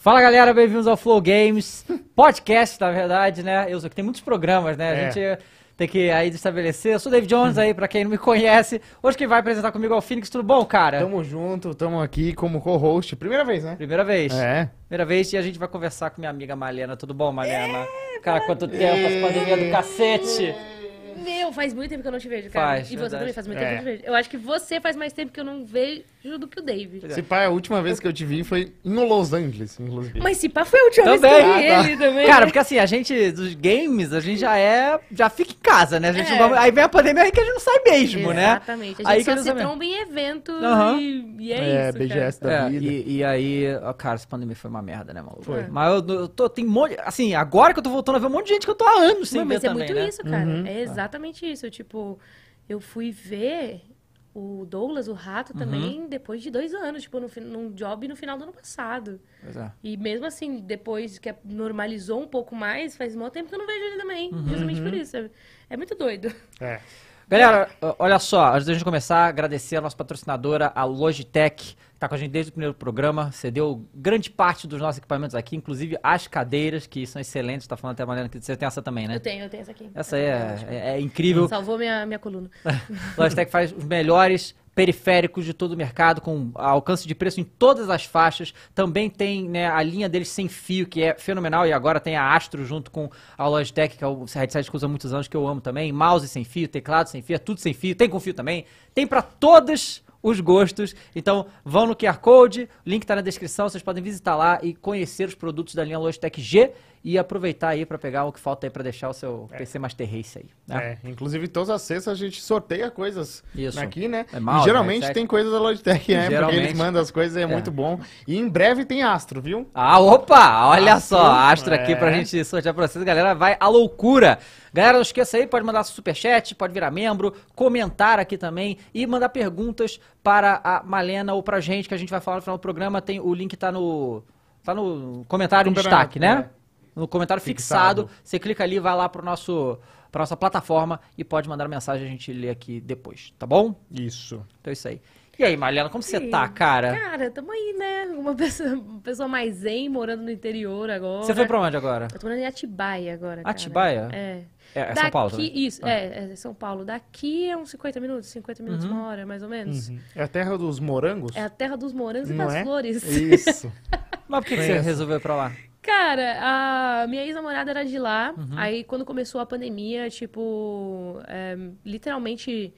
Fala galera, bem-vindos ao Flow Games, podcast na verdade, né? Eu sei que tem muitos programas, né? A É. gente tem que aí estabelecer. Eu sou o David Jones aí, pra quem não me conhece. Hoje quem vai apresentar comigo é o Phoenix, tudo bom, cara? Tamo junto, tamo aqui como co-host. Primeira vez, né? Primeira vez. É. Primeira vez e a gente vai conversar com minha amiga Malena. Tudo bom, Malena? cara, quanto tempo, essa pandemia do cacete. Meu, faz muito tempo que eu não te vejo, cara. Faz, e você verdade. também faz muito É. tempo que eu não te vejo. Eu acho que você faz mais tempo que eu não vejo do que o David. Se pá, a última vez que eu te vi foi no Los Angeles, inclusive. Mas se pá, foi a última Também. vez que eu vi Ah, tá. ele também. Cara, porque assim, a gente dos games, a gente já é. Já fica em casa, né? A gente É. não aí vem a pandemia aí que a gente não sai mesmo, né? Exatamente. A Aí gente que só se tromba em evento Aham. e, e é, É, isso, BGS da É, vida. e, e aí, ó, cara, essa pandemia foi uma merda, né, maluco? Foi. Mas eu, eu tô, tem um monte, assim, agora que eu tô voltando a ver um monte de gente que eu tô há anos sem Não, ver mas é também, muito né? isso, cara. Uhum. É exatamente isso. Tipo, eu fui ver o Douglas, o rato, Uhum. também depois de dois anos, tipo, no, num job no final do ano passado. Pois é. E mesmo assim, depois que normalizou um pouco mais, faz muito tempo que eu não vejo ele também. Uhum. Justamente por isso. É, é muito doido. É. Galera, olha só, antes da gente começar, agradecer a nossa patrocinadora, a Logitech, que tá com a gente desde o primeiro programa, cedeu grande parte dos nossos equipamentos aqui, inclusive as cadeiras, que são excelentes, tá falando até a Mariana que você tem essa também, né? Eu tenho, eu tenho essa aqui. Essa aí é, é- é incrível. Salvou minha, minha coluna. Logitech faz os melhores periféricos de todo o mercado, com alcance de preço em todas as faixas. Também tem né, a linha deles sem fio, que é fenomenal. E agora tem a Astro junto com a Logitech, que é o headset que usa há muitos anos, que eu amo também. Mouse sem fio, teclado sem fio, é tudo sem fio. Tem com fio também. Tem para todos os gostos. Então, vão no QR Code, o link tá na descrição, vocês podem visitar lá e conhecer os produtos da linha Logitech G e aproveitar aí para pegar o que falta aí para deixar o seu PC Master Race aí, né? É, inclusive todas as sextas a gente sorteia coisas Isso. aqui, né? É mouse, e geralmente headset. tem coisas da Logitech, né? Porque Geralmente. eles mandam as coisas, é, muito bom. E em breve tem Astro, viu? Ah, opa! Olha Astro, só, Astro aqui é. pra gente sortear pra vocês. Galera, vai à loucura. Galera, não esqueça aí, pode mandar superchat, pode virar membro, comentar aqui também e mandar perguntas para a Malena ou pra gente, que a gente vai falar no final do programa. Tem, o link tá no, tá no comentário em destaque, né? é. No comentário fixado. Fixado. Você clica ali, vai lá pro nosso, pra nossa plataforma e pode mandar mensagem, a gente lê aqui depois, tá bom? Isso. Então é isso aí. E aí, Malena, como você tá, cara? Cara, tamo aí, né? Uma pessoa, uma pessoa mais zen, morando no interior agora. Você foi pra onde agora? Eu tô morando em Atibaia agora, cara. Atibaia? É. É, é São Daqui, Paulo também? Isso, é, é São Paulo. Daqui é uns 50 minutos, 50 minutos, Uhum. uma hora, mais ou menos. É a terra dos morangos? É a terra dos morangos e Não das é? flores. Isso. Mas por que, que você resolveu ir pra lá? Cara, a minha ex-namorada era de lá. Uhum. Aí, quando começou a pandemia, tipo, é, literalmente,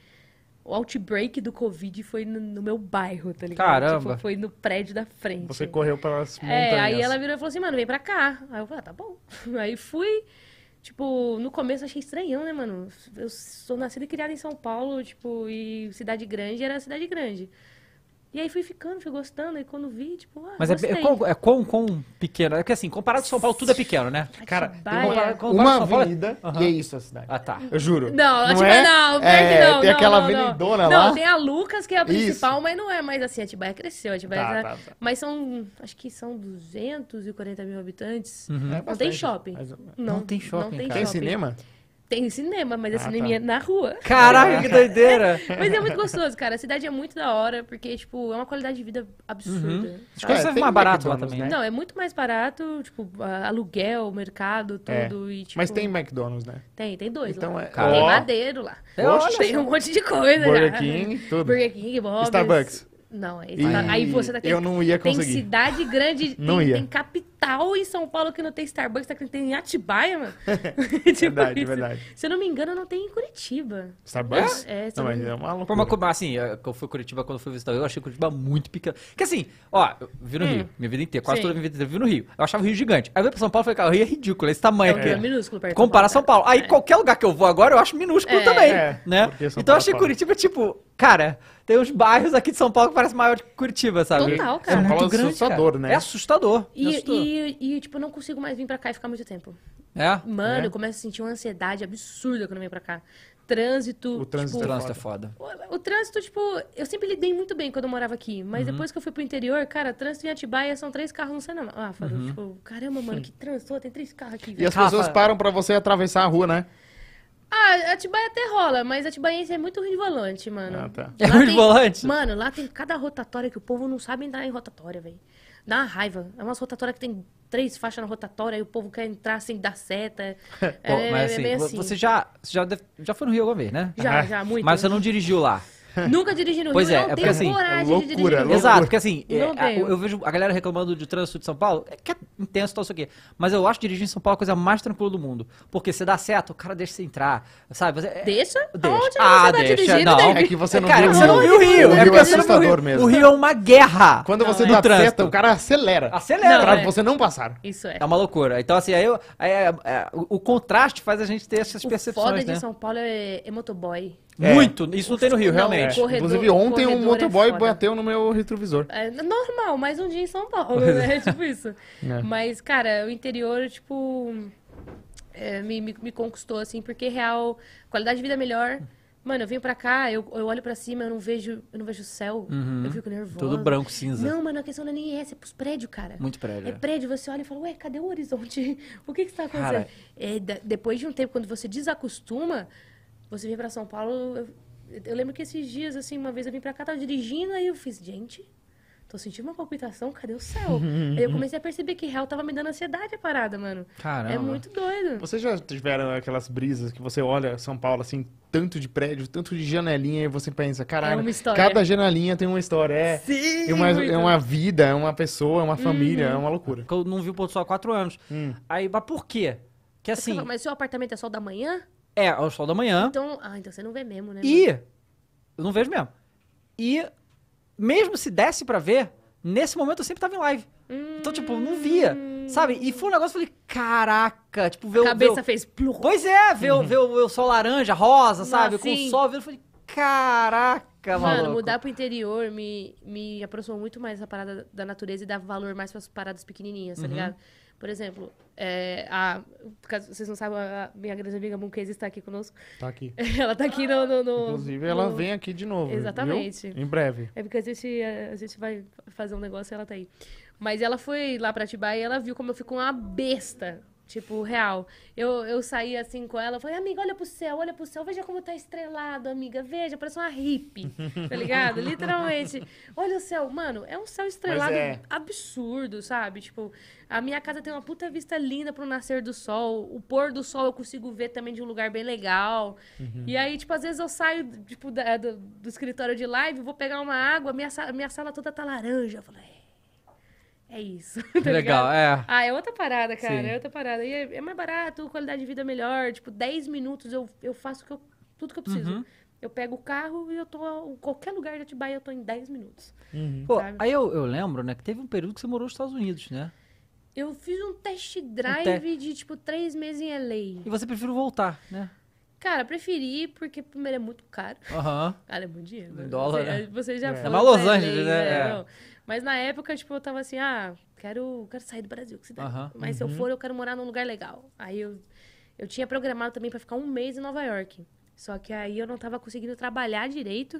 o outbreak do Covid foi no, no meu bairro, tá ligado? Caramba. Tipo, foi no prédio da frente. Você correu para as montanhas. É, aí ela virou e falou assim, mano, vem pra cá. Aí eu falei, ah, tá bom. Aí fui. Tipo, no começo eu achei estranhão, né, mano? Eu sou nascida e criada em São Paulo, tipo, e cidade grande era cidade grande. E aí fui ficando, fui gostando, e quando vi, tipo, ah, Mas é, gostei. é, quão, é quão, quão pequeno? É que assim, comparado com São Paulo, tudo é pequeno, né? Cara, tem Comparado- comparado uma São Paulo, é- avenida Aham. e é isso a cidade. Ah, tá. Eu juro. Não, não Atibaia é? não, É, que não. Tem não, aquela não, não. avenidona Não, lá. tem a Lucas, que é a principal, Isso. mas não é mais assim. Atibaia cresceu, Atibaia Tá, tá- tá, tá. Mas são, acho que são 240 mil habitantes. É Não tem bastante. shopping. Mas- Não tem shopping, tem cara. Tem shopping. cinema? Tem cinema, mas é Ah, cineminha tá. na rua. Caraca, que doideira! Mas é muito gostoso, cara. A cidade é muito da hora, porque, tipo, é uma qualidade de vida absurda. As sabe? coisas É, são tem mais baratas lá também, né? Não, é muito mais barato, tipo, aluguel, mercado, É. tudo. E, tipo, Mas tem McDonald's, né? Tem, tem dois Então lá. é- Cara. Tem Ó. madeiro lá. É, olha tem um monte de coisa Burger já. King, tudo. Burger King, Bob's. Starbucks. Não, esse Ih, tá- aí você tá eu não ia Tem conseguir. cidade grande, Não tem, ia. tem capital em São Paulo que não tem Starbucks, tá que tem em Atibaia, mano. Tipo Verdade, isso. verdade. Se eu não me engano, não tem em Curitiba. Starbucks? É, se Não, mas é uma Por loucura. uma, assim, é, eu fui Curitiba quando eu fui visitar, eu achei Curitiba muito pequeno. Que assim, ó, eu vivi no Hum. Rio, minha vida inteira, quase Sim. toda a minha vida inteira, eu vivi no Rio. Eu achava o Rio gigante. Aí eu veio pra São Paulo e falei, cara, o Rio é ridículo, esse tamanho É, aqui. é minúsculo perto Compara São Paulo. Aí É. qualquer lugar que eu vou agora, eu acho minúsculo É. também, É, né? porque Então eu achei é. Curitiba, tipo, cara, tem uns bairros aqui de São Paulo que parecem maior que Curitiba, sabe? Total, É cara. São Paulo muito é grande, assustador, cara. né? É assustador. é E, assustador. e, e, tipo, eu não consigo mais vir pra cá e ficar muito tempo. É? Mano, É. eu começo a sentir uma ansiedade absurda quando eu venho pra cá. Trânsito. O trânsito O tipo, trânsito é foda. O, o trânsito, tipo, eu sempre lidei muito bem quando eu morava aqui. Mas Uhum. depois que eu fui pro interior, cara, trânsito em Atibaia são três carros no cinema. Ah, Faro, Uhum. tipo, caramba, mano, que trânsito, tem três carros aqui, E velho. as pessoas Rafa- param pra você atravessar a rua, né? Ah, Atibaia até rola, mas Atibaiense é muito ruim de volante, mano. Ah, tá. É ruim de volante? Mano, lá tem cada rotatória que o povo não sabe entrar em rotatória, velho. Dá uma raiva. É uma rotatória que tem três faixas na rotatória e o povo quer entrar sem dar seta. Pô, é, mas é assim, bem vo- assim. você já, já, deve- já foi no Rio alguma vez, né? Já, já, muito. Mas você não dirigiu lá. Nunca dirigi no Pois Rio, é, não é porque, tenho assim, coragem loucura, de dirigir no Rio. loucura. Exato, porque assim, é, Não eu vejo a galera reclamando de trânsito de São Paulo, é que é intenso e tal, isso aqui. Mas eu acho dirigir em São Paulo a coisa mais tranquila do mundo. Porque você dá certo, o cara deixa você entrar, sabe? Você, é- Deixa? Deixa. Aonde Ah, você tá deixa. dirigindo, Não? É que você não Cara, viu você não viu o Rio. O é Rio porque é não o assustador Rio. mesmo. O Rio é uma guerra. Quando você no dá trânsito. seta, o cara acelera. Acelera. Pra é. você não passar. Isso é. É uma loucura. Então, assim, aí, eu- aí, é- é, o, o contraste faz a gente ter essas O percepções, foda de né? São Paulo é, é motoboy. É. Muito. Isso não tem no Rio, Não, realmente. é. Corredor- Inclusive, ontem um é motoboy foda. bateu no meu retrovisor. É normal, mais um dia em São Paulo, né? É tipo isso. É. Mas, cara, o interior, tipo, é, me, me, me conquistou, assim, porque real, qualidade de vida é melhor. Mano, eu venho pra cá, eu, eu olho pra cima, eu não vejo, eu não vejo o céu, eu fico nervosa. Tudo branco, cinza. Não, mano, a questão não é nem essa, é pros prédios, cara. Muito prédio. É prédio, você olha e fala, ué, cadê o horizonte? O que que está acontecendo? É, depois de um tempo, quando você desacostuma, você vem pra São Paulo. Eu, eu lembro que esses dias, assim, uma vez eu vim pra cá, tava dirigindo, aí eu fiz, gente, tô sentindo uma palpitação, cadê o céu? aí eu comecei a perceber que real tava me dando ansiedade a parada, mano. Caramba. É muito doido. Vocês já tiveram aquelas brisas que você olha São Paulo, assim, tanto de prédio, tanto de janelinha, e você pensa, caralho, É cada janelinha tem uma história. É, Sim, é, uma, é uma vida, é uma pessoa, é uma família, Uhum. é uma loucura. Porque eu não vi o do sol há quatro anos. Hum. Aí, mas por quê? Que Você assim, fala, Mas seu apartamento é só da manhã? É, é o sol da manhã. Então, ah, então você não vê mesmo, né? E eu não vejo mesmo. E mesmo se desse pra ver, nesse momento eu sempre tava em live. Então, tipo, não via, sabe? E foi um negócio, eu falei, caraca, tipo, ver A ver cabeça fez plum. Pois é, ver, o- ver, o, ver o sol laranja, rosa, sabe? Com sim. o sol, eu falei, caraca, Mano, maluco. mudar pro interior me, me aproximou muito mais da parada da natureza e dar valor mais pras paradas pequenininhas, Uhum. tá ligado? Por exemplo, é, a, caso vocês não sabem, a minha grande amiga Monquese está aqui conosco. Tá aqui. Ela tá aqui no... no- no- Inclusive, ela no- vem aqui de novo. Exatamente. viu? Em breve. É porque a gente, a gente vai fazer um negócio e ela tá aí. Mas ela foi lá pra Atibaia e ela viu como eu fico uma besta. Tipo, real. Eu, eu saí assim com ela, falei, amiga, olha pro céu, olha pro céu, veja como tá estrelado, amiga, veja, parece uma hippie, tá ligado? Literalmente. Olha o céu, mano, é um céu estrelado é. absurdo, sabe? Tipo, a minha casa tem uma puta vista linda pro nascer do sol, o pôr do sol eu consigo ver também de um lugar bem legal. E aí, tipo, às vezes eu saio, tipo, da- do, do escritório de live, vou pegar uma água, minha, minha sala toda tá laranja. Eu falei, é, isso. tá Legal, ligado? é. Ah, é outra parada, cara. Sim. É outra parada. E é, é mais barato, qualidade de vida é melhor. Tipo, 10 minutos eu, eu faço que eu- tudo que eu preciso. Uhum. Eu pego o carro e eu tô. Em qualquer lugar de Atibaia eu tô em 10 minutos. Pô, sabe? aí eu, eu lembro, né, que teve um período que você morou nos Estados Unidos, né? Eu fiz um test drive te- de, tipo, 3 meses em LA. E você preferiu voltar, né? Cara, preferi porque, primeiro, é muito caro. Aham. Cara, é muito dinheiro. né? dólar, você, né? Você já É. foi. É mais Los Angeles, LA, né? É. não. Mas na época, tipo, eu tava assim, ah, quero, quero sair do Brasil, que cidade. Aham. Mas se eu for, eu quero morar num lugar legal. Aí eu, eu tinha programado também pra ficar um mês em Nova York. Só que aí eu não tava conseguindo trabalhar direito.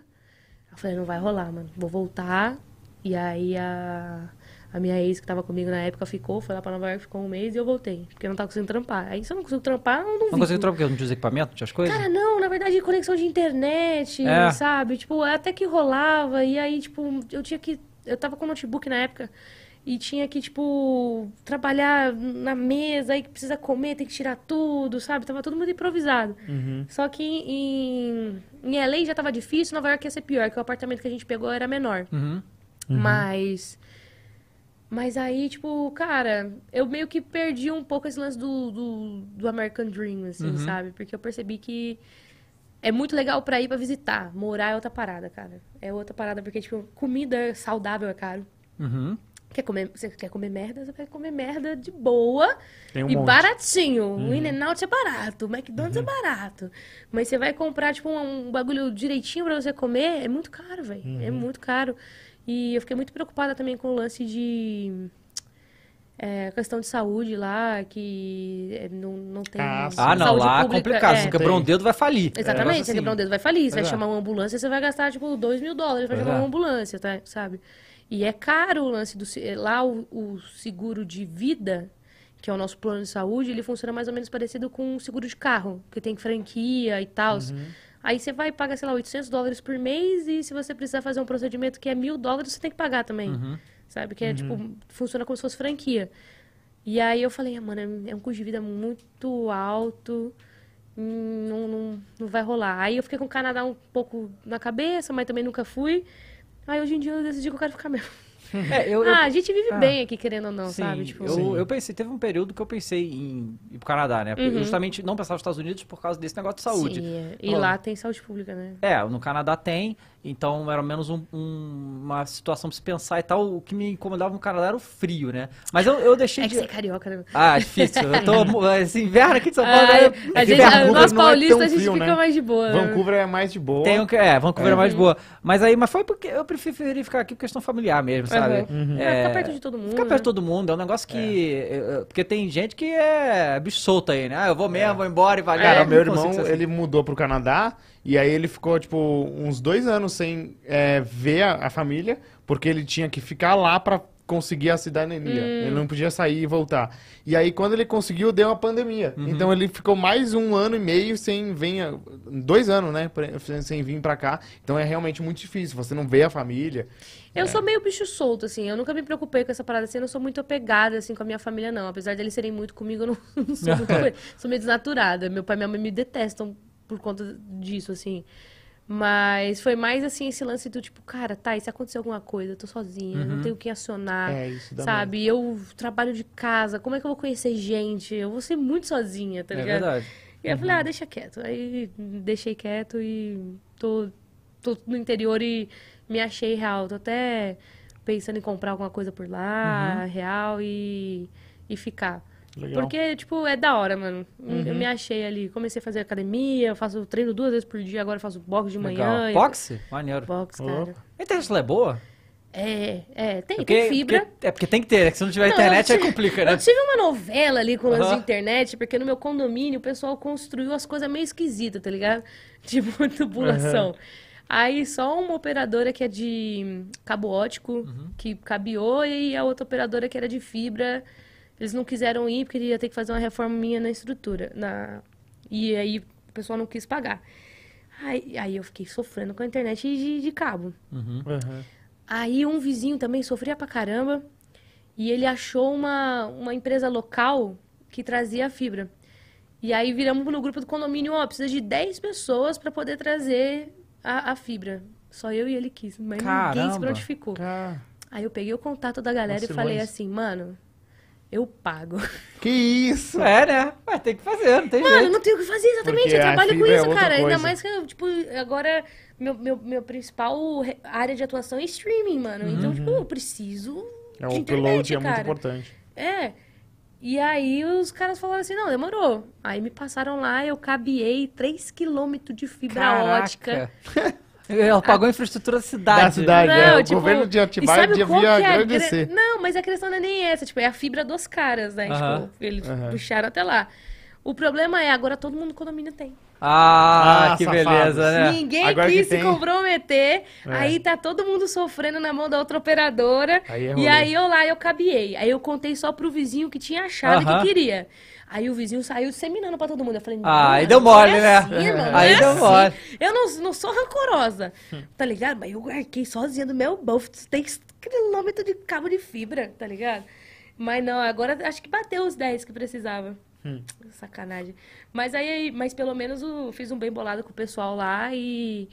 Eu falei, não vai rolar, mano. Vou voltar. E aí a, a minha ex que tava comigo na época ficou, foi lá pra Nova York, ficou um mês e eu voltei. Porque eu não tava conseguindo trampar. Aí se eu não consigo trampar, eu não Não vivo. conseguiu trocar porque não tinha os equipamentos, não tinha as coisas? Cara, não, na verdade, conexão de internet, É. sabe? Tipo, até que rolava, e aí, tipo, eu tinha que. Eu tava com notebook na época e tinha que, tipo, trabalhar na mesa, aí que precisa comer, tem que tirar tudo, sabe? Tava tudo muito improvisado. Só que em, em LA já tava difícil, Nova York ia ser pior, que o apartamento que a gente pegou era menor. Uhum. Mas. Mas aí, tipo, cara, eu meio que perdi um pouco esse lance do, do, do American Dream, assim, sabe? Porque eu percebi que é muito legal pra ir pra visitar. Morar é outra parada, cara. É outra parada, porque, tipo, comida saudável é caro. Uhum. Quer comer, você quer comer merda, você vai comer merda de boa Tem um e monte. baratinho. O In-N-Out é barato, o McDonald's é barato. Mas você vai comprar, tipo, um, um bagulho direitinho pra você comer, é muito caro, velho. É muito caro. E eu fiquei muito preocupada também com o lance de... É, questão de saúde lá, que é, não, não tem... Ah. Ah, não, lá é pública, complicado. é. Se quebrar um dedo, vai falir. Exatamente, você assim. quebrar um dedo vai falir. Você vai é. chamar uma ambulância, você vai gastar, tipo, 2 mil dólares pra chamar é. uma ambulância, tá? Sabe? E é caro o lance do... se- Lá, o, o seguro de vida, que é o nosso plano de saúde, ele funciona mais ou menos parecido com um seguro de carro, que tem franquia e tal. Uhum. Aí você vai pagar, sei lá, 800 dólares por mês e se você precisar fazer um procedimento que é mil dólares, você tem que pagar também. Uhum. Sabe? Que é, tipo, funciona como se fosse franquia. E aí eu falei, ah, mano, é um custo de vida muito alto, não, não, não vai rolar. Aí eu fiquei com o Canadá um pouco na cabeça, mas também nunca fui. Aí hoje em dia eu decidi que eu quero ficar mesmo. É, eu, eu- ah, a gente vive Ah. bem aqui, querendo ou não, Sim, sabe? Tipo, eu, eu pensei, teve um período que eu pensei em ir pro Canadá, né? Uhum. Eu justamente não pensava nos Estados Unidos por causa desse negócio de saúde. Sim, é. E lá tem saúde pública, né? É, no Canadá tem, então era menos um- um- uma situação pra se pensar e tal. O que me incomodava no Canadá era o frio, né? Mas eu, eu deixei É que de. você é carioca, né? Ah, difícil. Eu tô. Esse inverno aqui de São Paulo. Ah, né? a que gente, Vancouver nós é paulistas, tão a gente frio, fica né? mais de boa. né? Vancouver é mais de boa. Tem um que, é, Vancouver é. É. mais boa. Mas aí, mas foi porque eu preferi ficar aqui por questão familiar mesmo, sabe? Uhum. É, É, ficar perto de todo mundo. Ficar perto de todo mundo é um negócio que. é, Porque tem gente que é bicho solto aí, né? Ah, eu vou mesmo, vou embora e vai. Cara, É, meu irmão, assim. ele mudou pro Canadá e aí ele ficou, tipo, uns dois anos sem é, ver a, a família, porque ele tinha que ficar lá pra conseguir a cidadania. Hum. Ele não podia sair e voltar. E aí, quando ele conseguiu, deu a pandemia. Uhum. Então, ele ficou mais um ano e meio sem vir... Dois anos, né? Sem vir pra cá. Então, é realmente muito difícil. Você não vê a família. Eu sou meio bicho solto, assim. Eu nunca me preocupei com essa parada, assim. Eu não sou muito apegada, assim, com a minha família, não. Apesar deles serem muito comigo, eu não, não sou muito... sou meio desnaturada. Meu pai e minha mãe me detestam por conta disso, assim. Mas foi mais, assim, esse lance do tipo, cara, tá, e se acontecer alguma coisa? Eu tô sozinha, Uhum. não tenho quem acionar. é, isso dá Sabe? Eu trabalho de casa, como é que eu vou conhecer gente? Eu vou ser muito sozinha, tá É ligado? verdade. E aí eu falei, ah, deixa quieto. Aí deixei quieto e tô, tô no interior e me achei real. Tô até pensando em comprar alguma coisa por lá, real, e, e ficar. Legal. Porque, tipo, é da hora, mano. Eu me achei ali. Comecei a fazer academia, eu faço treino duas vezes por dia, agora eu faço boxe de manhã. Legal. e- Boxe? Maneiro. Boxe, cara. A internet é boa? É, é, tem, Porque- tem fibra. porque- é porque tem que ter, né? Que se não tiver Não, internet aí tive- complica, né? Eu tive uma novela ali com o lance de internet, porque no meu condomínio o pessoal construiu as coisas meio esquisitas, tá ligado? Tipo, tubulação. Aí só uma operadora que é de cabo ótico, Uhum. que cabeou, e a outra operadora que era de fibra. Eles não quiseram ir porque ia ter que fazer uma reforma minha na estrutura. Na... E aí o pessoal não quis pagar. Aí, aí eu fiquei sofrendo com a internet de, de cabo. Uhum. Aí um vizinho também sofria pra caramba e ele achou uma, uma empresa local que trazia a fibra. E aí viramos no grupo do condomínio, ó, precisa de 10 pessoas pra poder trazer a, a fibra. Só eu e ele quis, mas ninguém Caramba. se prontificou. Cara, Aí eu peguei o contato da galera e Vacilões. falei assim, mano, eu pago. que isso? É, né? Mas tem que fazer, não tem Mano, eu jeito. não tenho o que fazer, exatamente. Porque Eu trabalho com é isso, outra cara. Ainda coisa. mais que eu, tipo, agora meu, meu, meu principal re- área de atuação é streaming, mano. Então, tipo, eu preciso. Uhum. É, o internet, upload é muito cara. importante. É. E aí os caras falaram assim, não, demorou. Aí me passaram lá, eu cabiei 3km de fibra ótica. Ela pagou a infraestrutura da cidade. Da cidade. Não, é, o tipo, governo de Atibaia devia que é a agradecer. gra- Não, mas a questão não é nem essa, tipo, é a fibra dos caras, né? Tipo, eles puxaram até lá. O problema é, agora todo mundo no condomínio tem. Ah, Ah, que safados. beleza, né? Ninguém Agora quis que se tem- comprometer. É. Aí tá todo mundo sofrendo na mão da outra operadora. Aí é e aí eu lá, eu cabiei. Aí eu contei só pro vizinho que tinha achado Aham. que queria. Aí o vizinho saiu disseminando pra todo mundo. Eu falei, Ah, aí deu mole, é né? assim, Aí é deu assim. mole. Eu não, não sou rancorosa, tá ligado? Mas eu arquei sozinha do meu bolso. Tem quilômetro de cabo de fibra, tá ligado? Mas não, agora acho que bateu os 10 que precisava. Hum. Sacanagem. Mas aí, mas pelo menos eu fiz um bem bolado com o pessoal lá e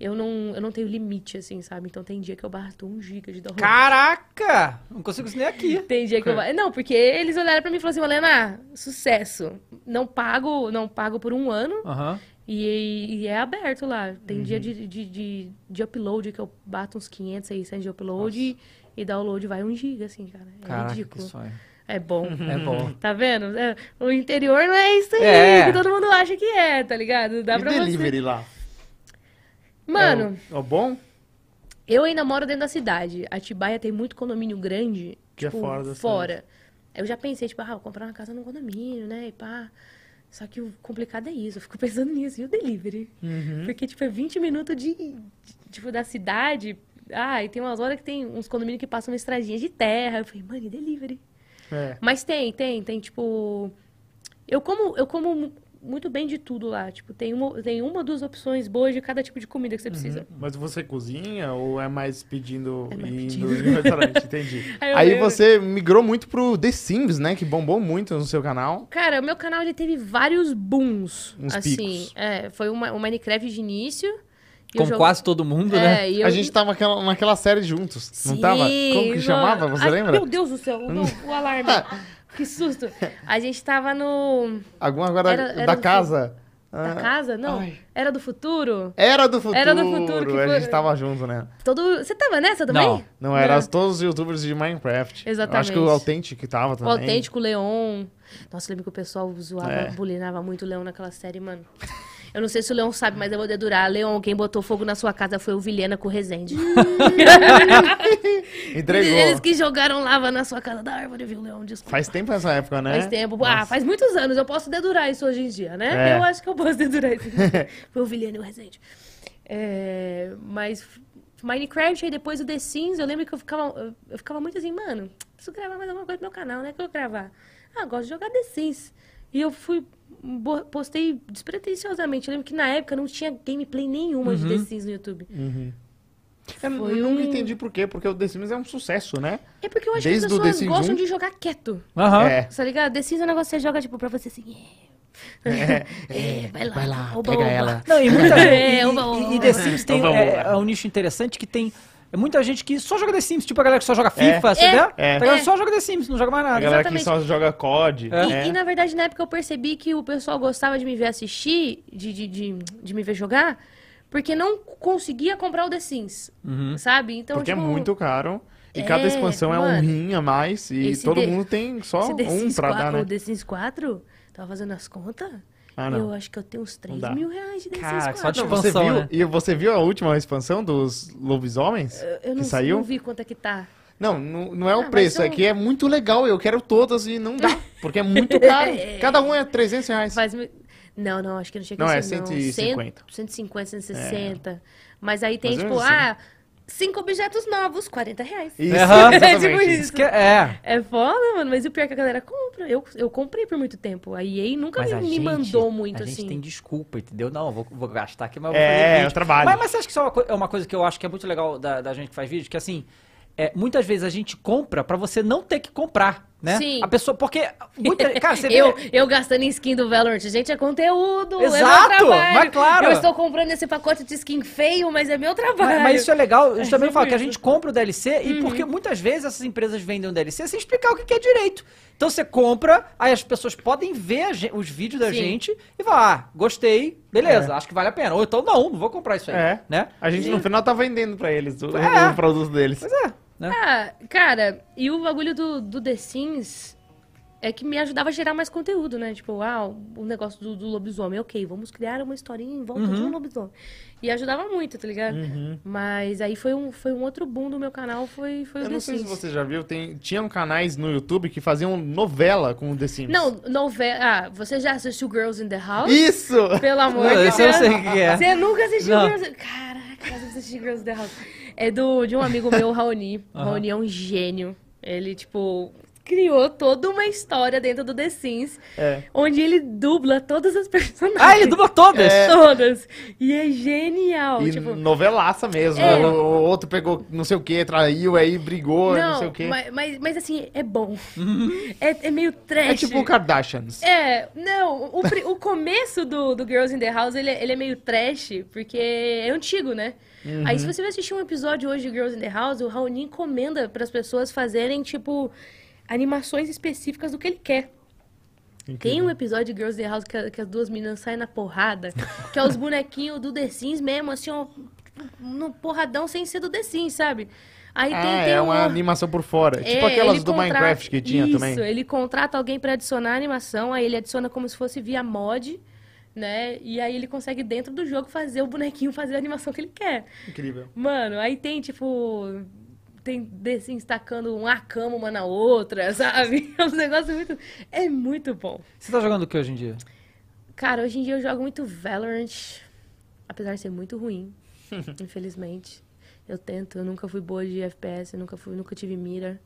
eu não, eu não tenho limite, assim, sabe? Então tem dia que eu bato um giga de download. Caraca! Não consigo isso nem aqui. Tem dia que eu ba- Não, porque eles olharam pra mim e falaram assim, Helena, sucesso. Não pago, não pago por um ano Aham. e, e é aberto lá. Tem Uhum. dia de, de, de, de upload que eu bato uns 500, 600 de upload e, e download vai um giga, assim, cara. É Caraca, que ridículo. sonho. É bom. É bom. Tá vendo? É, o interior não é isso aí É. que todo mundo acha que é, tá ligado? Dá e pra delivery lá? Mano, É o, é o bom? eu ainda moro dentro da cidade. Atibaia tem muito condomínio grande. Que é tipo, fora da fora. Eu já pensei, tipo, ah, vou comprar uma casa num condomínio, né? E pá. Só que o complicado é isso, eu fico pensando nisso, e o delivery? Uhum. Porque, tipo, é 20 minutos de, de- tipo, da cidade. Ah, e tem umas horas que tem uns condomínios que passam uma estradinha de terra. Eu falei, mano, e delivery? É. Mas tem, tem, tem, tipo. Eu como, eu como muito bem de tudo lá. Tipo, tem uma, tem uma ou duas opções boas de cada tipo de comida que você precisa. Mas você cozinha ou é mais pedindo É mais e indo pedindo. em restaurante? Entendi. Aí eu Aí lembro- você migrou muito pro The Sims, né? Que bombou muito no seu canal. Cara, o meu canal ele teve vários booms. Uns assim, picos. é, foi uma, um Minecraft de início. eu Com jogo- quase todo mundo, né? É, e eu... A gente tava naquela, naquela série juntos, não Sim, tava? Como que mano. chamava? Você Ai, lembra? Meu Deus do céu, o, o alarme. que susto. A gente tava no. Alguma agora Era- era da do- casa? Da Ah, casa? Não. ai. Era do futuro? Era do futuro. Era do futuro que A foi- gente tava junto, né? Todo... Você tava nessa também? Não. Não, era todos os youtubers de Minecraft. Eu Acho Exatamente. que o Authentic que tava O também. autêntico Leon. Nossa, eu lembro que o pessoal zoava, É. bulinava muito o Leon naquela série, mano. Eu não sei se o Leon sabe, mas eu vou dedurar. Leon, quem botou fogo na sua casa foi o Vilhena com o Rezende. Entregou. Eles que jogaram lava na sua casa da árvore, viu, Leon? Desculpa. Faz tempo essa época, né? Faz tempo. Ah, Nossa. faz muitos anos. Eu posso dedurar isso hoje em dia, né? É. Eu acho que eu posso dedurar isso. Foi o Vilhena e o Rezende. É, mas Minecraft, aí depois o The Sims, eu lembro que eu ficava, eu ficava muito assim, mano, preciso gravar mais alguma coisa pro meu canal, né? Que eu vou gravar. Ah, eu gosto de jogar The Sims. E eu fui, postei despretensiosamente. Eu lembro que na época não tinha gameplay nenhuma de The Sims no YouTube. Eu Foi nunca um- entendi por quê, porque o The Sims é um sucesso, né? É porque eu acho Desde que as The pessoas gostam 1. de jogar quieto. Aham. É. Tá ligado? The Sims é um negócio que você joga, tipo, pra você assim. É, é, vai lá, vai lá, oba, pega oba. ela. Não, e muita É, e, oba, e- oba. e The Sims tem Oba, é, é um nicho interessante que tem é muita gente que só joga The Sims, tipo a galera que só joga FIFA, você É. vê? É. A galera É. só joga The Sims, não joga mais A nada. galera Exatamente. que só joga COD. E, É. e, na verdade, na época eu percebi que o pessoal gostava de me ver assistir, de, de, de, de me ver jogar, porque não conseguia comprar o The Sims, sabe? Então, Porque tipo, é muito caro. E É, cada expansão é um mano. rim a mais. E todo The- mundo tem só um pra 4, dar, né? O The Sims 4, tava fazendo as contas, Ah, não. eu acho que eu tenho uns 3 dá. mil reais de Sims só de 4. Não, você expansão, viu, né? E você viu a última expansão dos lobisomens? Eu- Eu não, saiu? não vi quanto é que tá. Não, não, não é Ah, o mas preço, é são- que é muito legal. Eu quero todas e não dá, porque é muito caro. Cada um é 300 reais. Faz... Não, não, acho que não chega Não, a é ser, não. 150. 150, 160. Mas aí tem, Mais ou tipo, assim. ah, cinco objetos novos, 40 reais. Isso, Aham. É tipo isso. Isso que é. É foda, mano, mas o pior é que a galera compra. Eu, eu comprei por muito tempo. A EA nunca Mas me, a me gente, mandou muito a gente assim. tem desculpa, entendeu? Não, eu vou, vou gastar aqui, mas eu vou É, fazer é trabalho. Mas, mas você acha que isso é uma, co- é uma coisa que eu acho que é muito legal da, da gente que faz vídeo? Que assim, é, muitas vezes a gente compra pra você não ter que comprar, né? Sim. A pessoa, porque... Muita, cara, você vê... Eu, eu gastando em skin do Valorant, gente, é conteúdo, é Exato, meu trabalho. mas claro. Eu estou comprando esse pacote de skin feio, mas é meu trabalho. Mas, mas isso é legal, eu também É falo que a gente compra o DLC e porque muitas vezes essas empresas vendem o DLC sem explicar o que é direito. Então você compra, aí as pessoas podem ver a gen- os vídeos da Sim. gente e falar, ah, gostei, beleza, acho que vale a pena. Ou então não, não vou comprar isso aí, É. né? A gente no final tá vendendo pra eles o, É. o produto deles. Pois é, né? Ah, cara, e o bagulho do, do The Sims é que me ajudava a gerar mais conteúdo, né? Tipo, ah, o negócio do, do lobisomem. Ok, vamos criar uma historinha em volta Uhum. de um lobisomem. E ajudava muito, tá ligado? Mas aí foi um, foi um outro boom do meu canal, foi, foi o Eu The não sei se você já viu, tem, tinham canais no YouTube que faziam novela com o The Sims. Não, novela... Ah, você já assistiu Girls in the House? Isso! Pelo amor de esse eu Deus. sei o que é. Você nunca assistiu Não. Girls... Caraca, eu assisti Girls in the House. É do, de um amigo meu, o Raoni. O Raoni é um gênio. Ele, tipo, criou toda uma história dentro do The Sims, É. onde ele dubla todas as personagens. Ah, ele dubla todas! É. Todas. E é genial. E tipo, novelaça mesmo. É. O, o outro pegou não sei o que, traiu, aí brigou, não, sei o que. mas, mas, mas assim, é bom. É, é meio trash. É tipo o Kardashians. É, não, o, o começo do, do Girls in the House, ele, é- ele é meio trash, porque é antigo, né? Aí se você vai assistir um episódio hoje de Girls in the House, o Raoni encomenda para as pessoas fazerem, tipo, animações específicas do que ele quer. Tem um episódio de Girls the House que, que as duas meninas saem na porrada, que é os bonequinhos do The Sims mesmo, assim, ó, tipo, no porradão sem ser do The Sims, sabe? Aí Ah, tem, tem é um- uma animação por fora. tipo é, aquelas ele do contrata- Minecraft que tinha Isso, também. ele contrata alguém pra adicionar a animação, aí ele adiciona como se fosse via mod, né? E aí ele consegue dentro do jogo fazer o bonequinho fazer a animação que ele quer. Incrível. Mano, aí tem tipo tem desse estacando uma cama uma na outra, sabe? É um negócio muito é muito bom. Você tá jogando o que hoje em dia? Cara, hoje em dia eu jogo muito Valorant, apesar de ser muito ruim, infelizmente. Eu tento, eu nunca fui boa de FPS, eu nunca fui, nunca tive mira.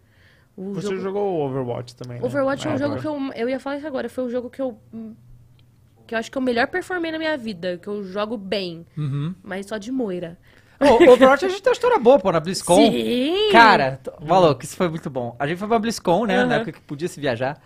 O Você jogo- jogou o Overwatch também, né? Overwatch é um Na jogo que eu. Eu ia falar isso agora, foi um jogo que eu. que eu acho que eu melhor performei na minha vida, que eu jogo bem, Uhum. mas só de moira. O Overwatch a gente tem uma história boa, pô, na BlizzCon. Sim! Cara, maluco, isso foi muito bom. A gente foi pra BlizzCon, né? Aham. Na época que podia se viajar.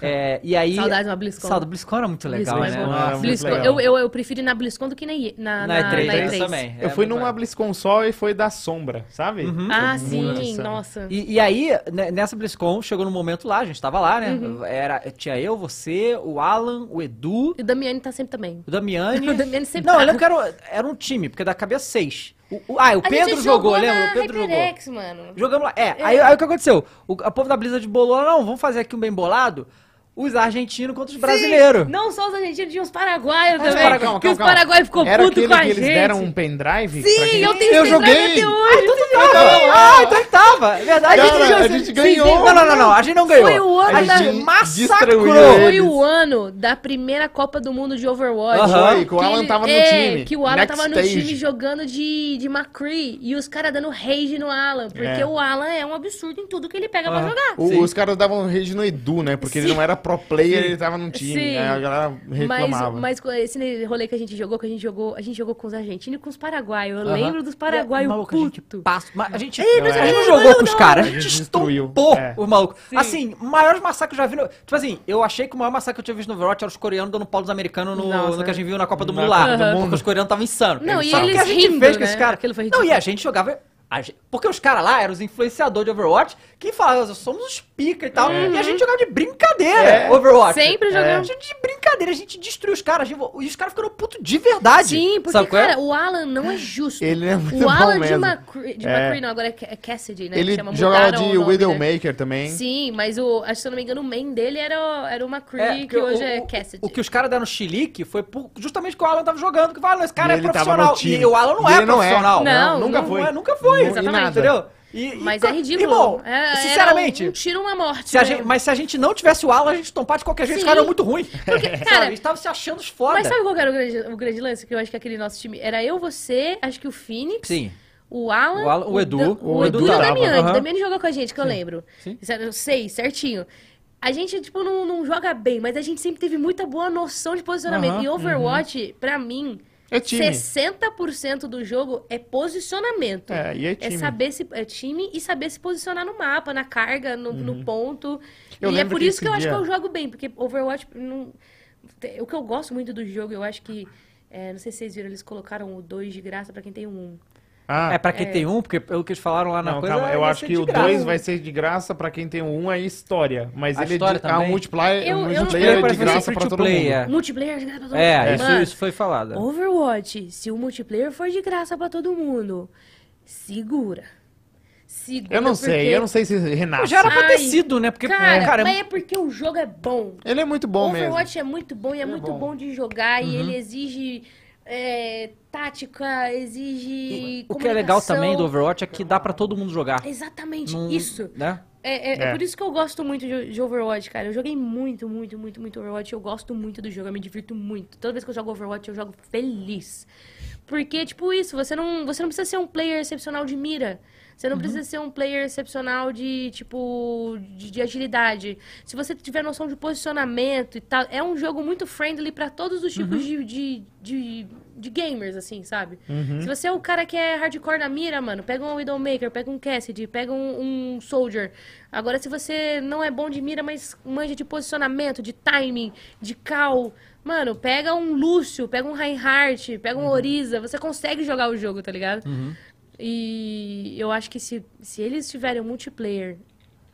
É, e aí. Saudades de uma BlizzCon. Saudade do BlizzCon era muito legal, BlizzCon né? é bom. Nossa, muito BlizzCon. legal. Eu, eu, eu prefiro ir na BlizzCon do que na, na, Na na, E3, na é isso E3. também. Eu é fui muito numa legal. BlizzCon só e foi da sombra, sabe? Ah, Foi muito sim, nossa. E, e aí, né, nessa BlizzCon, chegou no momento lá, a gente tava lá, né? Uhum. Era, tinha eu, você, o Alan, o Edu, E o Damiani tá sempre também. o Damiani. O Damiani sempre Não, eu tá. lembro que era, era um time, porque da cabeça seis. O, o- ah, o A Pedro jogou, na lembra? O Pedro jogou. HyperX, mano. Jogamos lá. É, Aí, aí o que aconteceu? O, a povo da Blizzard bolou, não, vamos fazer aqui um bem bolado. Os argentinos contra os brasileiros. Não só os argentinos, tinha os paraguaios Ah, os também. paraguaios, que calma, os calma, calma. paraguaios ficou Era puto aquele com a que gente. eles deram um pendrive? Sim, eu tenho Eu joguei! até hoje. Ah, então ele tava. É verdade. Cara, jogou- a gente ganhou. Não, não, não, não. A gente não ganhou. Foi o ano a da- gente massacrou. Foi o ano da primeira Copa do Mundo de Overwatch. Aham. Foi, que o Alan tava no é, time. Que o Alan Next tava no stage. time jogando de, de McCree. E os caras dando rage no Alan. Porque É. o Alan é um absurdo em tudo que ele pega pra jogar. Os caras davam rage no Edu, né? Porque ele não era pro player, ele tava no time. Sim. Aí a galera Mas, reclamava. mas com esse rolê que a gente jogou, que a gente jogou, a gente jogou com os argentinos e com os paraguaios. Eu Aham. lembro dos paraguaios Maluco, a gente puto. passa. mas A gente, É, mas a gente é, não jogou com os caras, a gente estompou É. os malucos. Sim. Assim, maiores massacres que eu já vi. No... Tipo assim, eu achei que o maior massacre que eu tinha visto no Overwatch era os coreanos dando pau dos americanos no, Nossa. no que a gente viu na Copa do Mundo lá. Porque os coreanos estavam insanos. Não, e Só que o que eles a gente rindo, fez com né? esses caras. Aquilo foi Não, e a gente jogava. a gente- Porque os caras lá eram os influenciadores de Overwatch que falavam, somos os pica e tal. E a gente jogava de brincadeira É. Overwatch. Sempre A jogamos. gente de brincadeira, a gente destruiu os caras. a gente- E os caras ficaram putos de verdade. Sim, porque, Sabe é? cara, o Alan não é justo. Ele é muito O Alan bom de. McCree, de É. McCree, não, agora é Ca- é Cassidy, né? Ele chama, jogava de o né? Widowmaker também. Sim, mas o, acho que se eu não me engano, o main dele era, o- era o McCree, É, que hoje o, é o- Cassidy. O que os caras deram chilique foi por- justamente que o Alan tava jogando. Que falaram, esse cara E é profissional. E o Alan não E é é. profissional. Não, nunca foi. é, nunca foi. Exatamente, entendeu? E- Mas e- é ridículo. Irmão, É- era sinceramente, um tiro, uma morte. se a né? gente- mas se a gente não tivesse o Alan, a gente tompar de qualquer jeito, Sim. os caras eram muito ruins. Porque, cara, Eles estavam se achando foda. mas sabe qual era o grande, o grande lance? Que eu acho que aquele nosso time era eu, você, acho que o Phoenix. Sim. O Alan, O Alan- o Edu. Dan- O Edu Edu, e o tava. Damiani. O Damiani jogou com a gente, que eu lembro. Sim. Eu sei, certinho. A gente, tipo, não, não joga bem, mas a gente sempre teve muita boa noção de posicionamento. Aham, E Overwatch, pra mim, É time. 60% do jogo é posicionamento. É, e é time. saber se é time e saber se posicionar no mapa, na carga, no, no ponto. Eu e é por isso que eu esse acho que dia- eu jogo bem, porque Overwatch não. O que eu gosto muito do jogo, eu acho que. é, não sei se vocês viram, eles colocaram o 2 de graça pra quem tem o 1. Ah, É pra quem É. tem um, porque pelo que eles falaram lá na não, coisa. calma. Eu vai acho que o graça. 2 vai ser de graça pra quem tem o 1 é história. Mas A ele história é de, a multiplayer, Eu- eu- multiplayer Multiplayer é de graça pra to todo mundo. é. Multiplayer de graça pra todo É, mundo. isso, Mano, isso foi falado. Overwatch, se o multiplayer for de graça pra todo mundo, segura. Segura. Eu não sei, porque- eu não sei se renasce. já era pra ter Ai, sido, né? Porque, Cara, cara, mas é porque o jogo é bom. Ele é muito bom mesmo. Overwatch é muito bom e é é muito bom. bom. de jogar Uhum. e ele exige é, tática, exige. o que é legal também do Overwatch é que dá pra todo mundo jogar. Exatamente, Não- isso. Né? É, é- é É. por isso que eu gosto muito de, de Overwatch, cara. Eu joguei muito, muito, muito, muito Overwatch. Eu gosto muito do jogo, eu me divirto muito. Toda vez que eu jogo Overwatch, eu jogo feliz. Porque, tipo, isso, você não, você não precisa ser um player excepcional de mira. Você Uhum. não precisa ser um player excepcional de, tipo, de, de agilidade. Se você tiver noção de posicionamento e tal, é um jogo muito friendly pra todos os Uhum. tipos de, de, de, de gamers, assim, sabe? Uhum. Se você é o cara que é hardcore na mira, mano, pega um Widowmaker, pega um Cassidy, pega um, um Soldier. Agora, se você não é bom de mira, mas manja de posicionamento, de timing, de cal, mano, pega um Lúcio, pega um Reinhardt, pega Uhum. um Oriza, você consegue jogar o jogo, tá ligado? E eu acho que se, se eles tiverem um multiplayer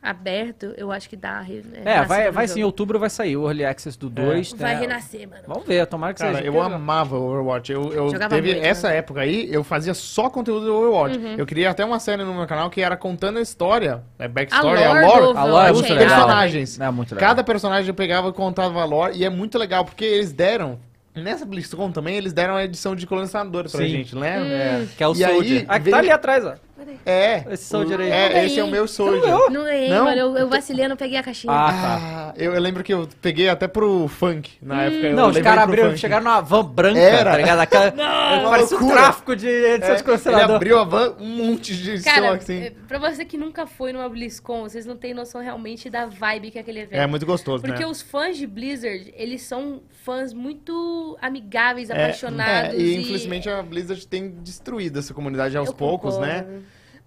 aberto, eu acho que dá. É, renascer vai, vai sim, em outubro vai sair o Early Access do 2. Vai né? renascer, mano. Vamos ver, tomara que Cara, seja. eu amava Overwatch. Eu, eu teve muito, essa né? época aí, eu fazia só conteúdo do Overwatch. Uhum. Eu queria até uma série no meu canal que era contando a história, é backstory, A a lore lore, do A lore é dos personagens. É muito legal. Cada personagem eu pegava e contava a lore e é muito legal porque eles deram nessa BlizzCon também eles deram a edição de colonizador pra Sim. gente, lembra? É, que é o E aí, Soldier. Ah, que veio- tá ali atrás, ó. Cadê? É. Esse Soldier aí. É, Ganhei. esse é o meu Você não? Não ganhei, Não? mano. Eu, eu vacilei, eu não peguei a caixinha. Ah, tá. Ah, eu, eu lembro que eu peguei até pro funk na época. eu Não, os caras abriram, chegaram numa van branca, Era. tá ligado? Aquela, Uma parecia um tráfico de edição É, de ele condicionador. abriu a van, um monte de som Cara, assim. é, pra você que nunca foi numa BlizzCon, vocês não têm noção realmente da vibe que é aquele evento. É muito gostoso, Porque né? os fãs de Blizzard, eles são fãs muito amigáveis, É, apaixonados. é, e infelizmente a Blizzard tem destruído essa comunidade aos Eu poucos, concordo. né?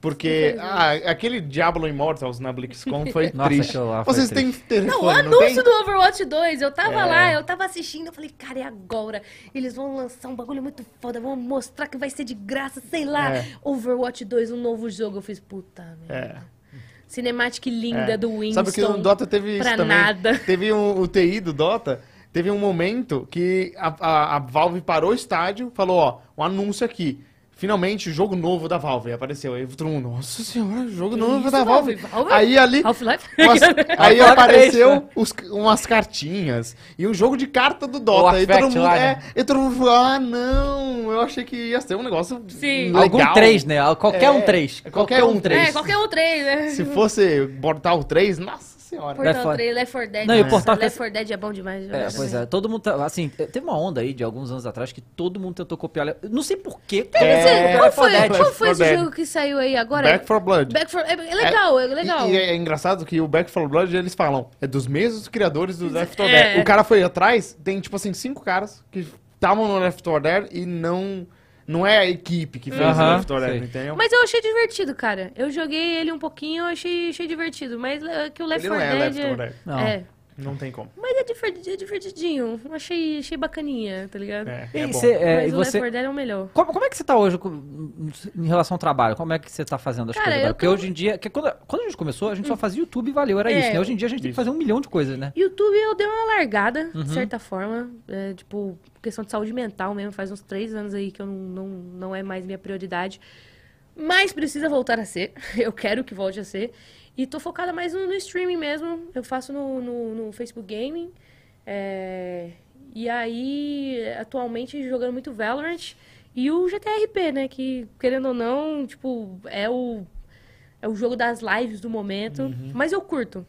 Porque ah, aquele Diablo Immortals na BlizzCon foi Nossa, triste. lá foi Vocês triste. têm Não, o telefone, não, anúncio tem? do Overwatch 2, eu tava É. lá, eu tava assistindo, eu falei, cara, é agora. Eles vão lançar um bagulho muito foda, vão mostrar que vai ser de graça, sei lá. É. Overwatch 2, um novo jogo. Eu fiz, puta merda. É. Cinematic linda É. do Winston. Sabe que no Dota teve isso pra também. nada. Teve um, o TI do Dota, teve um momento que a, a, a Valve parou o estádio, falou, ó, um anúncio aqui. Finalmente, jogo novo da Valve. Apareceu. Aí todo mundo, nossa senhora, jogo novo isso, da Valve. Valve? Valve? Aí ali. Half-Life? umas- aí apareceu três, os- umas cartinhas e um jogo de carta do Dota. O E todo mundo, lá, é, né? e todo mundo falou, ah, não, eu achei que ia ser um negócio Sim. legal. Algum 3, né? Qualquer É, um 3. qualquer um três. É, qualquer um 3, né? Se fosse Portal 3, nossa senhora. Left Portal four- 3, Left 4 Dead. Não, e o nossa, Portal Left que- 4 Dead é bom demais. É, pois é. Todo mundo, tá- assim, teve uma onda aí de alguns anos atrás que todo mundo tentou copiar. Não sei porquê. É, qual Left foi, 4 Dead. qual foi Left esse 4 Dead. jogo que saiu aí agora? Back for Blood. Back for... É, é legal, é, legal. E, e é engraçado que o Back 4 Blood, eles falam, é dos mesmos criadores do Left 4 É. Dead. O cara foi atrás, tem tipo assim, cinco caras que estavam no Left 4 Dead e não, não é a equipe que fez Aham, o Left 4 Dead, sei. entendeu? Mas eu achei divertido, cara. Eu joguei ele um pouquinho, eu achei, achei divertido. Mas é, que o Left Ele 4 não é Dead... Left 4 Dead. Não. É. Não tem como. Mas é, diverti- é divertidinho. Achei, achei bacaninha, tá ligado? É, E é bom. cê- é, Mas e o você, Left 4 Dead é o melhor. como, como é que você tá hoje com- em relação ao trabalho? Como é que você tá fazendo as Cara, coisas eu agora? Porque tô- hoje em dia, que quando, quando a gente começou, a gente só fazia YouTube e valeu, era É, isso, né? Hoje em dia a gente tem que fazer um milhão de coisas, né? YouTube eu dei uma largada, Uhum. de certa forma. É, tipo, questão de saúde mental mesmo. Faz uns três anos aí que eu não, não, não é mais minha prioridade. Mas precisa voltar a ser. Eu quero que volte a ser. E tô focada mais no, no streaming mesmo. Eu faço no, no, no Facebook Gaming. É, E aí, atualmente, jogando muito Valorant. E o GTRP, né? Que, querendo ou não, tipo, é o, é o jogo das lives do momento. Mas eu curto.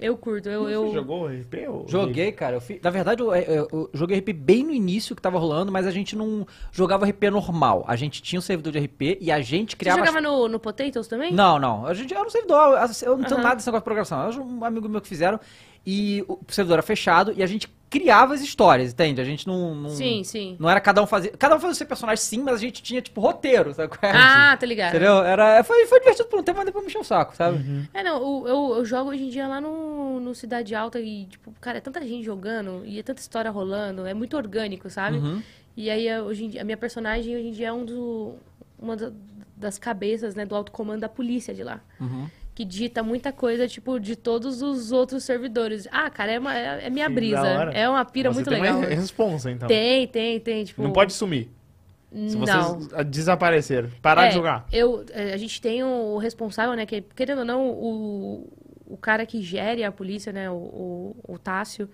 Eu curto. Eu, eu... Você jogou RP? Ou... Joguei, cara. Eu fi- Na verdade, eu, eu- eu joguei RP bem no início que tava rolando, mas a gente não jogava RP normal. A gente tinha um servidor de RP e a gente Você criava. jogava no, no Potatoes também? Não, não. A gente era um servidor. Eu não tenho nada desse negócio de programação. Era um amigo meu que fizeram. E o servidor era fechado e a gente criava as histórias, entende? A gente não. não Sim, sim. Não era cada um fazer. Cada um fazia o seu personagem sim, mas a gente tinha, tipo, roteiro, sabe? qual é? Ah, tá ligado. Entendeu? Era, foi, foi divertido por um tempo, mas depois me encheu o saco, sabe? É, não, o- eu, eu jogo hoje em dia lá no, no Cidade Alta e, tipo, cara, é tanta gente jogando e é tanta história rolando, é muito orgânico, sabe? Uhum. E aí, eu- hoje em dia, a minha personagem hoje em dia é um do, uma da- das cabeças, né, do alto comando da polícia de lá. Uhum. Que dita muita coisa, tipo, de todos os outros servidores. Ah, cara, é, uma- é, é minha Que brisa. É uma pira Você muito tem legal. uma responsa, então. Tem, tem, tem, tipo... Não pode sumir. Se vocês Não. desaparecer, parar É, de jogar. Eu, é, a gente tem o responsável, né? Que, querendo ou não, o, o cara que gere a polícia, né? O, o, o Tássio.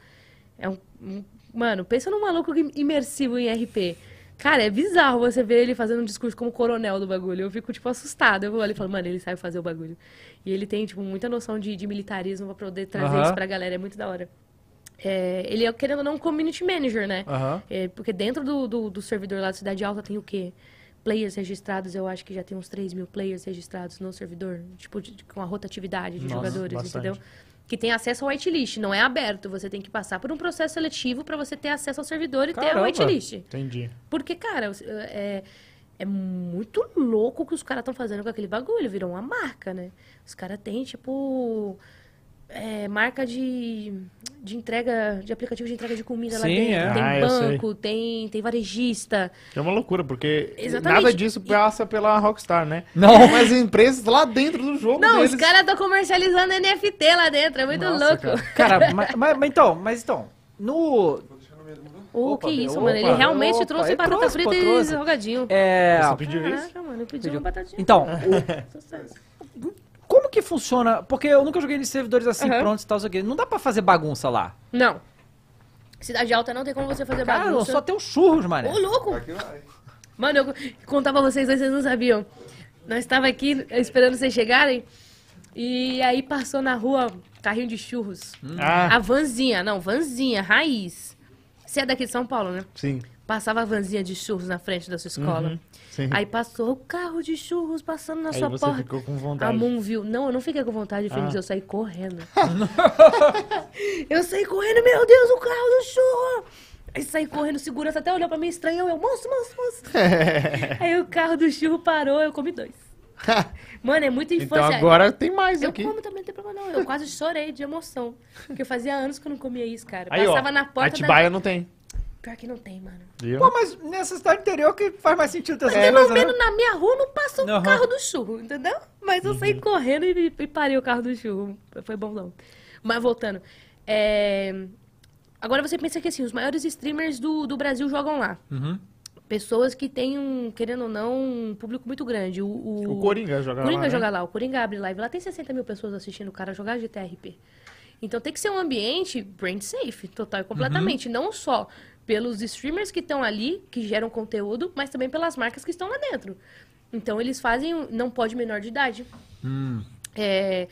É um, um- Mano, pensa num maluco imersivo em RP. Cara, é bizarro você ver ele fazendo um discurso como coronel do bagulho. Eu fico, tipo, assustada. Eu vou ali e falo, mano, ele sabe fazer o bagulho. E ele tem, tipo, muita noção de, de militarismo pra poder trazer Aham. isso pra galera. É muito da hora. É, ele é, querendo ou não, um community manager, né? Aham. É, porque dentro do, do, do servidor lá da Cidade Alta tem o quê? Players registrados, eu acho que já tem uns 3 mil players registrados no servidor, tipo, de- com a rotatividade de Nossa, jogadores, bastante. entendeu? Que tem acesso ao whitelist, não é aberto, você tem que passar por um processo seletivo pra você ter acesso ao servidor e ter Caramba. o whitelist. Entendi. Porque, cara, é, é muito louco o que os caras estão fazendo com aquele bagulho, virou uma marca, né? Os caras têm, tipo, é, marca de, de entrega, de aplicativo de entrega de comida lá Sim, dentro. é. Tem Ah, banco, tem, tem varejista. É uma loucura, porque Exatamente. nada disso passa pela Rockstar, né? Não. Mas empresas lá dentro do jogo Não, deles... os caras estão comercializando NFT lá dentro, é muito Nossa, louco. cara. Cara, mas, mas- mas então, mas então, no. Ô, Opa, que isso, opa, mano. Ele realmente opa, trouxe ele batata trouxe, frita pô, e trouxe. salgadinho. É, Você pediu isso? Caraca, mano, eu pedi Pediu. uma batatinha. então, o- Sucesso. Como que funciona? Porque eu nunca joguei nesses servidores assim Aham. prontos e tal, sei o quê. Não dá pra fazer bagunça lá. Não. Cidade Alta não tem como você fazer Cara, bagunça. só tem os churros, mané. Ô, louco! Aqui vai. Mano, eu contar pra vocês vocês não sabiam. Nós estava aqui esperando vocês chegarem. E aí passou na rua carrinho de churros. Ah, A vanzinha, não, vanzinha, raiz. Você é daqui de São Paulo, né? sim. Passava a vanzinha de churros na frente da sua escola. Uhum. Aí passou o carro de churros passando na Aí sua você porta. ficou com A vontade. Moon viu. Não, eu não fiquei com vontade, Fênix, Ah. eu saí correndo. eu saí correndo, meu Deus, o carro do churro! Aí saí correndo, segurança até olhou pra mim estranho, eu, moço, moço, moço. Aí o carro do churro parou, eu comi dois. Mano, é muita então infância. agora tem mais Eu aqui. como também, não tem problema não. Eu quase chorei de emoção. Porque fazia anos que eu não comia isso, cara. Aí, Passava ó, na porta Atibaia não tem. Pior que não tem, mano. Viu? Pô, mas nessa cidade interior que faz mais sentido ter essa Pelo coisa, né? menos na minha rua não passou o Aham. carro do churro, entendeu? Mas eu Uhum. saí correndo e, e parei o carro do churro. Foi bom não. Mas voltando. é, Agora você pensa que assim, os maiores streamers do, do Brasil jogam lá. Uhum. Pessoas que têm, um, querendo ou não, um público muito grande. O, o... O Coringa joga Coringa lá, né? joga lá, o Coringa abre live. Lá tem 60 mil pessoas assistindo o cara jogar GTRP. Então tem que ser um ambiente brand safe, total e Uhum. completamente. Não só pelos streamers que estão ali, que geram conteúdo, mas também pelas marcas que estão lá dentro. Então eles fazem. Não pode menor de idade. Hum. É,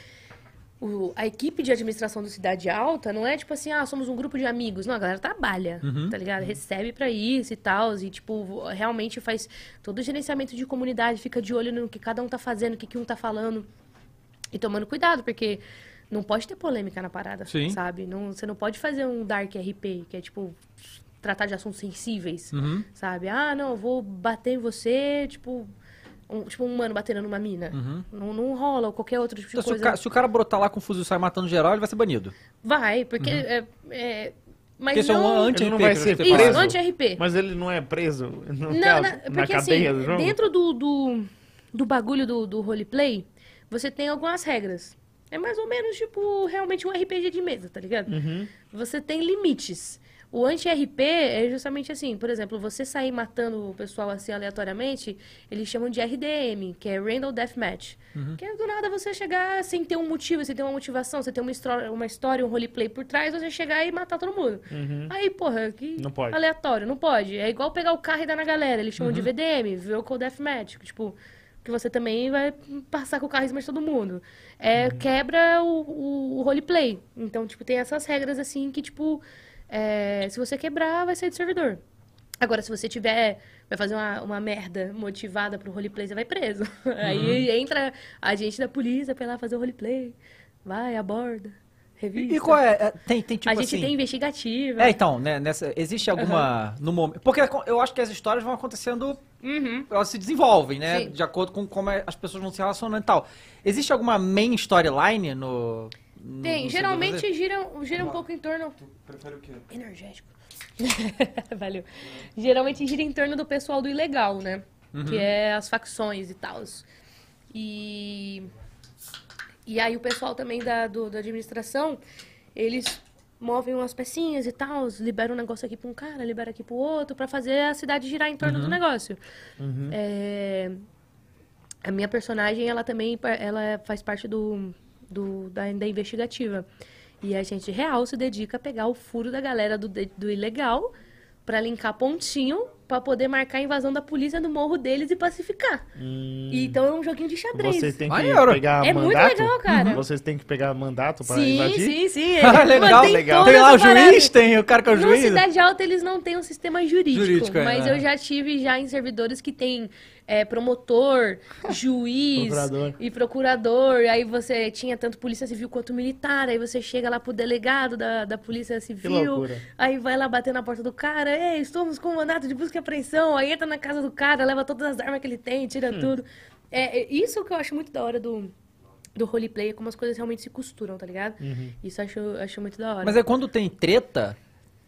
o- a equipe de administração do Cidade Alta não é tipo assim, ah, somos um grupo de amigos. Não, a galera trabalha, Uhum. tá ligado? Recebe pra isso e tal. E, tipo, realmente faz todo o gerenciamento de comunidade, fica de olho no que cada um tá fazendo, o que, que um tá falando. E tomando cuidado, porque não pode ter polêmica na parada, Sim. sabe? Não, você não pode fazer um Dark RP, que é tipo tratar de assuntos sensíveis, Uhum. sabe? Ah, não, eu vou bater em você, tipo. Um, tipo um mano batendo numa mina. Não, não rola, ou qualquer outro tipo de Uhum. Então, se, o coisa. ca- se o cara brotar lá com o fuzil e sair matando geral, ele vai ser banido. Vai, porque. É, é, mas Porque isso é um não... anti-RP. Não vai ser Isso, preso? anti-RP. Mas ele não é preso no Não, caso, na- na porque cadeia assim, do jogo? dentro do, do, do bagulho do, do roleplay, você tem algumas regras. É mais ou menos, tipo, realmente um RPG de mesa, tá ligado? Uhum. Você tem limites. O anti-RP é justamente assim, por exemplo, você sair matando o pessoal assim aleatoriamente, eles chamam de RDM, que é Random Deathmatch. Que é do nada você chegar sem ter um motivo, sem ter uma motivação, você ter uma história, uma história, um roleplay por trás, você chegar e matar todo mundo. Aí, porra, que Não pode. aleatório, não pode. É igual pegar o carro e dar na galera, eles chamam de VDM, Vehicle Deathmatch, que, tipo, que você também vai passar com o carro em cima de todo mundo. É, quebra o, o, o roleplay. Então, tipo, tem essas regras assim que, tipo, é, se você quebrar, vai sair do servidor. Agora, se você tiver, vai fazer uma, uma merda motivada pro roleplay, você vai preso. Aí entra a gente da polícia pra ir lá fazer o roleplay. Vai, aborda, revista. E qual é? é, Tem, tem tipo a gente assim... tem investigativa. É, então, né, nessa, existe alguma, no momento, porque eu acho que as histórias vão acontecendo, Uhum. elas se desenvolvem, né, Sim. de acordo com como é- as pessoas vão se relacionando e tal. Existe alguma main storyline no... Tem, no geralmente gira, gira um pouco em torno. Prefere o quê? Energético. Valeu. Geralmente gira em torno do pessoal do ilegal, né? Que é as facções e tal. E. E aí o pessoal também da, do, da administração, eles movem umas pecinhas e tal, liberam um negócio aqui pra um cara, libera aqui pro outro, pra fazer a cidade girar em torno do negócio. É, a minha personagem, ela também ela faz parte do, do- da, da investigativa. E a gente real se dedica a pegar o furo da galera do, do ilegal pra linkar pontinho pra poder marcar a invasão da polícia no morro deles e pacificar. E, então é um joguinho de xadrez. Vocês têm que Maneiro. pegar É muito mandato? legal, cara. Vocês têm que pegar mandato para Sim, invadir? sim, sim. Ah, legal, Tem legal. Tem lá o parada. juiz, tem o cara que é o juiz. Cidade Alta eles não têm um sistema jurídico, Jurídico, é, mas é. eu já tive já em servidores que tem é, promotor, juiz Procurador. e procurador. Aí você tinha tanto polícia civil quanto militar. Aí você chega lá pro delegado da, da polícia civil. Aí vai lá bater na porta do cara. Ei, estamos com mandato de busca e apreensão. Aí entra na casa do cara, leva todas as armas que ele tem, tira Hum. tudo. É, é isso que eu acho muito da hora do, do roleplay, é como as coisas realmente se costuram, tá ligado? Uhum. Isso eu acho, acho muito da hora. Mas aí quando tem treta,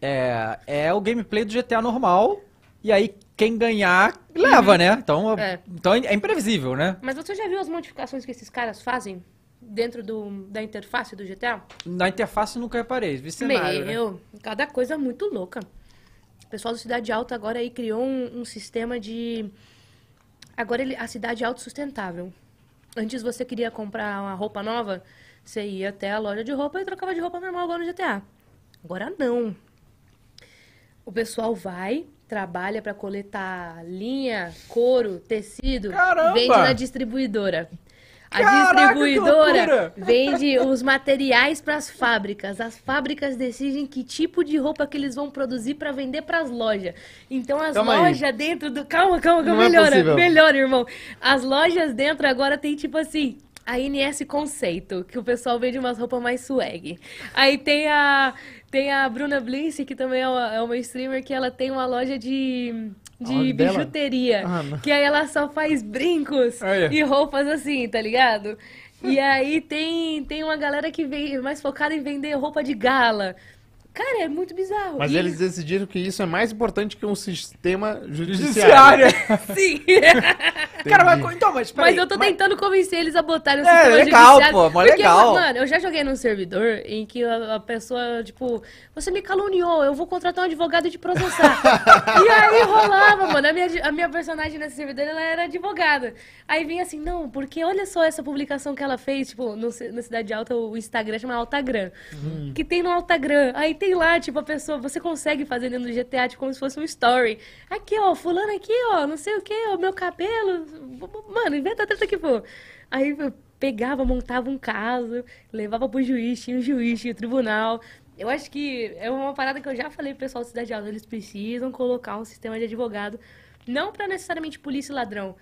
é, é o gameplay do GTA normal, e aí quem ganhar, leva, né? Então É. então é imprevisível, né? Mas você já viu as modificações que esses caras fazem dentro do, da interface do GTA? Na interface nunca reparei, vi cenário, né? Meu, cada coisa muito louca. O pessoal do Cidade Alta agora aí criou um, um sistema de... Agora ele, a Cidade Alta sustentável. Antes você queria comprar uma roupa nova, você ia até a loja de roupa e trocava de roupa normal igual no GTA. Agora não. O pessoal vai, trabalha pra coletar linha, couro, tecido, Caramba! vende na distribuidora. A Caraca, distribuidora vende os materiais para as fábricas. As fábricas decidem que tipo de roupa que eles vão produzir para vender para as lojas. Então as Calma aí. lojas dentro do calma, calma, calma, Não é melhora, possível. melhora, irmão. As lojas dentro agora tem tipo assim, a NS Conceito, que o pessoal vende umas roupas mais swag. Aí tem a tem a Bruna Blince, que também é uma, é uma streamer que ela tem uma loja de de bijuteria, Ah, que aí ela só faz brincos e roupas assim, tá ligado? E aí tem, tem uma galera que vem mais focada em vender roupa de gala. Cara, é muito bizarro. Mas E- eles decidiram que isso é mais importante que um sistema judiciário. Judiciária. Sim. Cara, mas, então, mas peraí, Mas eu tô tentando convencer eles a botarem o É, sistema legal, judiciário. pô, Porque, legal. Mano, eu já joguei num servidor em que a, a pessoa, tipo, você me caluniou, eu vou contratar um advogado e te processar. e aí rolava, mano. A minha, a minha personagem nesse servidor, ela era advogada. Aí vinha assim, não, porque olha só essa publicação que ela fez, tipo, no, na Cidade Alta, o Instagram chama Altagram. Que tem no Altagram. Aí tem lá, tipo, a pessoa, você consegue fazer dentro do GTA, tipo, como se fosse um story. Aqui, ó, fulano aqui, ó, não sei o que, ó, meu cabelo. Mano, inventa a treta que for. Aí eu pegava, montava um caso, levava pro juiz, tinha o juiz, tinha o tribunal. Eu acho que é uma parada que eu já falei pro pessoal da Cidade Alta, eles precisam colocar um sistema de advogado, não pra necessariamente polícia e ladrão,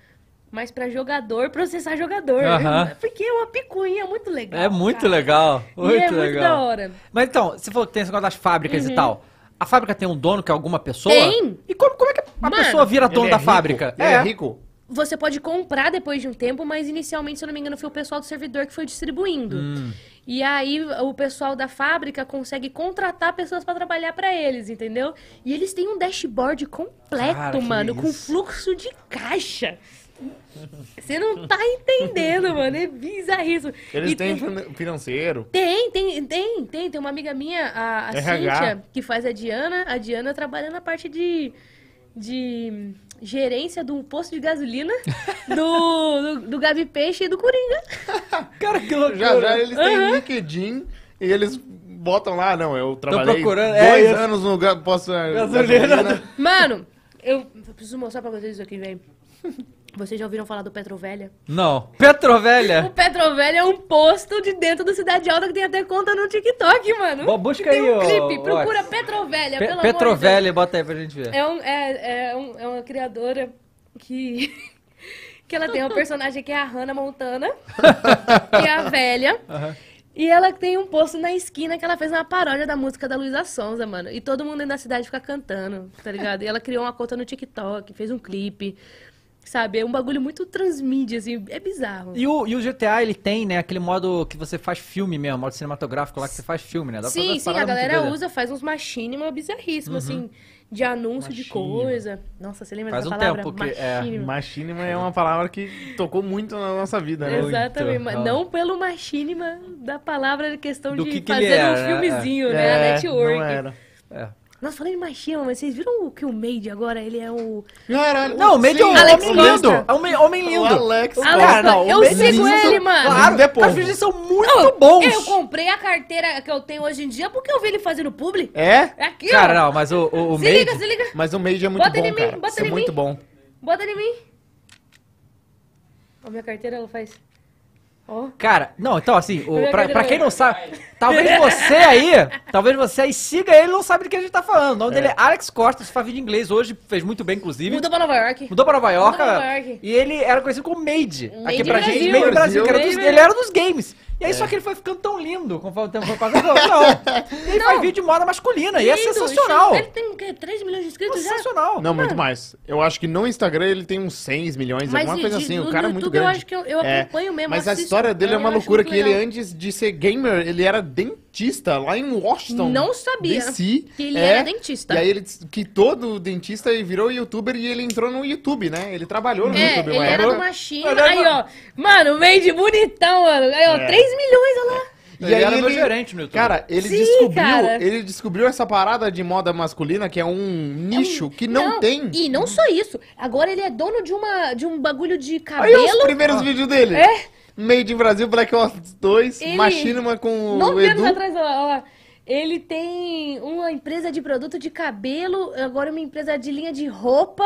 mas pra jogador processar jogador. Aham. Porque é uma picuinha muito legal. É muito cara. legal. E Muito é muito legal. da hora. Mas então, você falou que tem esse negócio das fábricas Uhum. e tal. A fábrica tem um dono que é alguma pessoa? Tem. E como, como é que a Mano, pessoa vira Ele dono é da rico? fábrica? Ele é rico? Você pode comprar depois de um tempo, mas inicialmente, se eu não me engano, foi o pessoal do servidor que foi distribuindo. Hum. E aí o pessoal da fábrica consegue contratar pessoas pra trabalhar pra eles, entendeu? E eles têm um dashboard completo, Cara, mano, com fluxo de caixa. Você não tá entendendo, mano. É bizarríssimo. Eles E têm tem- fin- financeiro. tem, tem, tem, tem. Tem uma amiga minha, a, a. Cíntia, que faz a Diana. A Diana trabalha na parte de, de gerência do posto de gasolina do, do, do Gabi Peixe e do Coringa. Cara, que loucura. Já já eles têm Aham. LinkedIn e eles botam lá, não, eu trabalhei procurando, dois é anos no posto Gasolina. Mano, eu preciso mostrar pra vocês isso aqui, velho. Vocês já ouviram falar do Petrovelha? Não. O Petrovelha. Petrovelha é um posto de dentro da Cidade Alta que tem até conta no TikTok, mano. Bom, busca tem aí, um clipe. Procura Ox. Petrovelha, Pe pelo amor de Deus. Petrovelha, bota aí pra gente ver. É, um, é, é, um- é uma criadora que. que ela tem uma personagem que é a Hannah Montana, que é a velha. E ela tem um posto na esquina que ela fez uma paródia da música da Luísa Sonza, mano. E todo mundo na cidade fica cantando, tá ligado? E ela criou uma conta no TikTok, fez um clipe. Sabe? É um bagulho muito transmídia, assim. É bizarro. E o, e o GTA, ele tem, né, aquele modo que você faz filme mesmo, modo cinematográfico lá que você faz filme, né? Dá Sim, sim, a muito galera usa, faz uns machinima bizarríssimos, assim, de anúncio de Machinima. coisa. Nossa, você lembra Faz dessa um palavra? tempo que- é. Machinima. Machinima é uma palavra que tocou muito na nossa vida, né? Muito, Exatamente, mas ó. não pelo machinima da palavra de questão Do de que que fazer era, um né? filmezinho, né? É, A network. Não era. É. Nossa, falando de machinima, mas vocês viram que o Made agora, ele é o... Caralho. Não, o Made é um Alex homem Costa. lindo. É um homem- homem O lindo. Alex. Alex Cara, não, Costa. eu Made sigo é ele, lindo. mano. Claro, Lindo é os vídeos são muito bons. Eu comprei a carteira que eu tenho hoje em dia porque eu vi ele fazendo publi. É? É aqui, Cara, ó. não, mas o, o, o se Made... liga, se liga. Mas o Made é muito Bota ele bom, em mim, cara. bota ele é em muito mim. bom. Bota ele em mim. Ó, minha carteira, ela faz... Cara, não, então assim, o, Eu pra, pra quem não sabe, talvez você aí, talvez você aí siga ele e não sabe do que a gente tá falando. O nome dele é Alex Costa, você faz vídeo em inglês hoje, fez muito bem, inclusive. Mudou pra Nova York. Mudou pra Nova York, Mudou pra Nova York. e ele era conhecido como Made. Made aqui pra Brasil. gente, Made Brasil, que era dos- ele era dos games. E aí só que ele foi ficando tão lindo conforme o tempo foi passando. Não, não. E ele Não. faz vídeo de moda masculina, e é Lindo, sensacional. Ele tem o quê? 3 milhões de inscritos já? Sensacional. Não, muito mais. Eu acho que no Instagram ele tem uns 6 milhões, Mas alguma coisa de- assim. O cara é muito YouTube eu grande. acho que eu- eu É, acompanho mesmo, Mas a assisto. História dele é Eu uma loucura, que ele antes de ser gamer, ele era dentista lá em Washington. Não sabia DC. que ele É, era dentista. E aí ele quitou do dentista e virou youtuber e ele entrou no YouTube, né? Ele trabalhou no É, YouTube ele uma era do Machine. Ele era Aí, ó. Mano, made bonitão, mano. Aí, ó, É. 3 milhões, olha lá. E Ele aí era meu gerente no YouTube. Cara, ele Sim, descobriu, cara. ele descobriu essa parada de moda masculina que é um nicho que não, tem. E não só isso. Agora ele é dono de, uma, de um bagulho de Aí os cabelo. primeiros vídeos dele. É. Made in Brasil, Black Ops 2, Ele- Machinima com o Nove anos Edu. atrás, ó, ó. Ele tem uma empresa de produto de cabelo, agora uma empresa de linha de roupa.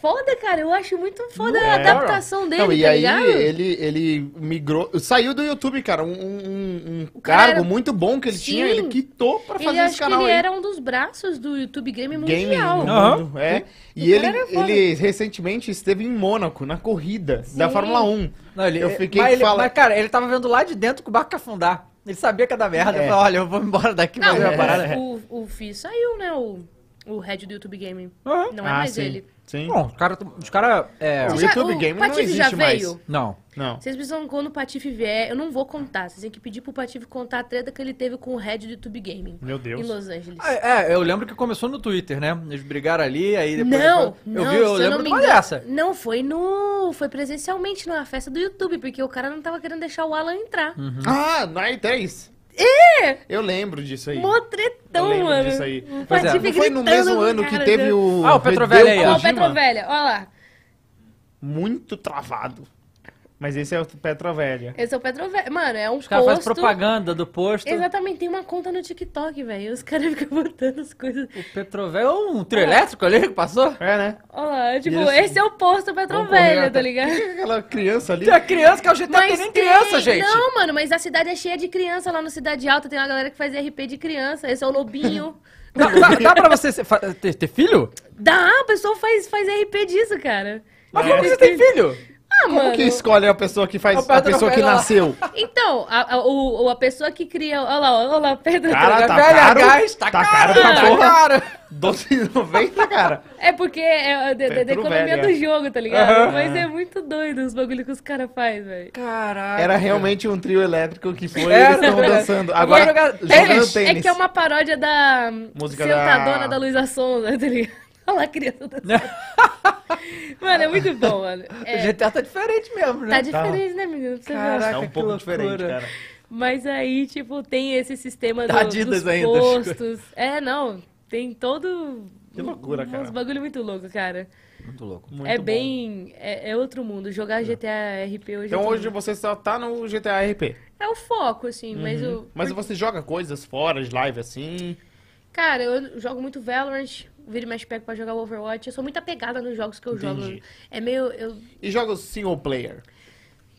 Foda, cara. Eu acho muito foda a É. adaptação dele, Não, e tá aí ligado? ele, ele migrou, saiu do YouTube, cara, um, um, um cara cargo era- muito bom que ele Sim. tinha, ele quitou pra Ele fazer acho esse que canal ele aí. era um dos braços do YouTube Game Mundial. mundo, é. E ele, ele recentemente esteve em Mônaco, na corrida da Sim. Fórmula 1. Não, ele, Eu fiquei mas, ele- fala- mas, cara, ele tava vendo lá de dentro que o barco afundar. Ele sabia que ia dar merda. É. Ele falou, olha, eu vou embora daqui, Não, uma parada. o, o Fih saiu, né? O, o head do YouTube Gaming. Aham. Não é Ah, mais sim. ele. Sim. Bom, os caras... Os cara, é... O já- YouTube o Gaming não Patife já existe mais. veio? Não. Não. Vocês precisam, quando o Patife vier, eu não vou contar. Vocês têm que pedir pro Patife contar a treta que ele teve com o head do YouTube Gaming. Meu Deus. Em Los Angeles. Ah, É, eu lembro que começou no Twitter, né? Eles brigaram ali, aí depois... Não, eu, não, vi, eu se lembro não de me uma engano, dessa. Não, foi no. Foi presencialmente na festa do YouTube, porque o cara não tava querendo deixar o Alan entrar. Uhum. Ah, na E3. É! Eu lembro disso aí. Mó tretão, Eu lembro mano. disso aí. Pois é, Não foi no mesmo ano que cara, teve né? o. Ah, o Petrovelli aí, ó. O? Petrovelha, ó lá. Muito travado. Mas esse é o Petrovelha. Esse é o Petrovelha. Mano, é um Os caras fazem posto. propaganda do posto. Exatamente, tem uma conta no TikTok, velho. Os caras ficam botando as coisas. O Petrovel é um trio elétrico ali que passou. É, né? Olha lá, tipo, Isso. esse é o posto Petrovelha, tá ligado? É Aquela criança ali. Tem a criança que é o GTA, tem nem criança, tem- gente. Não, mano, mas a cidade é cheia de criança. Lá no Cidade Alta tem uma galera que faz RP de criança. Esse é o Lobinho. Dá, dá, dá pra você ter, ter filho? Dá, a pessoa faz, faz RP disso, cara. Mas como que você tem filho? Ah, Como mano. que escolhe a pessoa que faz a pessoa que nasceu? Então, a, a, o, a pessoa que cria. Olha lá, olha lá, Pedro. Cara, tá Velha caro. gás, tá, Tá caro, caro tá porra. caro. 12,90, cara. É porque é da- da, economia Velha. do jogo, tá ligado? Aham. Mas é muito doido os bagulho que os caras fazem, velho. Caraca. Era realmente um trio elétrico que foi Era, eles estão dançando. Agora jogar tênis. É que é uma paródia da Música Sentadona da- da... Luísa Sonza, tá ligado? Olha lá, a criança dançando. Mano, é muito bom, mano. O É, GTA tá diferente mesmo, né? tá diferente, né, menino? Pra você ver. Caraca, É um pouco loucura. diferente, cara. Mas aí, tipo, tem esse sistema do, dos ainda. postos. É, não. Tem todo... Que loucura, uns cara. bagulho muito louco, cara. Muito louco. Muito é bom. bem... É, é outro mundo. Jogar GTA RP hoje... Então é hoje tudo. você só tá no GTA RP. É o foco, assim, mas o... Mas você joga coisas fora de live assim? Cara, eu jogo muito Valorant, vira e mexe pego pra jogar o Overwatch. Eu sou muito apegada nos jogos que eu jogo. Entendi. É meio. Eu... E jogos single player?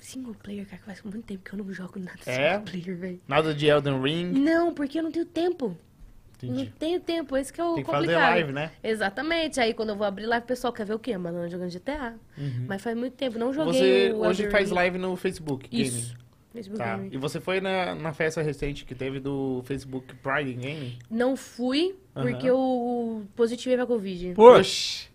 Single player, cara, que faz muito tempo que eu não jogo nada É? single player, velho. Nada de Elden Ring? Não, porque eu não tenho tempo. Não Entendi. tenho tempo, esse que é o Tem que fazer complicado. live, né? Exatamente. Aí quando eu vou abrir live, o pessoal quer ver o quê? Mandando jogando GTA. Mas faz muito tempo, não joguei Você o hoje faz live no Facebook Isso. Gaming. Facebook Tá. Gaming. E você foi na, na festa recente que teve do Facebook Pride Gaming? Não fui, porque Aham. eu positivei pra Covid. Poxa.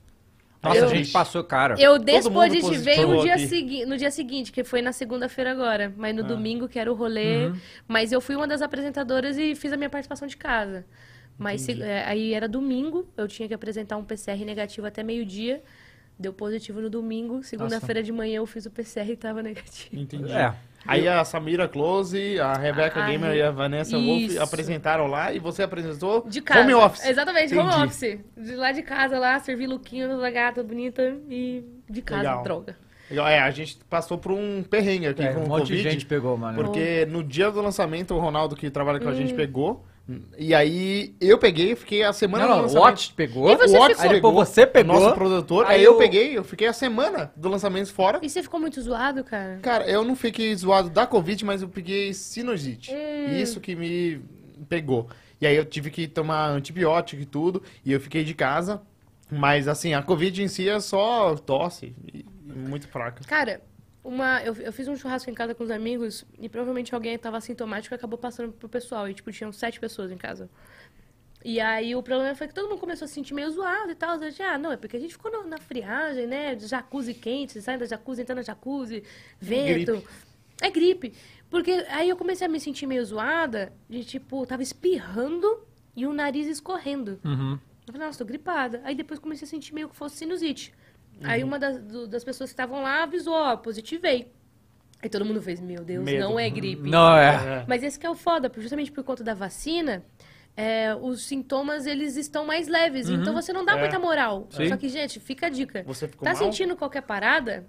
Nossa, Eu- a gente passou, cara. Eu despositivei no dia, segui no dia seguinte, que foi na segunda-feira agora. Mas no Ah. domingo, que era o rolê. Uhum. Mas eu fui uma das apresentadoras e fiz a minha participação de casa. Mas se- é, aí era domingo, eu tinha que apresentar um PCR negativo até meio-dia. Deu positivo no domingo. Segunda-feira de manhã eu fiz o PCR e tava negativo. Entendi. É. Aí a Samira Close, a Rebeca A- a Gamer e a Vanessa Wolf Isso. apresentaram lá e você apresentou De casa. home office. Exatamente, home Entendi. office. De lá de casa, lá, servi lookinho da gata bonita e de casa, Legal. droga. Legal. É, a gente passou por um perrengue aqui É, com um o monte Covid. de gente pegou, mano. Porque no dia do lançamento, o Ronaldo que trabalha com a Hum. gente pegou. E aí eu peguei, fiquei a semana Não, do não, o lançamento. Watch pegou. E você o Watch, ficou- aí depois você pegou. Nosso produtor. Aí Aí, eu eu- peguei, eu fiquei a semana do lançamento fora. E você ficou muito zoado, cara? Cara, eu não fiquei zoado da Covid, mas eu peguei sinusite. Hum. Isso que me pegou. E aí eu tive que tomar antibiótico e tudo, e eu fiquei de casa. Mas assim, a Covid em si é só tosse, muito fraca. Cara, uma, eu, eu fiz um churrasco em casa com os amigos e provavelmente alguém tava assintomático e acabou passando pro pessoal. E, tipo, tinham sete pessoas em casa. E aí o problema foi que todo mundo começou a se sentir meio zoado e tal. Eu disse, ah, não, é porque a gente ficou no- na friagem, né? Jacuzzi quente, sai da jacuzzi, entra na jacuzzi, vento. Gripe. É gripe. Porque aí eu comecei a me sentir meio zoada, de tipo, tava espirrando e o nariz escorrendo. Uhum. Eu falei, nossa, tô gripada. Aí depois comecei a sentir meio que fosse sinusite. Aí Uhum. uma das, do- das pessoas que estavam lá avisou, ó, positivei. Aí todo mundo fez, meu Deus, Medo. não é gripe. Não, é. É. Mas esse que é o foda, justamente por conta da vacina, é, os sintomas, eles estão mais leves. Então você não dá É. muita moral. Sim. Só que, gente, fica a dica. Você ficou Tá mal? sentindo qualquer parada?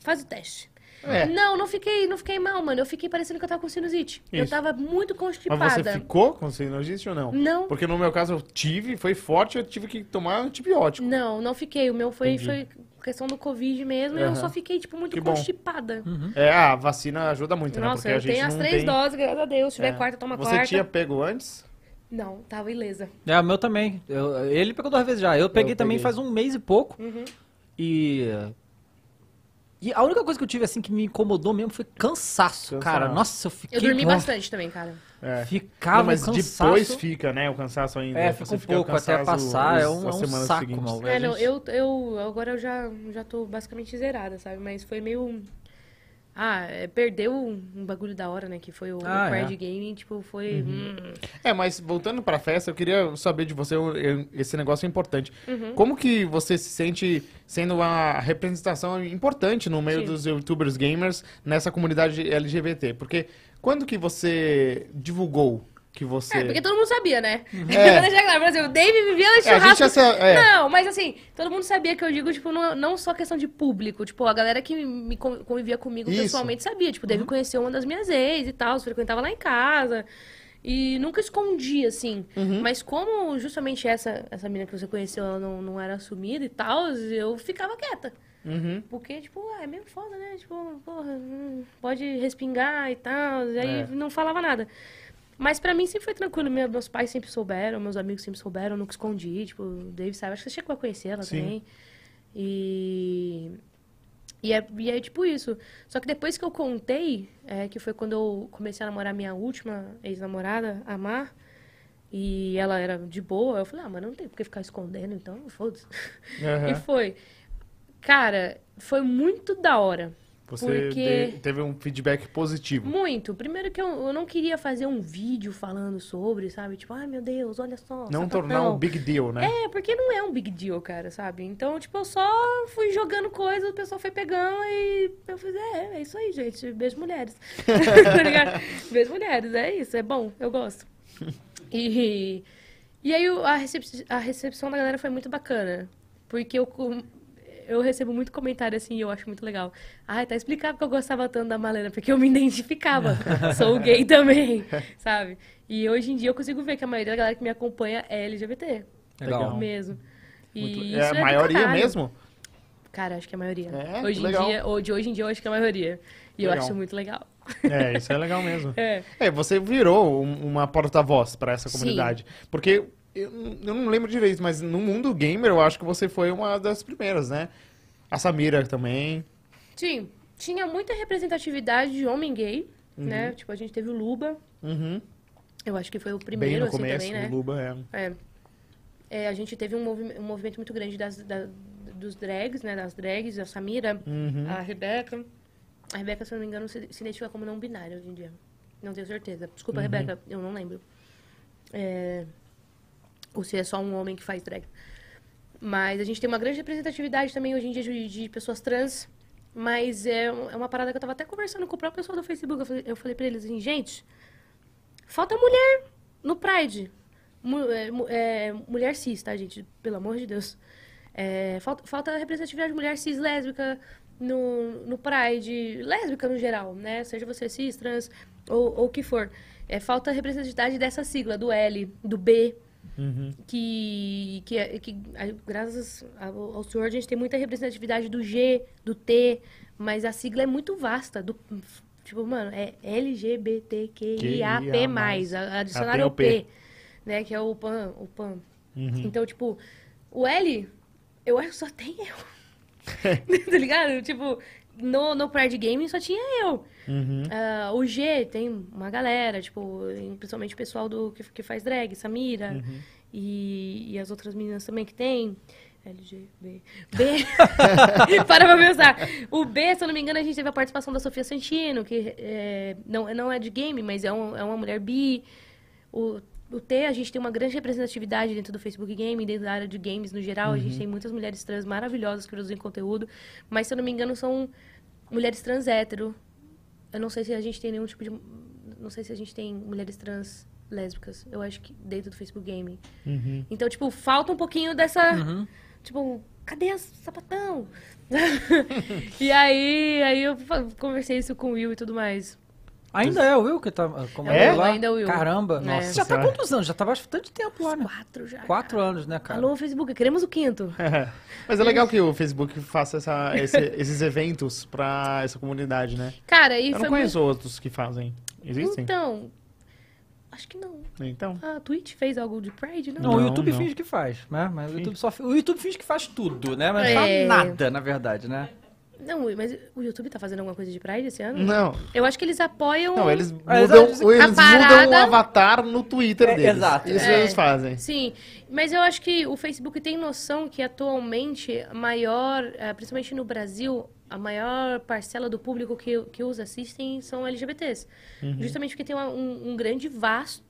Faz o teste. É. Não, não fiquei, não fiquei mal, mano. Eu fiquei parecendo que eu tava com sinusite. Eu Isso. tava muito constipada. Mas você ficou com sinusite ou não? Não. Porque no meu caso eu tive, foi forte, eu tive que tomar antibiótico. Não, não fiquei. O meu foi, foi questão do Covid mesmo. E eu só fiquei, tipo, muito Que constipada. É, a vacina ajuda muito, né? Nossa, Porque a eu gente tenho as três tem... doses, graças a Deus. Se tiver É. quarta, toma Você quarta. tinha pego antes? Não, tava ilesa. É, o meu também. Eu- ele pegou duas vezes já. Eu peguei também peguei. faz um mês e pouco. Uhum. E. E a única coisa que eu tive, assim, que me incomodou mesmo foi cansaço, Cansaço. cara. Nossa, eu fiquei. Eu dormi bastante também, cara. É. Ficava Não, mas um cansaço. depois fica, né? O cansaço ainda. É, fica um pouco até cansaço passar. É um, é um semanas saco, seguintes. mal. É, não, eu, eu agora eu já, já tô basicamente zerada, sabe? Mas foi meio. Ah, é, perdeu um um bagulho da hora, né? Que foi o, Ah, o Pride é. Gaming, tipo, foi. hum. É, mas voltando pra festa, eu queria saber de você, eu- esse negócio é importante. Uhum. Como que você se sente sendo uma representação importante no meio Sim. dos youtubers gamers nessa comunidade LGBT? Porque quando que você divulgou que você... É, porque todo mundo sabia, né? É. Deixar claro, por exemplo, o Dave vivia no É, churrasco. sa- é. Não, mas assim, todo mundo sabia que eu digo, tipo, não, não só questão de público. Tipo, a galera que me con- convivia comigo Isso. pessoalmente sabia. Tipo, o Dave conheceu uma das minhas ex e tal, frequentava lá em casa. E nunca escondi, assim. Uhum. Mas como justamente essa, essa menina que você conheceu, ela não, não era assumida e tal, eu ficava quieta. Uhum. Porque, tipo, ah, é meio foda, né? Tipo, porra, hum, pode respingar e tal. E aí É. não falava nada. Mas pra mim sempre foi tranquilo. Meus pais sempre souberam, meus amigos sempre souberam, eu nunca escondi. Tipo, o Dave sabe. Acho que você chegou a conhecer ela Sim. também. E. E é, e é tipo isso. Só que depois que eu contei, é, que foi quando eu comecei a namorar minha última ex-namorada, a Mar, e ela era de boa, eu falei, ah, mas não tem por que ficar escondendo, então foda-se. Aham. E foi. Cara, foi muito da hora. Você porque- teve um feedback positivo. Muito. Primeiro que eu, eu não queria fazer um vídeo falando sobre, sabe? Tipo, ai meu Deus, olha só. Não sapatão. tornar um big deal, né? É, porque não é um big deal, cara, sabe? Então, tipo, eu só fui jogando coisas, o pessoal foi pegando e eu fiz, é, é isso aí, gente. Beijo mulheres. tá? Beijo mulheres, é isso, é bom, eu gosto. E, e aí a, recep- a recepção da galera foi muito bacana. Porque eu, eu recebo muito comentário assim e eu acho muito legal. Ai, tá explicado que eu gostava tanto da Malena, porque eu me identificava. Sou gay também, sabe? E hoje em dia eu consigo ver que a maioria da galera que me acompanha é LGBT. Legal. Mesmo. E Muito- isso é a maioria mesmo? Cara, acho que é a maioria. É? hoje, em Legal. dia, ou de hoje em dia eu acho que é a maioria. E eu Legal. acho muito legal. É, isso é legal mesmo. É. É, você virou um- uma porta-voz pra essa Sim. comunidade. Porque eu, eu não lembro direito, mas no mundo gamer eu acho que você foi uma das primeiras, né? A Samira também. Sim, tinha muita representatividade de homem gay, né? Tipo, a gente teve o Luba, Uhum. eu acho que foi o Bem primeiro, no assim, começo, também, né? o Luba é. É. É, a gente teve um, movi- um movimento muito grande das, da- dos drags, né? Das drags, a Samira, Uhum. a Rebeca. A Rebeca, se eu não me engano, se, se identifica como não binária hoje em dia. Não tenho certeza. Desculpa, Uhum. Rebeca, eu não lembro. É, Ou se é só um homem que faz drag. Mas a gente tem uma grande representatividade também hoje em dia de, de pessoas trans. Mas é, é uma parada que eu tava até conversando com o próprio pessoal do Facebook. Eu falei, eu falei pra eles assim, gente, falta mulher no Pride. É, é, mulher cis, tá, gente? Pelo amor de Deus. É, falta, falta representatividade de mulher cis lésbica no, no Pride, lésbica no geral, né? Seja você cis, trans ou o que for. É, falta representatividade dessa sigla, do L, do B, Uhum. que, que, é- que graças ao, ao senhor a gente tem muita representatividade do G, do T, mas a sigla é muito vasta. Do, tipo, mano, é LGBTQIAP+, a- adicionar o P. Né, que é o PAN, o PAN. Uhum. Então, tipo, o L, eu acho que só tem eu. tá ligado? Tipo, no, no Pride Gaming só tinha eu. Uhum. Ah, o G tem uma galera, tipo, principalmente o pessoal do, que, que faz drag, Samira, Uhum. e, e as outras meninas também que tem. LG, B. Para pra pensar. O B, se eu não me engano, a gente teve a participação da Sofia Santino, que é, não, não é de game, mas é, um- é uma mulher bi. O, o T, a gente tem uma grande representatividade dentro do Facebook Game, dentro da área de games no geral. A gente tem muitas mulheres trans maravilhosas que produzem conteúdo. Mas, se eu não me engano, são mulheres trans hétero. Eu não sei se a gente tem nenhum tipo de. Não sei se a gente tem mulheres trans lésbicas. Eu acho que dentro do Facebook Gaming. Uhum. Então, tipo, falta um pouquinho dessa. Uhum. Tipo, cadê as sapatão? e aí, aí eu conversei isso com o Will e tudo mais. Ainda é o Will que tá como É? lá? Ainda é o Will. Caramba. É. Nossa, já tá Senhora. quantos anos? Já tá bastante tempo lá, né? Quatro já. Quatro anos, né, cara? Alô, Facebook, queremos o quinto. Mas é legal que o Facebook faça essa- esse- esses eventos pra essa comunidade, né? Cara, e Eu foi não conheço outros que fazem. muito... Existem? Então, acho que não. Então. A Twitch fez algo de Pride, não? Não, o YouTube não. finge que faz, né? Mas o. YouTube só o YouTube finge que faz tudo, né? Mas não É. faz nada, na verdade, né? Não, mas o YouTube tá fazendo alguma coisa de Pride esse ano? Não. Eu acho que eles apoiam... Não, eles mudam, eles- eles a mudam o avatar no Twitter É, deles. exato. Isso É. eles fazem. Sim, mas eu acho que o Facebook tem noção que atualmente a maior, eh, principalmente no Brasil, a maior parcela do público que, que os assistem são LGBTs. Uhum. Justamente porque tem uma- um, um grande, vasto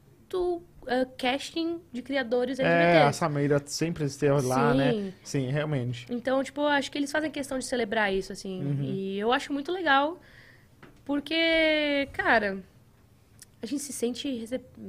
eh, casting de criadores É, a. Samira sempre esteve lá, Sim. né? Sim, realmente. Então, tipo, eu acho que eles fazem questão de celebrar isso, assim. Uhum. E eu acho muito legal, porque, cara, a gente se sente,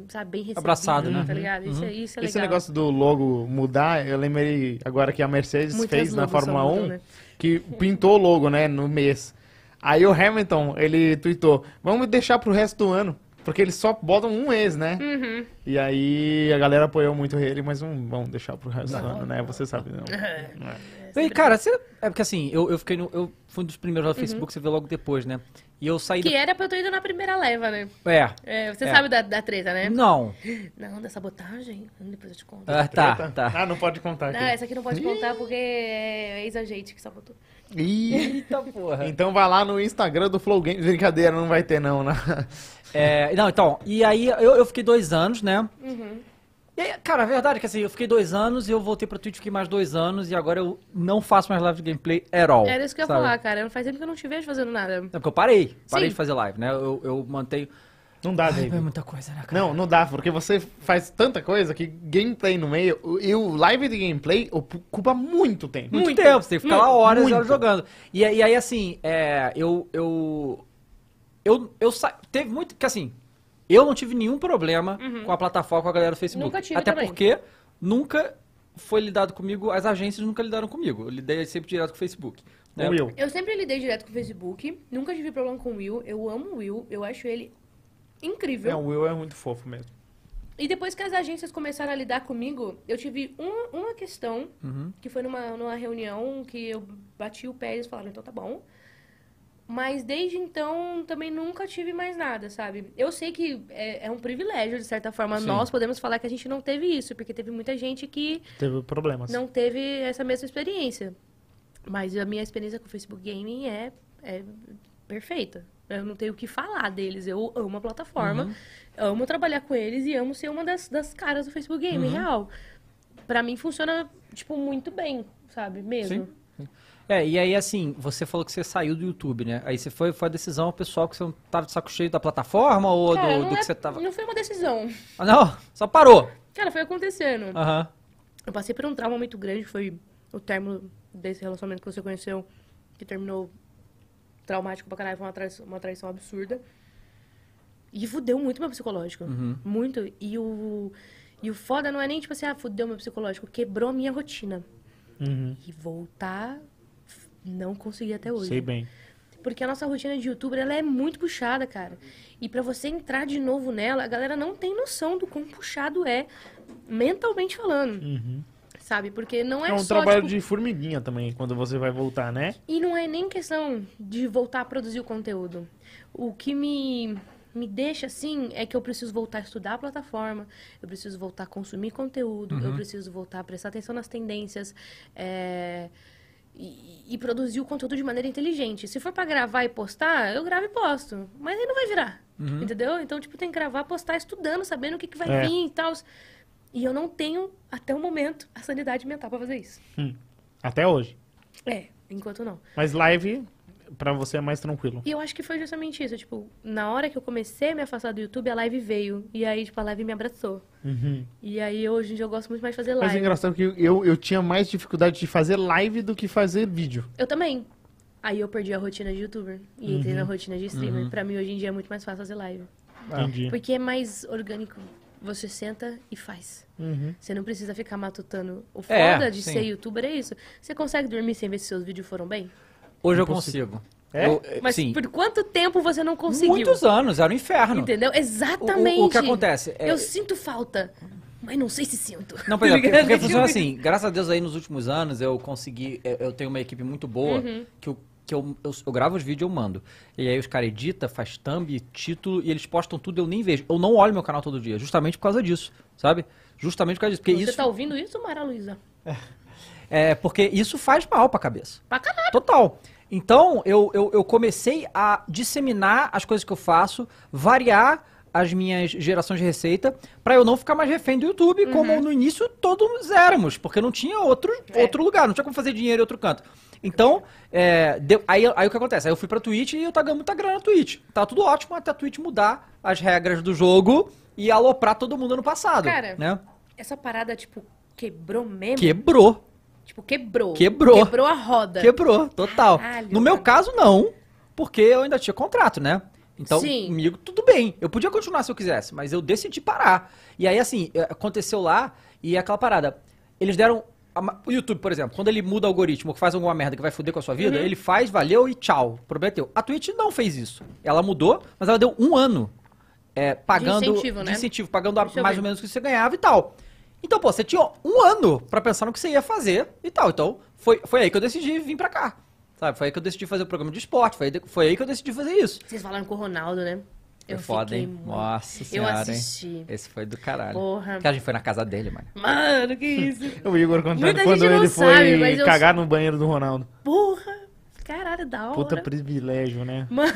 sabe, bem recebido, Abraçado, né? Tá ligado? Isso, é- isso é legal. Esse negócio do logo mudar, eu lembrei agora que a Mercedes Muitas fez na Fórmula só 1, mudam, né? que pintou o logo, né, no mês. Aí o Hamilton, ele tweetou, vamos deixar pro resto do ano, porque eles só botam um mês, né? Uhum. E aí a galera apoiou muito ele, mas não vão deixar pro resto do ano, né? Você sabe, não. É. E, cara, você... é porque assim, eu, eu fiquei no. Eu fui um dos primeiros no Facebook, você vê logo depois, né? E eu saí. Uhum. Que da- era pra eu ter ido na primeira leva, né? É. É, você É. sabe da, da treta, né? Não. Não, da sabotagem? Depois eu te conto. Ah, tá, tá. Ah, não pode contar Não, aqui. essa aqui não pode contar porque é ex-agente que sabotou. Eita porra. então vai lá no Instagram do Flow Games. Brincadeira, não vai ter não, né? É, não, então, e aí eu, eu fiquei dois anos, né? Uhum. E aí, cara, a verdade é que assim, eu fiquei dois anos e eu voltei pra Twitch, fiquei mais dois anos e agora eu não faço mais live de gameplay at all. Era isso que eu ia sabe? falar, cara. Faz tempo que eu não te vejo fazendo nada. É porque eu parei, parei Sim. de fazer live, né? Eu, eu mantenho. Não dá, Ai, David. é muita coisa, né, cara? Não, não dá, porque você faz tanta coisa que gameplay no meio, e o live de gameplay ocupa muito tempo. Muito, Muito. tempo, você tem que ficar lá horas Muito. horas jogando. E, e aí, assim, é, eu, eu, eu, eu sa... teve muito, que assim, eu não tive nenhum problema com a plataforma, com a galera do Facebook. Uhum. Nunca tive Até também. porque nunca foi lidado comigo, as agências nunca lidaram comigo. Eu lidei sempre direto com o Facebook. né? O Will. Eu sempre lidei direto com o Facebook. Nunca tive problema com o Will. Eu amo o Will. Eu acho ele incrível. É, o Will é muito fofo mesmo. E depois que as agências começaram a lidar comigo, eu tive uma, uma questão, Uhum. que foi numa, numa reunião que eu bati o pé e eles falaram, então tá bom. Mas desde então também nunca tive mais nada, sabe? Eu sei que é, é um privilégio, de certa forma. Sim. Nós podemos falar que a gente não teve isso, porque teve muita gente que Teve problemas. não teve essa mesma experiência. Mas a minha experiência com o Facebook Gaming é, é perfeita. Eu não tenho o que falar deles. Eu amo a plataforma, amo trabalhar com eles e amo ser uma das, das caras do Facebook Gaming, real. Pra mim funciona, tipo, muito bem, sabe? Mesmo. Sim. É, e aí assim, você falou que você saiu do YouTube, né? Aí você foi, foi a decisão pessoal que você não tava de saco cheio da plataforma ou Cara, do, do é- que você tava. não foi uma decisão. Ah, não, só parou. Cara, foi acontecendo. Aham. Eu passei por um trauma muito grande, foi o término desse relacionamento que você conheceu, que terminou traumático pra caralho, foi uma traição, uma traição absurda. E fudeu muito meu psicológico. Uhum. Muito. E o, e o foda não é nem tipo assim, ah, fudeu meu psicológico, quebrou a minha rotina. Uhum. E voltar, não consegui até hoje. Sei bem. Porque a nossa rotina de youtuber, ela é muito puxada, cara. E pra você entrar de novo nela, a galera não tem noção do quão puxado é, mentalmente falando. Uhum. Sabe? Porque não é, É um só, trabalho tipo, de formiguinha também, quando você vai voltar, né? E não é nem questão de voltar a produzir o conteúdo. O que me, me deixa assim é que eu preciso voltar a estudar a plataforma, eu preciso voltar a consumir conteúdo, eu preciso voltar a prestar atenção nas tendências. é, E, e produzir o conteúdo de maneira inteligente. Se for pra gravar e postar, eu gravo e posto. Mas aí não vai virar. Entendeu? Então, tipo, tem que gravar, postar, estudando, sabendo o que, que vai É. vir e tal. E eu não tenho, até o momento, a sanidade mental pra fazer isso. Hum. Até hoje. É, enquanto não. Mas live, pra você é mais tranquilo. E eu acho que foi justamente isso. Tipo, na hora que eu comecei a me afastar do YouTube, a live veio. E aí, tipo, a live me abraçou. Uhum. E aí, hoje em dia, eu gosto muito mais de fazer Mas é live. engraçado que eu, eu tinha mais dificuldade de fazer live do que fazer vídeo. Eu também. Aí eu perdi a rotina de youtuber. E entrei Uhum. na rotina de streamer. Pra mim, hoje em dia, é muito mais fácil fazer live. Entendi. Porque é mais orgânico. Você senta e faz. Uhum. Você não precisa ficar matutando. O É, foda de sim. ser youtuber é isso. Você consegue dormir sem ver se seus vídeos foram bem? Hoje eu consigo. É? Eu- Mas sim. por quanto tempo você não conseguiu? Muitos anos, era um inferno. Entendeu? Exatamente. O- o- o que acontece é- Eu sinto falta, mas não sei se sinto. Não, por Tá exemplo, porque, ligado? porque funciona assim. Graças a Deus aí nos últimos anos eu consegui. Eu, eu tenho uma equipe muito boa Uhum. que, eu, que eu, eu, eu gravo os vídeos e eu mando. E aí os caras editam, faz thumb, título e eles postam tudo eu nem vejo. Eu não olho meu canal todo dia, justamente por causa disso, sabe? Justamente por causa disso. Porque Você isso, tá ouvindo isso, Mara Luísa? é, porque isso faz mal pra cabeça. Pra caralho. Total. Então, eu, eu, eu comecei a disseminar as coisas que eu faço, variar as minhas gerações de receita, pra eu não ficar mais refém do YouTube, como no início todos éramos, porque não tinha outro, É. outro lugar, não tinha como fazer dinheiro em outro canto. Então, é, deu- aí, aí o que acontece? Aí eu fui pra Twitch e eu tava ganhando muita grana na Twitch. Tá tudo ótimo até a Twitch mudar as regras do jogo e aloprar todo mundo ano passado. Cara, né? Essa parada, tipo, quebrou mesmo? Quebrou. Tipo, quebrou. Quebrou. Quebrou a roda. Quebrou, total. Caralho, no meu cara. caso, não, porque eu ainda tinha contrato, né? Então, Sim. comigo, tudo bem. Eu podia continuar se eu quisesse, mas eu decidi parar. E aí, assim, eh, aconteceu lá e é aquela parada. Eles deram. O YouTube, por exemplo, quando ele muda o algoritmo, que faz alguma merda que vai foder com a sua Uhum. vida, ele faz, valeu e tchau. Prometeu. A Twitch não fez isso. Ela mudou, mas ela deu um ano é, pagando. incentivo, né? de incentivo, pagando Deixa mais ou menos o que você ganhava e tal. Então, pô, você tinha um ano pra pensar no que você ia fazer e tal. Então, foi, foi aí que eu decidi vir pra cá. Sabe? Foi aí que eu decidi fazer o programa de esporte. Foi aí, foi aí que eu decidi fazer isso. Vocês falaram com o Ronaldo, né? Foi foda, fiquei hein? muito- Nossa Eu senhora, assisti. hein? Esse foi do caralho. Porra. Porque a gente foi na casa dele, mano. Mano, que isso? O Igor contando Muita quando ele sabe, foi mas eu- cagar no banheiro do Ronaldo. Porra! Caralho, da hora. Puta privilégio, né? Mano,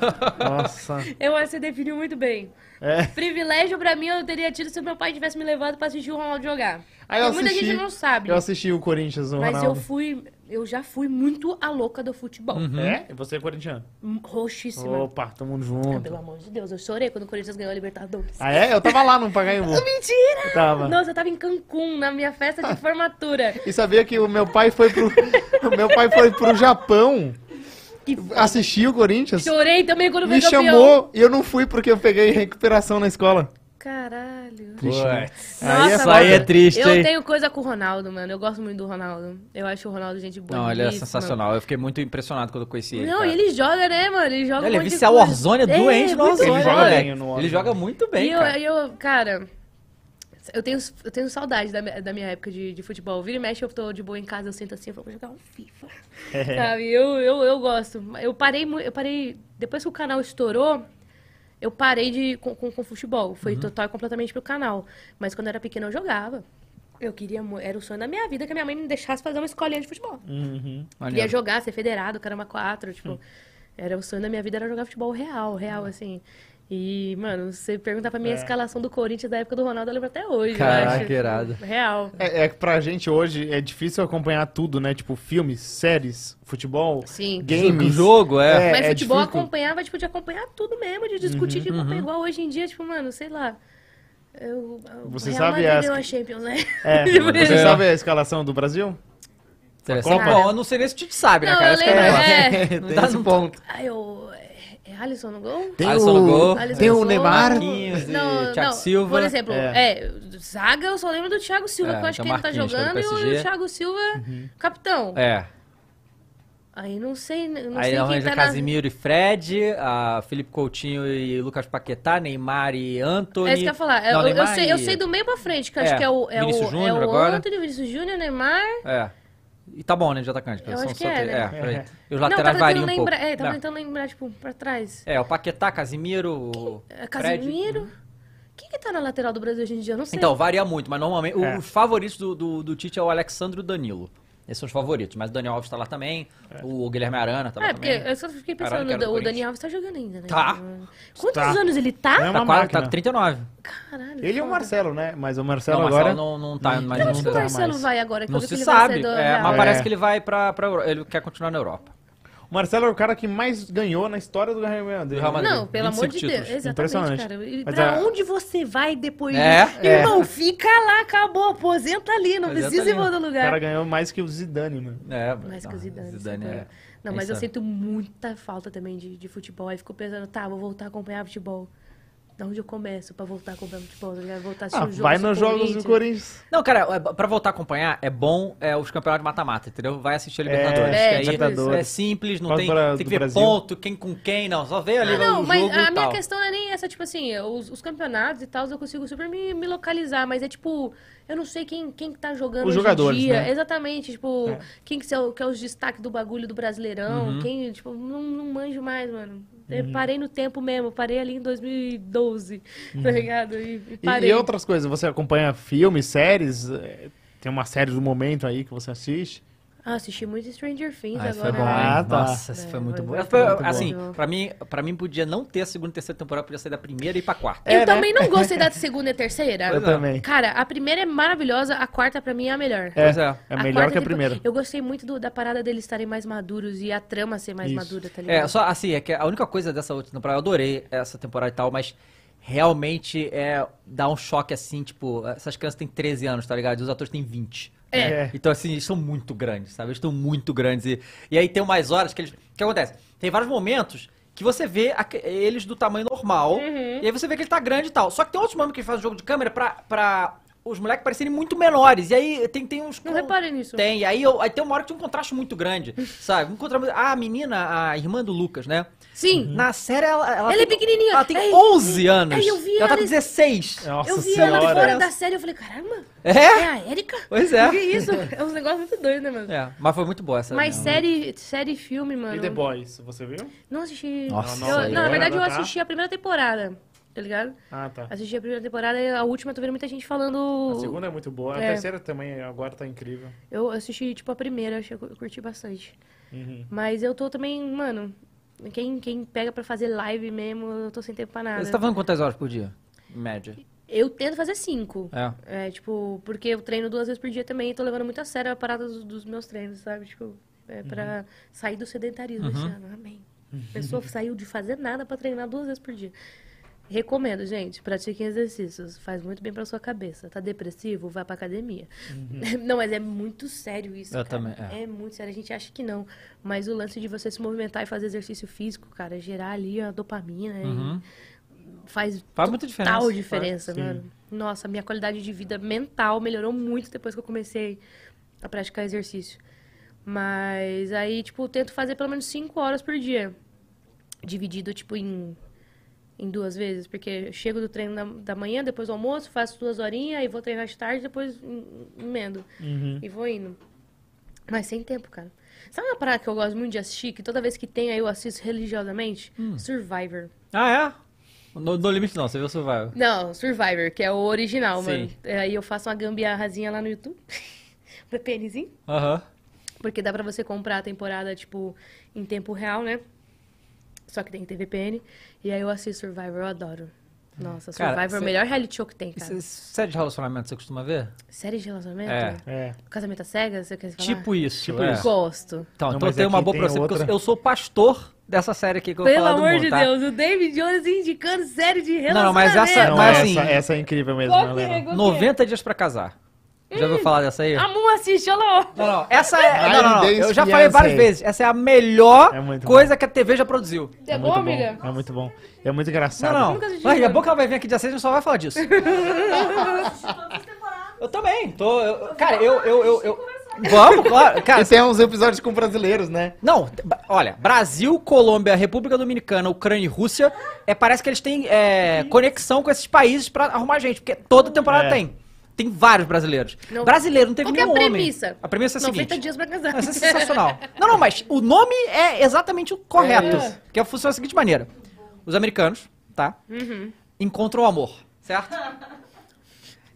Nossa. eu acho que você definiu muito bem. É. Privilégio pra mim eu teria tido se meu pai tivesse me levado pra assistir o Ronaldo jogar. Aí eu muita assisti, gente não sabe. Eu assisti o Corinthians, o Mas eu Ronaldo. fui. Eu já fui muito a louca do futebol. É? E você é corintiano? Hum, Roxíssima. Opa, tamo Ah, junto. Pelo amor de Deus, eu chorei quando o Corinthians ganhou a Libertadores. Ah, é? Eu tava lá no Pacaembu. Mentira! Eu tava. Nossa, eu tava em Cancún, na minha festa de formatura. E sabia que o meu pai foi pro. o meu pai foi pro Japão Que assistir o Corinthians. Chorei também quando Me chamou e eu não fui porque eu peguei recuperação na escola. Caralho. Triste, né? Nossa, Aí é Isso foda. aí é triste, Eu hein? tenho coisa com o Ronaldo, mano. Eu gosto muito do Ronaldo. Eu acho o Ronaldo gente boa. Não, ele é sensacional. Eu fiquei muito impressionado quando eu conheci ele. Não, cara. e ele joga, né, mano? Ele joga Ele é um monte de viciado coisa. Warzone, é doente no muito Warzone. Ele joga bem no Warzone. Ele joga muito bem, e eu, cara. eu, cara, eu tenho, eu tenho saudade da, minha- da minha época de, de futebol. Vira e mexe, eu tô de boa em casa, eu sinto assim, eu falo, vou jogar um FIFA. É. Sabe? Eu, eu, eu gosto. Eu parei, eu parei. Depois que o canal estourou, eu parei de, com, com, com futebol. Foi Uhum. total e completamente pro canal. Mas quando eu era pequena, eu jogava. Eu queria. Era o sonho da minha vida que a minha mãe me deixasse fazer uma escolinha de futebol. Uhum. Queria jogar, ser federado, caramba, quatro, tipo... Era o sonho da minha vida, era jogar futebol real, real, assim. E, mano, você perguntar pra mim a É. escalação do Corinthians da época do Ronaldo, eu lembro até hoje, eu Caraca, acho. que irado. Real. É, é que pra gente hoje é difícil acompanhar tudo, né? Tipo, filmes, séries, futebol, Sim. games. Jogo, é. É, Mas é futebol difícil. acompanhava, tipo, de acompanhar tudo mesmo, de discutir, Uhum. de acompanhar igual hoje em dia, tipo, mano, sei lá. Eu, Você Real sabe Madrid as- ganhou a Champions, né? É, você É. sabe a escalação do Brasil? Interessante. Copa. Bom, eu não sei nem se o Tite sabe, né, Não, cara? eu é lembro, negócio. é. Não Tem dá- esse ponto. Aí eu... É Alisson no gol? Tem Alisson no gol. Alisson tem o. Neymar. Marquinhos e Não, Thiago não. Silva. Por exemplo, É. é. Zaga, eu só lembro do Thiago Silva, É, que eu acho tem que ele tá é jogando, e o. Thiago Silva, capitão. É. Aí não sei, não Aí sei quem arranja tá na... Casimiro e Fred, a Felipe Coutinho e Lucas Paquetá, Neymar e Anthony. É isso que eu ia falar. Não, Eu, eu sei, eu e- sei do meio pra frente, que eu É, acho que é o, é Vinícius o, Júnior é o agora. Anthony, Vinícius Júnior, Neymar. É. E tá bom, né, de atacante. Eu são acho que é, né? É. É. E os não, laterais tava variam tentando um pouco. lembrar, é, tava É. tentando lembrar, tipo, pra trás. É, o Paquetá, Casimiro, o É, Fred. Casimiro. Quem que tá na lateral do Brasil hoje em dia? Eu não sei. Então, varia muito, mas normalmente É. os favoritos do, do, do Tite é o Alexandre e o Danilo. Esses são os favoritos, mas o Daniel Alves tá lá também, o Guilherme Arana tá lá é, porque também. eu só fiquei pensando, do o Dani Corinthians. Alves tá jogando ainda, né? Tá. Quantos Tá. anos ele tá? É Tá, quase, tá com 39. Caralho. Ele e o foda. Marcelo, né? Mas o Não, Marcelo o agora... Marcelo não, não tá mais no onde que o tá Marcelo mais. vai agora? Que Não se que ele vai sabe, é, mas É. parece que ele vai pra, pra ele quer continuar na Europa. O Marcelo é o cara que mais ganhou na história do Real Madrid. Madrid. Não, pelo amor 25 de Deus. títulos. Exatamente, Impressionante. cara. E Mas pra a- onde você vai depois É, disso? Irmão, fica lá, acabou. Aposenta ali, não Aposenta precisa ir ali. pra outro O lugar. cara ganhou mais que o Zidane, mano. É, Mais que o Zidane. Zidane isso é é. Não, é mas eu sinto muita falta também de, de futebol. Aí fico pensando, tá, vou voltar a acompanhar futebol. Da onde eu começo pra voltar a comprar futebol, tá ligado? Voltar a assistir Ah, o jogo vai nos jogos do Corinthians. Não, cara, é, pra voltar a acompanhar, é bom é, os campeonatos de mata-mata, entendeu? Vai assistir a Libertadores. É, que aí Libertadores. é simples, não tem, do Bra- tem que ver Brasil. ponto, quem com quem, não. Só vê ali Ah, não, o mas jogo a minha tal. questão não é nem essa, tipo assim, os, os campeonatos e tal, eu consigo super me, me localizar, mas é tipo, eu não sei quem, quem que tá jogando Os hoje em jogadores, dia. né? Exatamente, tipo, É. quem que, são, que é os destaques do bagulho do Brasileirão, Uhum. quem, tipo, não, não manjo mais, mano. Uhum. parei no tempo mesmo, parei ali em 2012, tá ligado? E, e Uhum. E, parei. e outras coisas, você acompanha filmes, séries? É, Tem uma série do momento aí que você assiste? Ah, assisti muito Stranger Things Ah, agora. foi bom, né? Ah, tá. Nossa, É, foi muito foi bom. Foi, muito assim, bom. pra mim, pra mim podia não ter a segunda e terceira temporada, podia sair da primeira e ir pra quarta. Eu É, né? também não gostei da segunda e terceira. Eu também. Cara, a primeira é maravilhosa, a quarta pra mim é a melhor. Pois é. É A melhor que a tempo- primeira. Eu gostei muito do- da parada deles estarem mais maduros e a trama ser mais Isso. madura, tá ligado? É, só assim, é que a única coisa dessa última temporada, eu adorei essa temporada e tal, mas realmente é dá um choque assim, tipo, essas crianças têm 13 anos, tá ligado? E os atores têm 20. É. É. Então, assim, eles são muito grandes, sabe? Eles estão muito grandes. E, e aí tem umas horas que eles. O que acontece? Tem vários momentos que você vê eles do tamanho normal. Uhum. E aí você vê que ele tá grande e tal. Só que tem outros momentos que ele faz o jogo de câmera pra. pra os moleques parecerem muito menores. E aí tem, tem uns. Não reparei nisso. Tem, e aí, eu- aí tem uma hora que tem um contraste muito grande, sabe? Um contraste, a menina, a irmã do Lucas, né? Sim. Na série ela. Ela, Ela é tem- pequenininha. Ela tem Ei, 11 anos. eu vi ela tá ela- com 16. Nossa eu vi senhora. ela fora da série, eu falei, caramba, É? é a Erika? Pois é. Que isso? É uns negócios muito doidos, né, mano? É, mas foi muito boa essa. Mas série, série e filme, mano. E The Boys, você viu? Não assisti. Nossa, Eu- não, na é- verdade eu Tá. assisti a primeira temporada, tá ligado? Ah, tá. Assisti a primeira temporada e a última eu tô vendo muita gente falando. A segunda é muito boa. A É. terceira também agora tá incrível. Eu assisti, tipo, a primeira, achei que eu curti bastante. Uhum. Mas eu tô também, mano. Quem, quem pega pra fazer live mesmo, eu tô sem tempo pra nada. Você tá falando quantas horas por dia? Em média. Eu tento fazer cinco. É. É, tipo, porque eu treino duas vezes por dia também e tô levando muito a sério a parada dos, dos meus treinos, sabe? Tipo, é pra sair do sedentarismo esse ano. Amém. A pessoa saiu de fazer nada pra treinar duas vezes por dia. Recomendo, gente, pratiquem exercícios. Faz muito bem pra sua cabeça. Tá depressivo? Vá pra academia. Não, mas é muito sério isso, Eu cara. também, é. É muito sério. A gente acha que não. Mas o lance de você se movimentar e fazer exercício físico, cara, gerar ali a dopamina Uhum. faz Faz muita diferença. total diferença, mano. Nossa, minha qualidade de vida mental melhorou muito depois que eu comecei a praticar exercício. Mas aí, tipo, tento fazer pelo menos 5 horas por dia. Dividido, tipo, em, em duas vezes. Porque eu chego do treino da, da manhã, depois do almoço, faço duas horinhas, aí vou treinar de tarde, depois em- emendo. Uhum. E vou indo. Mas sem tempo, cara. Sabe uma parada que eu gosto muito de assistir, que toda vez que tem aí eu assisto religiosamente? Survivor. Ah, é? No, no limite não, você viu o Survival. Não, Survivor, que é o original, Sim. mano. É, Aí eu faço uma gambiarrazinha lá no YouTube. VPNzinho. Aham. Porque dá pra você comprar a temporada, tipo, em tempo real, né? Só que tem que ter VPN. E aí eu assisto Survivor, eu adoro. Nossa, Cara, Survivor é o cê- melhor reality show que tem, cara. Esse- Série de relacionamento você costuma ver? Série de relacionamento? É. É. Casamento às cegas, você quer falar? Tipo isso. Tipo é. isso. Gosto. Então, Não, então tem é uma boa pra você, porque eu, eu sou pastor dessa série aqui que eu vou Pelo amor mundo, de tá? Deus, o David Jones indicando série de relacionamento. Não, mas essa- Não, mas essa, assim- essa é incrível mesmo, Qual né, que é? É? 90 dias pra casar. Já ouviu falar dessa aí? A Mu assiste, olha lá. Não, não, essa é. Não, não, não. Eu já falei várias vezes. Essa é a melhor É muito coisa que a TV já produziu. É, bom, muito amiga? bom. É muito bom. É muito Não, engraçado. não. nunca assisti, Mas daqui a não. pouco ela vai vir aqui dia 6 e a gente só vai falar disso. eu também. Tô, eu- cara, eu, eu, eu, eu- Vamos, claro. Cara, E tem uns episódios com brasileiros, né? Não, ba- olha, Brasil, Colômbia, República Dominicana, Ucrânia e Rússia, é, parece que eles têm é, conexão com esses países pra arrumar gente, porque toda temporada É. tem. Tem vários brasileiros. Não- Brasileiro não teve Qual que é a nenhum homem. premissa? A premissa é a 90 seguinte. dias pra casar. É sensacional. Não, não, mas o nome é exatamente o correto. É. Que funciona da seguinte maneira. Os americanos, tá? Uhum. Encontram o amor, certo?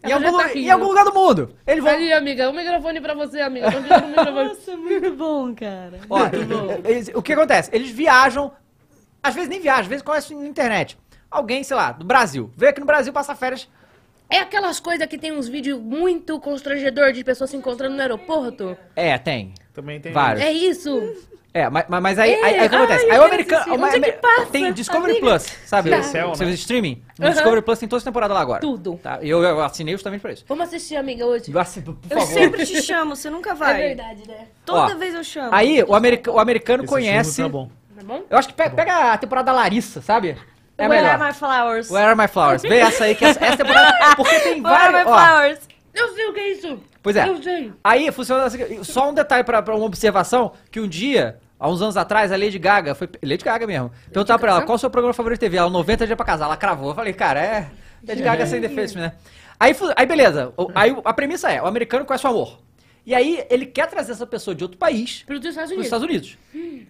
Em algum, tá em algum lugar do mundo. Eles vão... Ali, amiga, o microfone pra você, amiga. Microfone. Nossa, muito bom, cara. Ó, eles- o que acontece? Eles viajam, às vezes nem viajam, às vezes conhecem na internet. Alguém, sei lá, do Brasil, veio aqui no Brasil passar férias. É aquelas coisas que tem uns vídeos muito constrangedor de pessoas se encontrando no aeroporto? É, tem. Também tem. Vários. É isso? É, mas, mas- mas aí, É, aí, aí o que ai, acontece? eu Aí o americano. Onde é que passa, Tem Discovery amiga? Plus, sabe? Tá. Céu, né? Serviço de streaming. No Aham. Discovery Plus tem todas as temporadas lá agora. Tudo. Tá? E eu, eu assinei justamente pra isso. Vamos assistir, amiga, hoje. Eu assinei, por Eu favor. sempre te chamo, você nunca vai. É verdade, né? Toda Ó, vez eu chamo. Aí o, america- o americano Esse conhece. filme Tá bom. Tá bom? Eu acho que pe- pega a temporada da Larissa, sabe? É Where melhor. are my flowers? Where Are My Flowers? Vê essa aí, que essa, essa temporada... Porque tem Where are my vários... ó, flowers? Eu sei o que é isso. Pois é. Eu sei. Aí funciona assim, só um detalhe pra, pra uma observação, que um dia, há uns anos atrás, a Lady Gaga, foi Lady Gaga mesmo, perguntava pra ela, qual o seu programa favorito de TV? Ela, 90 dias pra casar, ela cravou. Eu falei, cara, é Lady Gaga sem defeitos, né? Aí, fu- aí beleza, O- aí a premissa é, o americano conhece o amor. E aí ele quer trazer essa pessoa de outro país Para os Estados para os Unidos. Estados Unidos.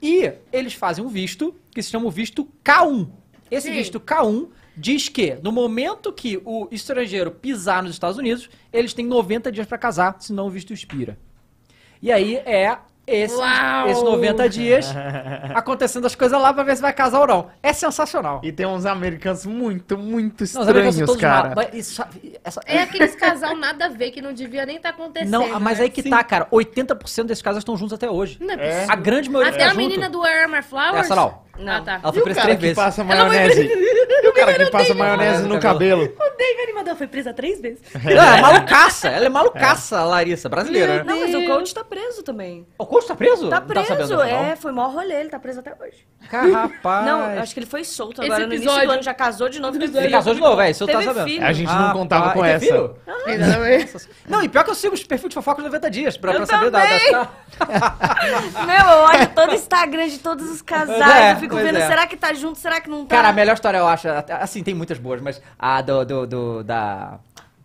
E eles fazem um visto que se chama o visto K1. Esse Sim. visto K1 diz que no momento que o estrangeiro pisar nos Estados Unidos, eles têm 90 dias para casar, senão o visto expira. E aí é esse, esses 90 dias acontecendo as coisas lá pra ver se vai casar ou não. É sensacional. E tem uns americanos muito, muito Não, os americanos são estranhos, todos cara. mal- mas isso- essa- É aqueles casal nada a ver que não devia nem estar acontecendo. Não, mas né? aí que tá, cara. 80% desses casais estão juntos até hoje. Não é É. possível. A grande maioria Até tá a junto. menina do My Flowers? Essa não. Ah, tá. Ela E foi o presa cara três que vezes. passa maionese? E o cara que passa maionese no cabelo? O Dave Animador foi presa três vezes. Ela é malucaça. Ela é malucaça, Larissa. Brasileira, né? Não, mas o coach tá preso também. O coach tá preso? Tá Não preso, sabendo, não? é, foi maior rolê, ele tá preso até hoje. Cara, rapaz. Não, acho que ele foi solto Esse agora no início episódio- do ano, já casou de novo. Ele casou de novo, velho. Isso eu tava Teve sabendo. filho. A gente não contava com e tem essa. filho? Exatamente. Não, e pior que eu sigo os perfis de fofoca de 90 dias pra, Eu pra saber da, também. das... Meu, eu olho todo o Instagram de todos os casais, É, eu fico pois vendo, é. será que tá junto, será que não tá? Cara, a melhor história eu acho, assim, tem muitas boas, mas a do, do, do- da...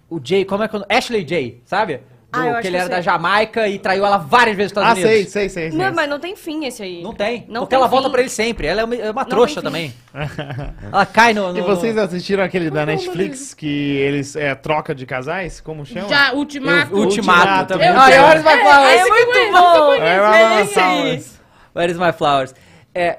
O Jay, como é que... eu- Ashley Jay, sabe? Do, Ah, eu acho que ele era da sei. Jamaica e traiu ela várias vezes nos Ah, Estados Unidos. sei, sei, sei. sei. Não, mas não tem fim esse aí. Não tem, Não porque tem ela volta fim. pra ele sempre. Ela é uma, é uma trouxa também. ela cai no... no E vocês assistiram aquele da Netflix que eles é troca de casais? Como chama? Já, Ultimato. Eu- Ultimato Ultimato, também. eu- Ah, e Where is my flowers? É muito bom! É, vai É lançar esse uns. Where is my flowers? É,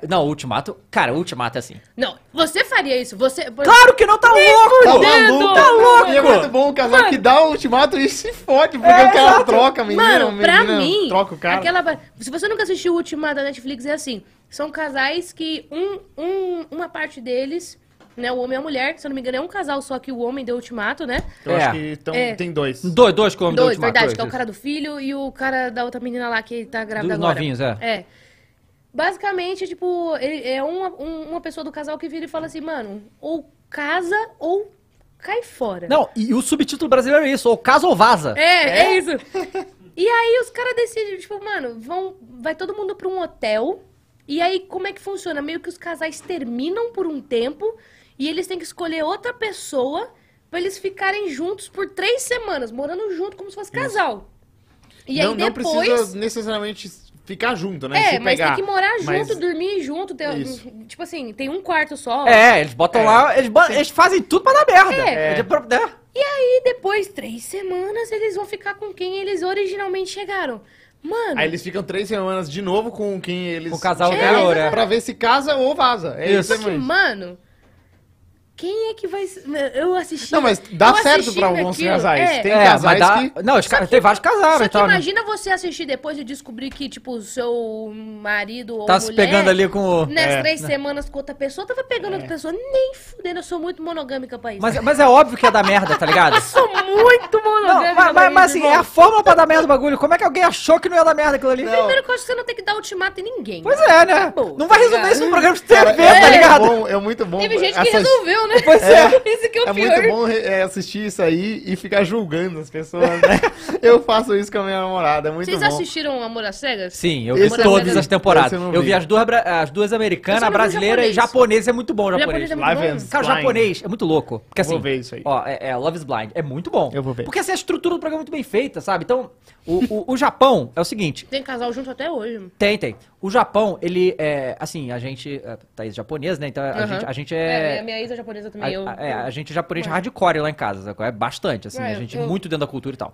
não, Ultimato... Cara, Ultimato é assim. Não, você faria isso. Você. Claro que não, tá louco! Tá maluco? Tá louco! E é muito bom o casal que dá o ultimato e se fode, porque É, o cara exato. troca a menina, Mano, a pra menina mim, troca o cara. aquela. Se você nunca assistiu o Ultimato da Netflix, é assim: são casais que um, um, uma parte deles, né, o homem e a mulher, se eu não me engano, é um casal só que o homem deu ultimato, né? Eu É. acho que então, É. tem dois. Dois, dois que o homem do Dois, Ultimato. verdade, que é o cara do filho e o cara da outra menina lá que tá grávida Dos agora. novinhos, é. É. Basicamente, tipo, ele- é uma, um- uma pessoa do casal que vira e fala assim, mano, ou casa ou cai fora. Não, e o subtítulo brasileiro é isso, ou casa ou vaza. É, é, isso. E aí os caras decidem, tipo, mano, vão, vai todo mundo pra um hotel. E aí como é que funciona? Meio que os casais terminam por um tempo e eles têm que escolher outra pessoa pra eles ficarem juntos por três semanas, morando junto como se fosse casal. E não, aí não depois. precisa necessariamente ficar junto, né? É, Se mas pegar. tem que morar junto, Mas- dormir junto. tipo assim, tem um quarto só. É, eles botam É. lá, eles, bo- eles fazem tudo pra dar merda. É. É. de- é. E aí, depois, três semanas, eles vão ficar com quem eles originalmente chegaram. Mano. Aí eles ficam três semanas de novo com quem eles Com o casal anterior, é. pra ver se casa ou vaza. É Isso. isso, aí, mano. Quem é que vai. Eu assisti. Não, mas dá certo pra alguns aquilo, casais. é. Tem É, casais mas dá... que... Não, os caras, tem vários casaram Só e que tal, né? imagina você assistir depois e descobrir que, tipo, o seu marido ou Tá se mulher, pegando ali com o... Nas É. três semanas com outra pessoa, tava pegando outra pessoa. Nem fudendo, eu sou muito monogâmica pra isso. Mas, mas é óbvio que é da merda, tá ligado? Eu sou muito Não, monogâmica mas, pra mas, mas isso, assim, é a fórmula pra dar merda do bagulho. Como é que alguém achou que não ia dar merda aquilo ali? Primeiro que eu acho que você não tem que dar ultimato em ninguém. Pois é, né? Acabou, Não vai tá resolver ligado? isso no programa de TV, é, tá ligado? é muito bom. Teve gente que resolveu, né? Pois é. Isso que é o É pior. muito bom é, assistir isso aí e ficar julgando as pessoas, né? Eu faço isso com a minha namorada, é muito Vocês bom. assistiram Amor às Cegas? Sim, eu vi todas as temporadas. Eu Eu vi. as duas, as duas americanas, a brasileira e japonês é muito bom, o japonês. japonês é muito Live bom. Cara, o Blind. japonês é muito louco. Porque Eu assim. vou ver isso aí. Ó, é, é Love is Blind. É muito bom. Eu vou ver. Porque assim, a estrutura do programa é muito bem feita, sabe? Então, o, o, o Japão é o seguinte. Tem casal junto até hoje. Tem, tem. O Japão, ele é. Assim, a gente. é, Thaís japonês, né? Então a, Aham. gente, a gente É, é. minha, minha ex é japonesa a, também. eu, a- é, eu- a gente é japonês hardcore lá em casa, sabe? é bastante, assim, É, a gente eu- muito dentro da cultura e tal.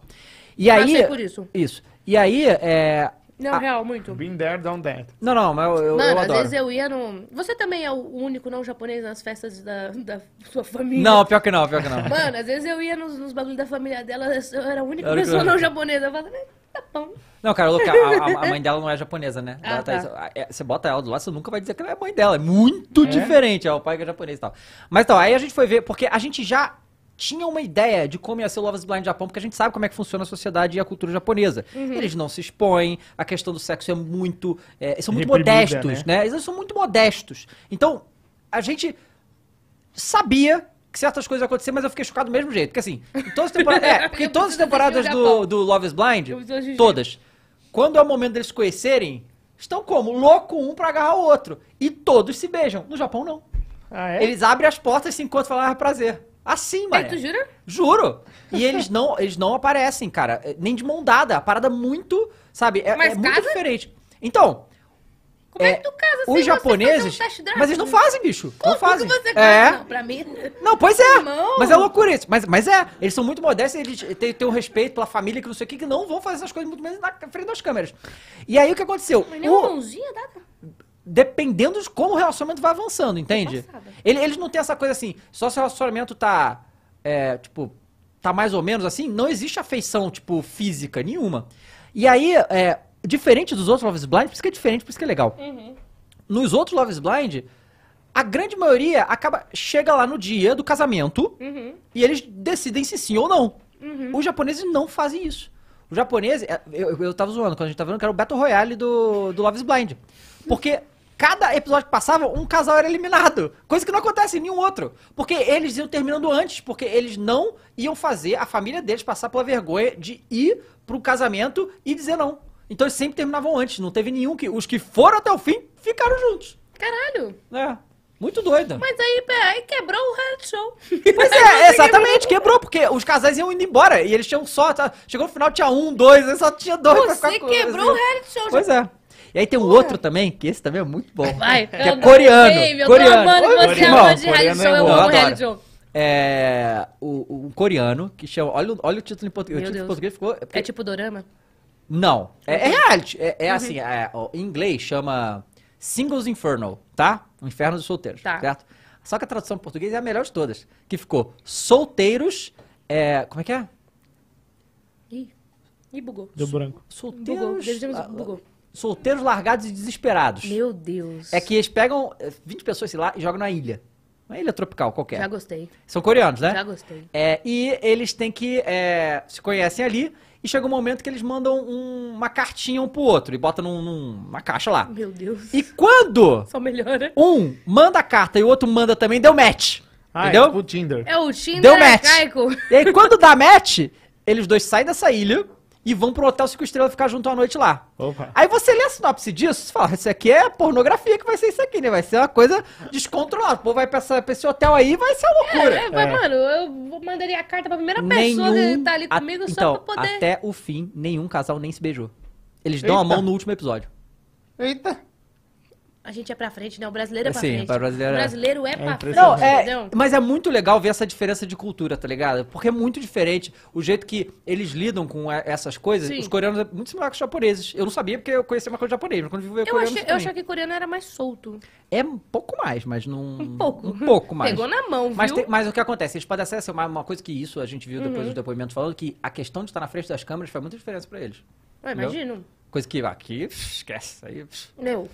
E Passei aí. por isso. Isso. E aí, é. Não, Ah. real, muito. Been there, done that. Não, não, mas eu, eu, Mano, eu às adoro. vezes eu ia no. Você também é o único não japonês nas festas da, da sua família? Não, pior que não, pior que não. Mano, às vezes eu ia nos, nos bagulhos da família dela, eu era a única única- pessoa não japonesa. Eu falava, "Eh, tá bom. Não, cara, a, a- a mãe dela não é japonesa, né? Ah, Ela tá- tá. é, Você bota ela do lado, você nunca vai dizer que ela é a mãe dela. É muito diferente. É o pai que é japonês e tal. Mas então, aí a gente foi ver, porque a gente já tinha uma ideia de como ia ser o Love is Blind Japão, porque a gente sabe como é que funciona a sociedade e a cultura japonesa. Uhum. Eles não se expõem, a questão do sexo é muito. é, são muito Reprimida, modestos, né? né? Eles são muito modestos. Então, a gente sabia que certas coisas iam acontecer, mas eu fiquei chocado do mesmo jeito. Porque assim, em todas as temporadas. É, porque todas as temporadas do, do Love is Blind, todas, quando é o momento deles se conhecerem, estão como? Louco um pra agarrar o outro. E todos se beijam. No Japão, não. Ah, é? Eles abrem as portas, se encontram e falam, ah, prazer. Assim, mano. tu jura? Juro. E eles não, eles não aparecem, cara. é, Nem de mão dada. A parada muito, sabe? É, Mas é muito diferente. Então, Como é, É, que tu casa os japoneses. um? Mas eles não fazem, bicho. Como não fazem. que você é. Não, pra mim... Não, pois é. Não. Mas é loucura isso. Mas, mas é. Eles são muito modestos, eles têm, têm um respeito pela família, que não sei o que, que não vão fazer essas coisas muito menos na frente das câmeras. E aí o que aconteceu? Mas nem O- uma mãozinha dá? dependendo de como o relacionamento vai avançando, entende? Ele- eles não têm essa coisa assim, só se o relacionamento tá, é, tipo, tá mais ou menos assim, não existe afeição, tipo, física nenhuma. E aí, é, diferente dos outros Love is Blind, por isso que é diferente, por isso que é legal. Nos outros Love is Blind, a grande maioria acaba, chega lá no dia do casamento Uhum. e eles decidem se sim ou não. Os japoneses não fazem isso. Os japoneses, é, eu, eu tava zoando quando a gente tava vendo que era o Battle Royale do, do Love is Blind. Porque cada episódio que passava, um casal era eliminado. Coisa que não acontece em nenhum outro. Porque eles iam terminando antes, porque eles não iam fazer a família deles passar pela vergonha de ir pro casamento e dizer não. Então eles sempre terminavam antes. Não teve nenhum que. Os que foram até o fim ficaram juntos. Caralho. É. Muito doido. Mas aí, pera, aí quebrou o reality show. Pois é, exatamente, quebrou, porque os casais iam indo embora e eles tinham só. tá- chegou no final, tinha um, dois, aí só tinha dois pra Você ficar com quebrou o reality show. Pois é. E aí tem um outro também, que esse também é muito bom. Vai. Que eu é coreano. sei, meu, coreano. Eu tô amando você ama de reality coreano show. é Eu amo reality show. É. O, o coreano, que chama. Olha, o- olha o título em português. O Meu título em Deus. português ficou. é porque- É tipo dorama? Não. É, é reality. É, Uhum. é assim, é, ó, em inglês chama Singles Infernal, tá? O Inferno dos Solteiros, Tá. certo? Só que a tradução em português é a melhor de todas. Que ficou solteiros. É, como é que é? Ih, ih bugou. Deu branco. Bugou. Solteiros. Deus ah, bugou. Solteiros largados e desesperados. Meu Deus. É que eles pegam eh, 20 pessoas, sei lá, e jogam na ilha. Uma ilha tropical qualquer. Já gostei. São coreanos, né? Já gostei. É, e eles têm que. é, se conhecem ali. E chega um momento que eles mandam um- uma cartinha um pro outro. E botam num- numa caixa lá. Meu Deus. E quando Só melhora. um manda a carta e o outro manda também, deu match. Ah, entendeu? é tipo o Tinder. É o Tinder Deu match. arcaico. E aí, quando dá match, eles dois saem dessa ilha e vão pro hotel cinco estrelas ficar junto à noite lá. Opa. Aí você lê a sinopse disso, você fala, isso aqui é pornografia que vai ser isso aqui, né? Vai ser uma coisa descontrolada. O povo vai pra, essa- pra esse hotel aí e vai ser uma loucura. É, mas, É. mano, eu mandaria a carta pra primeira pessoa que tá ali a- comigo então, só pra poder. até o fim, nenhum casal nem se beijou. Eles dão a Eita. mão no último episódio. Eita. A gente é pra frente, né? O brasileiro é pra Sim, frente. pra brasileiro o é. brasileiro é, pra frente. Não, é, entendeu? mas é muito legal ver essa diferença de cultura, tá ligado? Porque é muito diferente o jeito que eles lidam com essas coisas. Sim. Os coreanos é muito similar com os japoneses. Eu não sabia porque eu conhecia uma coisa japonesa, mas quando eu vi o Eu, coreano achei, eu achava que coreano era mais solto. É um pouco mais, mas não... Um pouco. Um pouco mais. Pegou na mão, Mas, viu? tem- mas o que acontece? Eles podem ser uma, uma coisa que isso a gente viu depois Uhum. dos depoimentos falando, que a questão de estar na frente das câmeras faz muita diferença pra eles. Eu imagino. Coisa que aqui, esquece. Aí. Meu,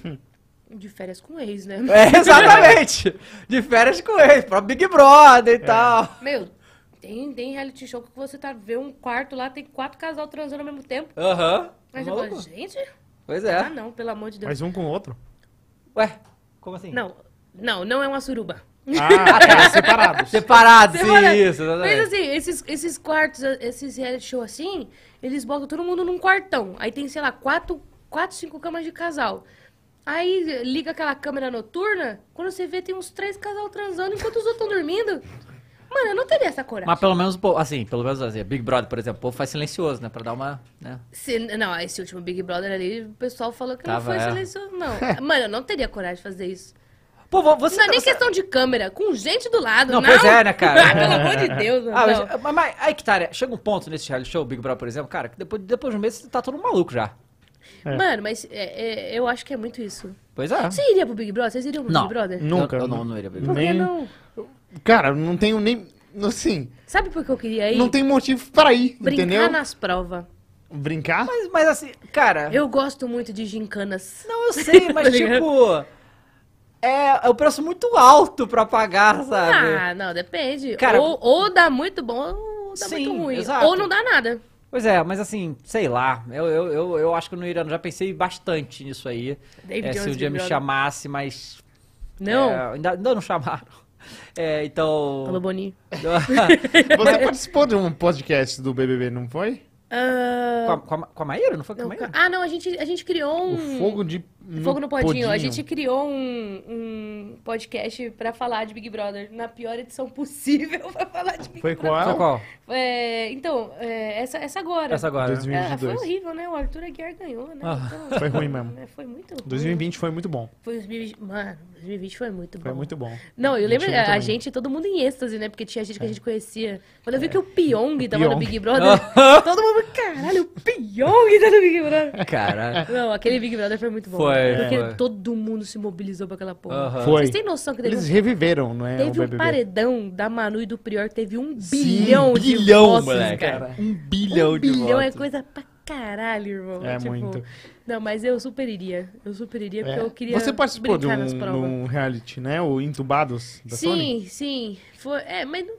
de férias com ex, né? É, exatamente. De férias com eles, pro Big Brother e tal. Meu, tem, tem reality show que você tá vê um quarto lá, tem quatro casal transando ao mesmo tempo. Aham. Mas eu falo, gente, Pois ah é. não, pelo amor de Deus. Mais um com o outro. Ué, como assim? Não, não, não é uma suruba. Ah, tá. separados. Separado, sim, Semana- isso. exatamente. Mas assim, esses, esses quartos, esses reality show assim, eles botam todo mundo num quartão. Aí tem, sei lá, quatro, quatro cinco camas de casal. Aí liga aquela câmera noturna, quando você vê tem uns três casal transando enquanto os outros estão dormindo. Mano, eu não teria essa coragem. Mas pelo menos, assim, pelo menos assim, Big Brother, por exemplo, o povo faz silencioso, né? Pra dar uma. Né? Se- não, esse último Big Brother ali, o pessoal falou que Tava, não foi é. silencioso, não. Mano, eu não teria coragem de fazer isso. Pô, vo- você. não é nem você- questão de câmera, com gente do lado, Não, não. pois é, né, cara? Ah, pelo amor de Deus, Ah, não. mas, mas, mas aí que tá, né? Chega um ponto nesse reality show, Big Brother, por exemplo, cara, que depois, depois de um mês você tá todo maluco já. É. Mano, mas é- é- eu acho que é muito isso. Pois é. Você iria pro Big Brother? Vocês iriam pro Não. Big Brother? Nunca. Eu, eu não, não iria Big Por Brother. que Nem- não? Cara, não tenho nem. Assim, Sabe por que eu queria ir? não tem motivo para ir, Brincar entendeu? nas provas. Brincar? Mas, mas assim, cara. Eu gosto muito de gincanas. Não, eu sei, mas Tá ligado? tipo. É, é um preço muito alto pra pagar, sabe? Ah, não, depende. Cara- ou, ou dá muito bom ou dá Sim, muito ruim. exato. Ou não dá nada. Pois é, mas assim, sei lá. Eu, eu, eu, eu acho que eu não iria. Já pensei bastante nisso aí. David É, se um dia me chamasse, mas. Não. é, ainda, ainda não chamaram. É, então. Alô, Boninho. Você participou de um podcast do BBB, não foi? Ah, com, a, com, a, com a Maíra? Não foi com a não, Maíra? ah, não, a gente, a gente criou um... O Fogo de... Fogo no Podinho. A gente criou um, um podcast pra falar de Big Brother na pior edição possível pra falar de Big Foi Brother. Foi qual? qual? É, então, é, essa, essa agora. Essa agora. né? 2022. É, foi horrível, né? O Arthur Aguiar ganhou, né? Ah. Então, Foi ruim mesmo. é, Foi muito ruim. 2020 foi muito bom. Foi 2020. Mano, 2020 foi muito bom. Foi muito bom. Não, eu lembro a bem. gente, todo mundo em êxtase, né? Porque tinha gente que a gente conhecia. Quando eu vi que o Pyong tava no Pyong. Big Brother, todo mundo, caralho, o Pyong tá no Big Brother. Cara. Não, aquele Big Brother foi muito bom. Foi, Porque foi. todo mundo se mobilizou pra aquela porra. Aham. Foi. Vocês têm noção que teve, Eles um, reviveram, não é? teve o um paredão da Manu e do Prior que teve um Sim, bilhão de bilhão, votos, moleque. cara. Um bilhão um de bilhão é votos. coisa pra caralho, irmão. É Tipo, muito. Não, mas eu super iria. Eu super iria porque É. eu queria Você participou de brincar um, reality, né? O Entubados da Sony? Sim, sim. Foi, é, mas não-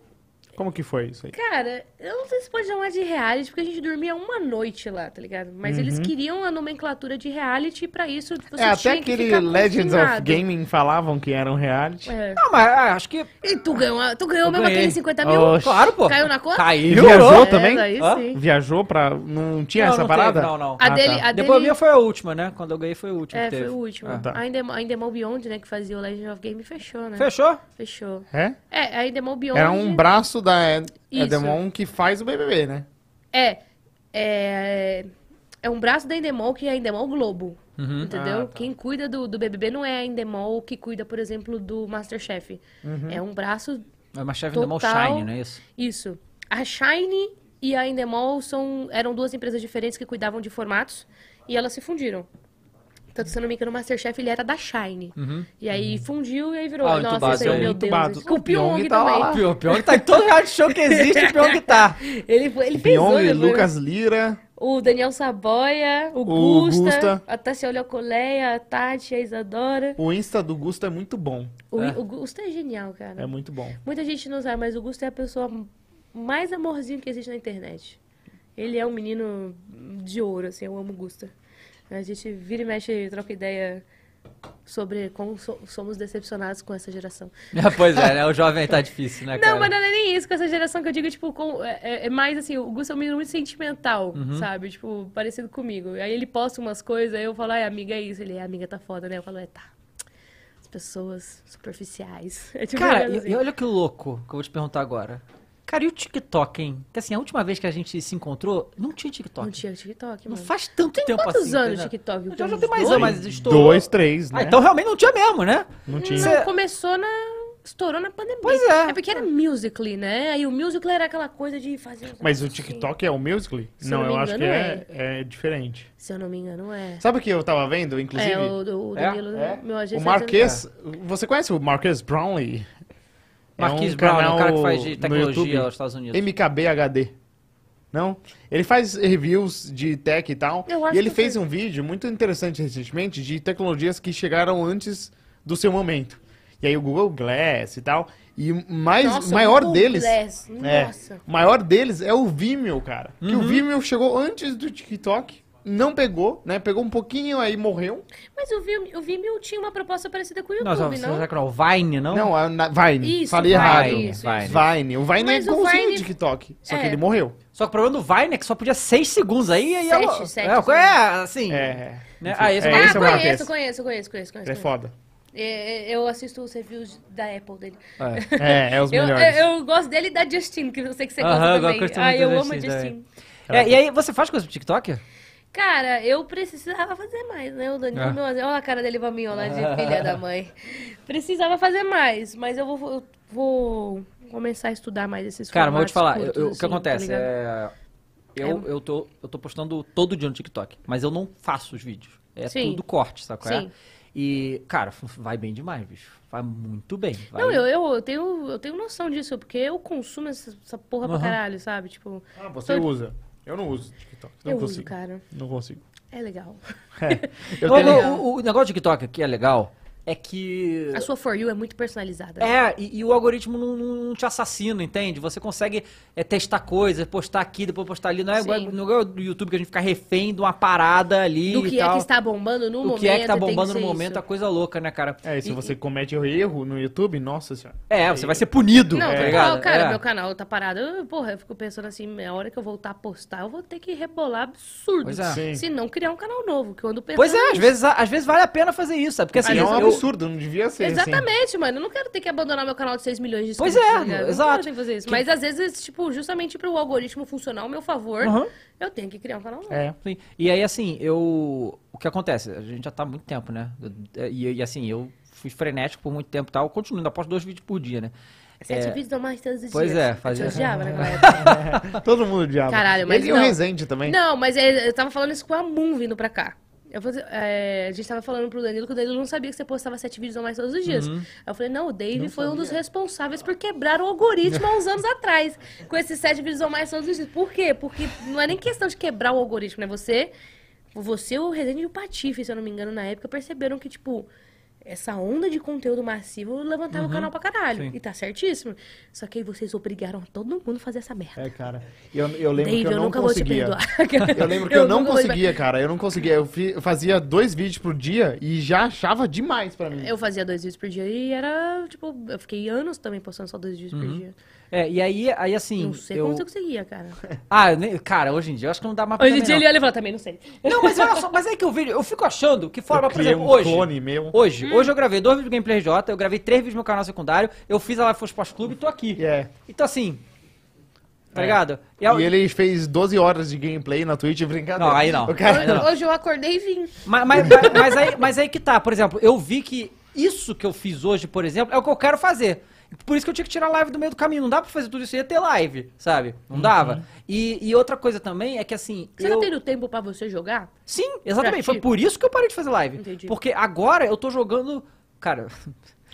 Como que foi isso aí? Cara, eu não sei se pode chamar de reality, porque a gente dormia uma noite lá, tá ligado? Mas eles queriam a nomenclatura de reality e pra isso você Uhum. é, tinha até que aquele ficar Legends of confinado. Gaming falavam que era um reality. É. Não, mas ah, acho que. E tu ganhou, a- tu ganhou Eu mesmo ganhei. aquele 50 mil? Oxe. Claro, pô. Caiu na conta? Caiu. Viajou É, também? daí sim. Viajou pra... Não tinha Não, essa não parada? teve, não, não. A Ah, dele, tá. a Depois a minha foi a última, né? Quando eu ganhei foi a última É, que teve. foi o último. Ah. tá. A Endemol, a Endemol Beyond, né, que fazia o Legend of Game, fechou, né? Fechou? Fechou. É? É, a Endemol Beyond... Era um braço da Ed- Isso. Edemon que faz o BBB, né? É, é... É um braço da Endemol que é a Endemol Globo. Uhum. Entendeu? Ah, tá. Quem cuida do, do BBB não é a Endemol que cuida, por exemplo, do Masterchef. Uhum. É um braço É uma chefe Total. Shine, não é isso? Isso. A Shine e a Endemol são, eram duas empresas diferentes que cuidavam de formatos e elas se fundiram. Tanto, se eu não me engano, o Masterchef ele era da Shine. E aí fundiu e aí virou. Ah, o Nossa, Entubado esse aí, é o meu Entubado. Deus. Com o O Pyong Pyong tá também. lá. O que tá em todo reality show que existe, o pior que tá. Ele, ele fez Pyong, outro, depois. Lucas Lira. O Daniel Saboia, o, Gusta. Gusta, a Tassia Olhacoleia, a Tati, a Isadora. O Insta do Gusto é muito bom. O, É. o Gusta é genial, cara. É muito bom. Muita gente não sabe, mas o Gusto é a pessoa mais amorzinho que existe na internet. Ele é um menino de ouro, assim, eu amo o Gusta. A gente vira e mexe e troca ideia sobre como so- somos decepcionados com essa geração. pois é, né? O jovem tá difícil, né, cara? Não, mas não é nem isso com essa geração que eu digo, tipo, com- é, é- é mais assim, o Gusto é um menino muito sentimental, Uhum. sabe? Tipo, parecido comigo. Aí ele posta umas coisas, aí eu falo, ai, amiga, é isso. Ele, "É, amiga, tá foda, né? Eu falo, é, tá. As pessoas superficiais. É tipo Cara, e, assim. e olha que louco que eu vou te perguntar agora. Cara, e o TikTok, hein? Porque assim, a última vez que a gente se encontrou, não tinha TikTok. Não tinha TikTok, Não mano. faz tanto Tem tempo quantos assim. anos né? TikTok? Já, já tem mais dois? anos, mas estourou. Dois, três, né? Ah, então realmente não tinha mesmo, né? Não tinha. Cê- Não, começou na... Estourou na pandemia. Pois é. É porque era Musical.ly, né? Aí o Musical.ly era aquela coisa de fazer... Mas o negócios assim. TikTok é o Musical.ly? Não, eu não eu acho que engano, é, é diferente. Se eu não me engano, é. Sabe o que eu tava vendo, inclusive? É, o, do- o É? Danilo, É? meu agente... O Marquês, você conhece o Marquês Brownlee? Marquis um Brown, é canal o cara que faz de no tecnologia YouTube. aos Estados Unidos. MKBHD. Não? Ele faz reviews de tech e tal. Eu acho E ele que fez um vídeo muito interessante recentemente de tecnologias que chegaram antes do seu momento. E aí o Google Glass e tal. E o mais Nossa, maior Google deles. Glass, É, Nossa. o maior deles é o Vimeo, cara. Que Uhum. o Vimeo chegou antes do TikTok. Não pegou, né? Pegou um pouquinho, aí morreu. Mas o Vimeo, o Vimeo tinha uma proposta parecida com o Não, YouTube, você não? será que não? O Vine, não? Não, a na- Vine. Isso, Falei Vine, errado. isso, Vine. Vine. O Vine Mas é o igualzinho Vine- o TikTok. Só que É. ele morreu. Só que o problema do Vine é que só podia 6 segundos aí. aí Sete, ela- sete é, segundos. é, assim. É. Né? Ah, esse é, é Ah, esse é o Marquês. conheço, conheço, conheço, conheço, conheço. É foda. É, Eu assisto os reviews da Apple dele. É. É, é os Eu, melhores. eu, eu gosto dele e da Justin, que eu sei que você gosta Aham, eu também. gosto Ah, eu amo a Justin Justin. É, e aí, você faz coisa pro TikTok? Cara, eu precisava fazer mais, né? O Danilo, É. meu, olha a cara dele pra mim, olha, de filha da mãe. Precisava fazer mais, mas eu vou, eu vou começar a estudar mais esses Cara, mas eu vou te falar, formatos eu- eu- o curtos, que assim, tá acontece ligado? é. Eu, eu, tô, eu tô postando todo dia no TikTok, mas eu não faço os vídeos. É Sim. tudo corte, sabe qual é? Sim. E, cara, vai bem demais, bicho. Vai muito bem. Vai... Não, eu, eu, eu tenho, eu tenho noção disso, porque eu consumo essa, essa porra pra Aham. caralho, sabe? Tipo, Ah, você Tô- usa. Eu não uso TikTok. Não eu consigo. uso, cara. Não consigo. É legal. É. Eu O- tenho... o, o negócio do TikTok aqui é legal, é que. A sua For You é muito personalizada. É, e, e o algoritmo não, não- te assassina, entende? Você consegue é, testar coisas, postar aqui, depois postar ali. Não é igual não é igual do YouTube que a gente fica refém de uma parada ali Do e que é tal. que está bombando no o momento. que é que tá tem bombando no momento, isso. a coisa louca, né, cara? É, e se E- você comete erro no YouTube, nossa senhora. É, você vai ser punido, Não, tá total, ligado? cara, É. meu canal tá parado. Eu, porra, eu fico pensando assim, a hora que eu voltar a postar, eu vou ter que rebolar absurdo. Pois é. Se não criar um canal novo, que eu ando pensando. Pois é, às vezes, às vezes vale a pena fazer isso, sabe? Porque assim, é um eu- absurdo, não devia ser assim. Exatamente, mano. Eu não quero ter que abandonar meu canal de 6 milhões de Pois inscritos. é, tá exato. Não quero que fazer isso. Mas às vezes, tipo, justamente pro algoritmo funcionar ao meu favor, Uhum. eu tenho que criar um canal novo. É. Sim. E aí, assim, eu. O que acontece? A gente já tá há muito tempo, né? E, e, assim, eu fui frenético por muito tempo e tal. Continuo, ainda posto dois vídeos por dia, né? Sete É. vídeos ou mais todos os Pois dias. é, fazia- Eu odiava naquela época. Todo mundo odiava. Caralho, mas Ele e o não. Rezende também. Não, mas é, eu tava falando isso com a Moon vindo pra cá. Eu fazia- é, a gente tava falando pro Danilo que o Danilo não sabia que você postava sete vídeos ou mais todos os dias. Uhum. Aí eu falei, não, o Dave foi um dos responsáveis por quebrar o algoritmo há uns anos atrás. Com esses sete vídeos ou mais todos os dias. Por quê? Porque não é nem questão de quebrar o algoritmo, né? Você, você o Resende e o Patife, se eu não me engano, na época, perceberam que, tipo, essa onda de conteúdo massivo levantava o canal pra caralho. Sim. E tá certíssimo. Só que aí vocês obrigaram todo mundo a fazer essa merda. É, cara. Eu, eu lembro Dave, que eu, eu não nunca vou te conseguia. perdoar. Eu lembro que eu, não vou te conseguia, cara. Eu não conseguia. Eu, fi- eu fazia dois vídeos por dia e já achava demais pra mim. Eu fazia dois vídeos por dia e era, tipo, eu fiquei anos também postando só dois vídeos por dia. É, e aí, aí assim. Não sei eu... como você conseguia, cara. Ah, eu nem- cara, hoje em dia eu acho que não dá mais pra Hoje em dia não. ele e fala, também não sei. Não, mas olha só, mas é que eu vejo, eu fico achando que forma, por exemplo, um hoje. clone meu. Hoje, Hum. hoje eu gravei dois vídeos do Gameplay J, eu gravei três vídeos no meu canal secundário, eu fiz a Live Force Pós Clube e tô aqui. É. Então assim, tá É. ligado? E ele fez 12 horas de gameplay na Twitch, brincadeira. Não, aí não. Cara... Não. Hoje eu acordei e vim. Mas, mas, mas, mas aí, mas aí que tá, por exemplo, eu vi que isso que eu fiz hoje, por exemplo, é o que eu quero fazer. Por isso que eu tinha que tirar a live do meio do caminho. Não dá pra fazer tudo isso, ia ter live, sabe? Não dava. E, e outra coisa também é que assim. Você eu... tá tendo tempo pra você jogar? Sim, exatamente. Foi ti? por isso que eu parei de fazer live. Entendi. Porque agora eu tô jogando. Cara,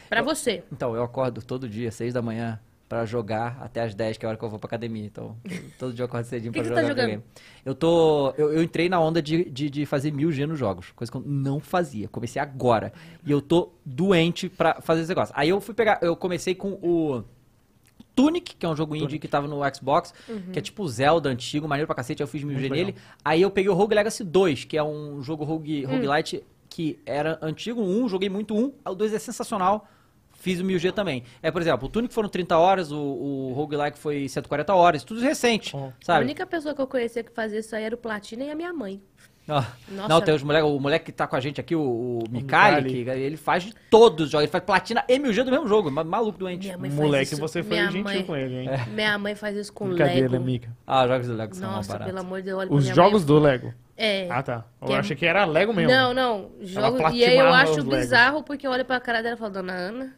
Pra você. então, eu acordo todo dia, 6 da manhã, pra jogar até as 10, que é a hora que eu vou pra academia. Então, todo dia eu acordo cedinho Que pra que você jogar tá jogando? videogame. Eu tô. Eu, eu entrei na onda de, de, de fazer mil G nos jogos, coisa que eu não fazia. Comecei agora. E eu tô doente pra fazer esse negócio. Aí eu fui pegar. Eu comecei com o. Tunic, que é um jogo indie que tava no Xbox, que é tipo Zelda antigo, maneiro pra cacete, eu fiz mil G nele. Aí eu peguei o Rogue Legacy 2, que é um jogo rogue, roguelite que era antigo, um, joguei muito um, o 2 é sensacional, fiz o 1000G também. É, por exemplo, o Tunic foram 30 horas, o, o roguelike foi 140 horas, tudo recente, Oh. A sabe? única pessoa que eu conhecia que fazia isso aí era o Platina e a minha mãe. Ah, Nossa. Não, tem os moleque, o moleque que tá com a gente aqui, o, o Mikali, Mikali. que ele faz de todos os jogos, ele faz platina e 1000G do mesmo jogo, ma- maluco doente. Moleque, isso. você foi minha gentil mãe, com ele, hein? Minha mãe faz isso com Lego. Mica. Ah, jogos do Lego são uma Nossa, barata. pelo amor de Deus, Os minha jogos mãe. do Lego. É. Ah, tá. Eu Que é- achei que era Lego mesmo. Não, não. Jogo... E aí eu acho os Legos. bizarro porque eu olho pra cara dela e falo, dona Ana,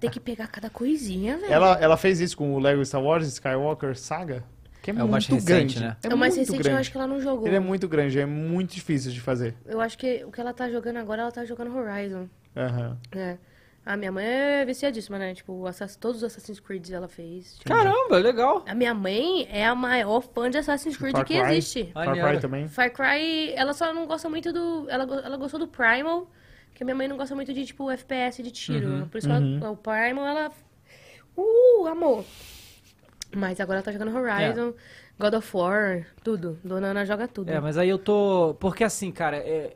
tem que pegar cada coisinha, velho. Ela, ela fez isso com o Lego Star Wars Skywalker Saga, que é, É o mais muito recente, grande. né? É o mais muito recente, grande. eu acho que ela não jogou. Ele é muito grande, é muito difícil de fazer. Eu acho que o que ela tá jogando agora, ela tá jogando Horizon. Aham. É. A minha mãe é viciadíssima, né? Tipo, todos os Assassin's Creed ela fez. Tipo, Caramba, legal. a minha mãe é a maior fã de Assassin's Creed Far que Cry. existe. Far. Cry também. Far Cry, ela só não gosta muito do. Ela, ela gostou do Primal, que a minha mãe não gosta muito de, tipo, FPS de tiro. Por isso que ela- o Primal, ela. Uh, amor! Mas agora ela tá jogando Horizon, God of War, tudo. Dona Ana joga tudo. É, mas aí eu tô. Porque assim, cara, é...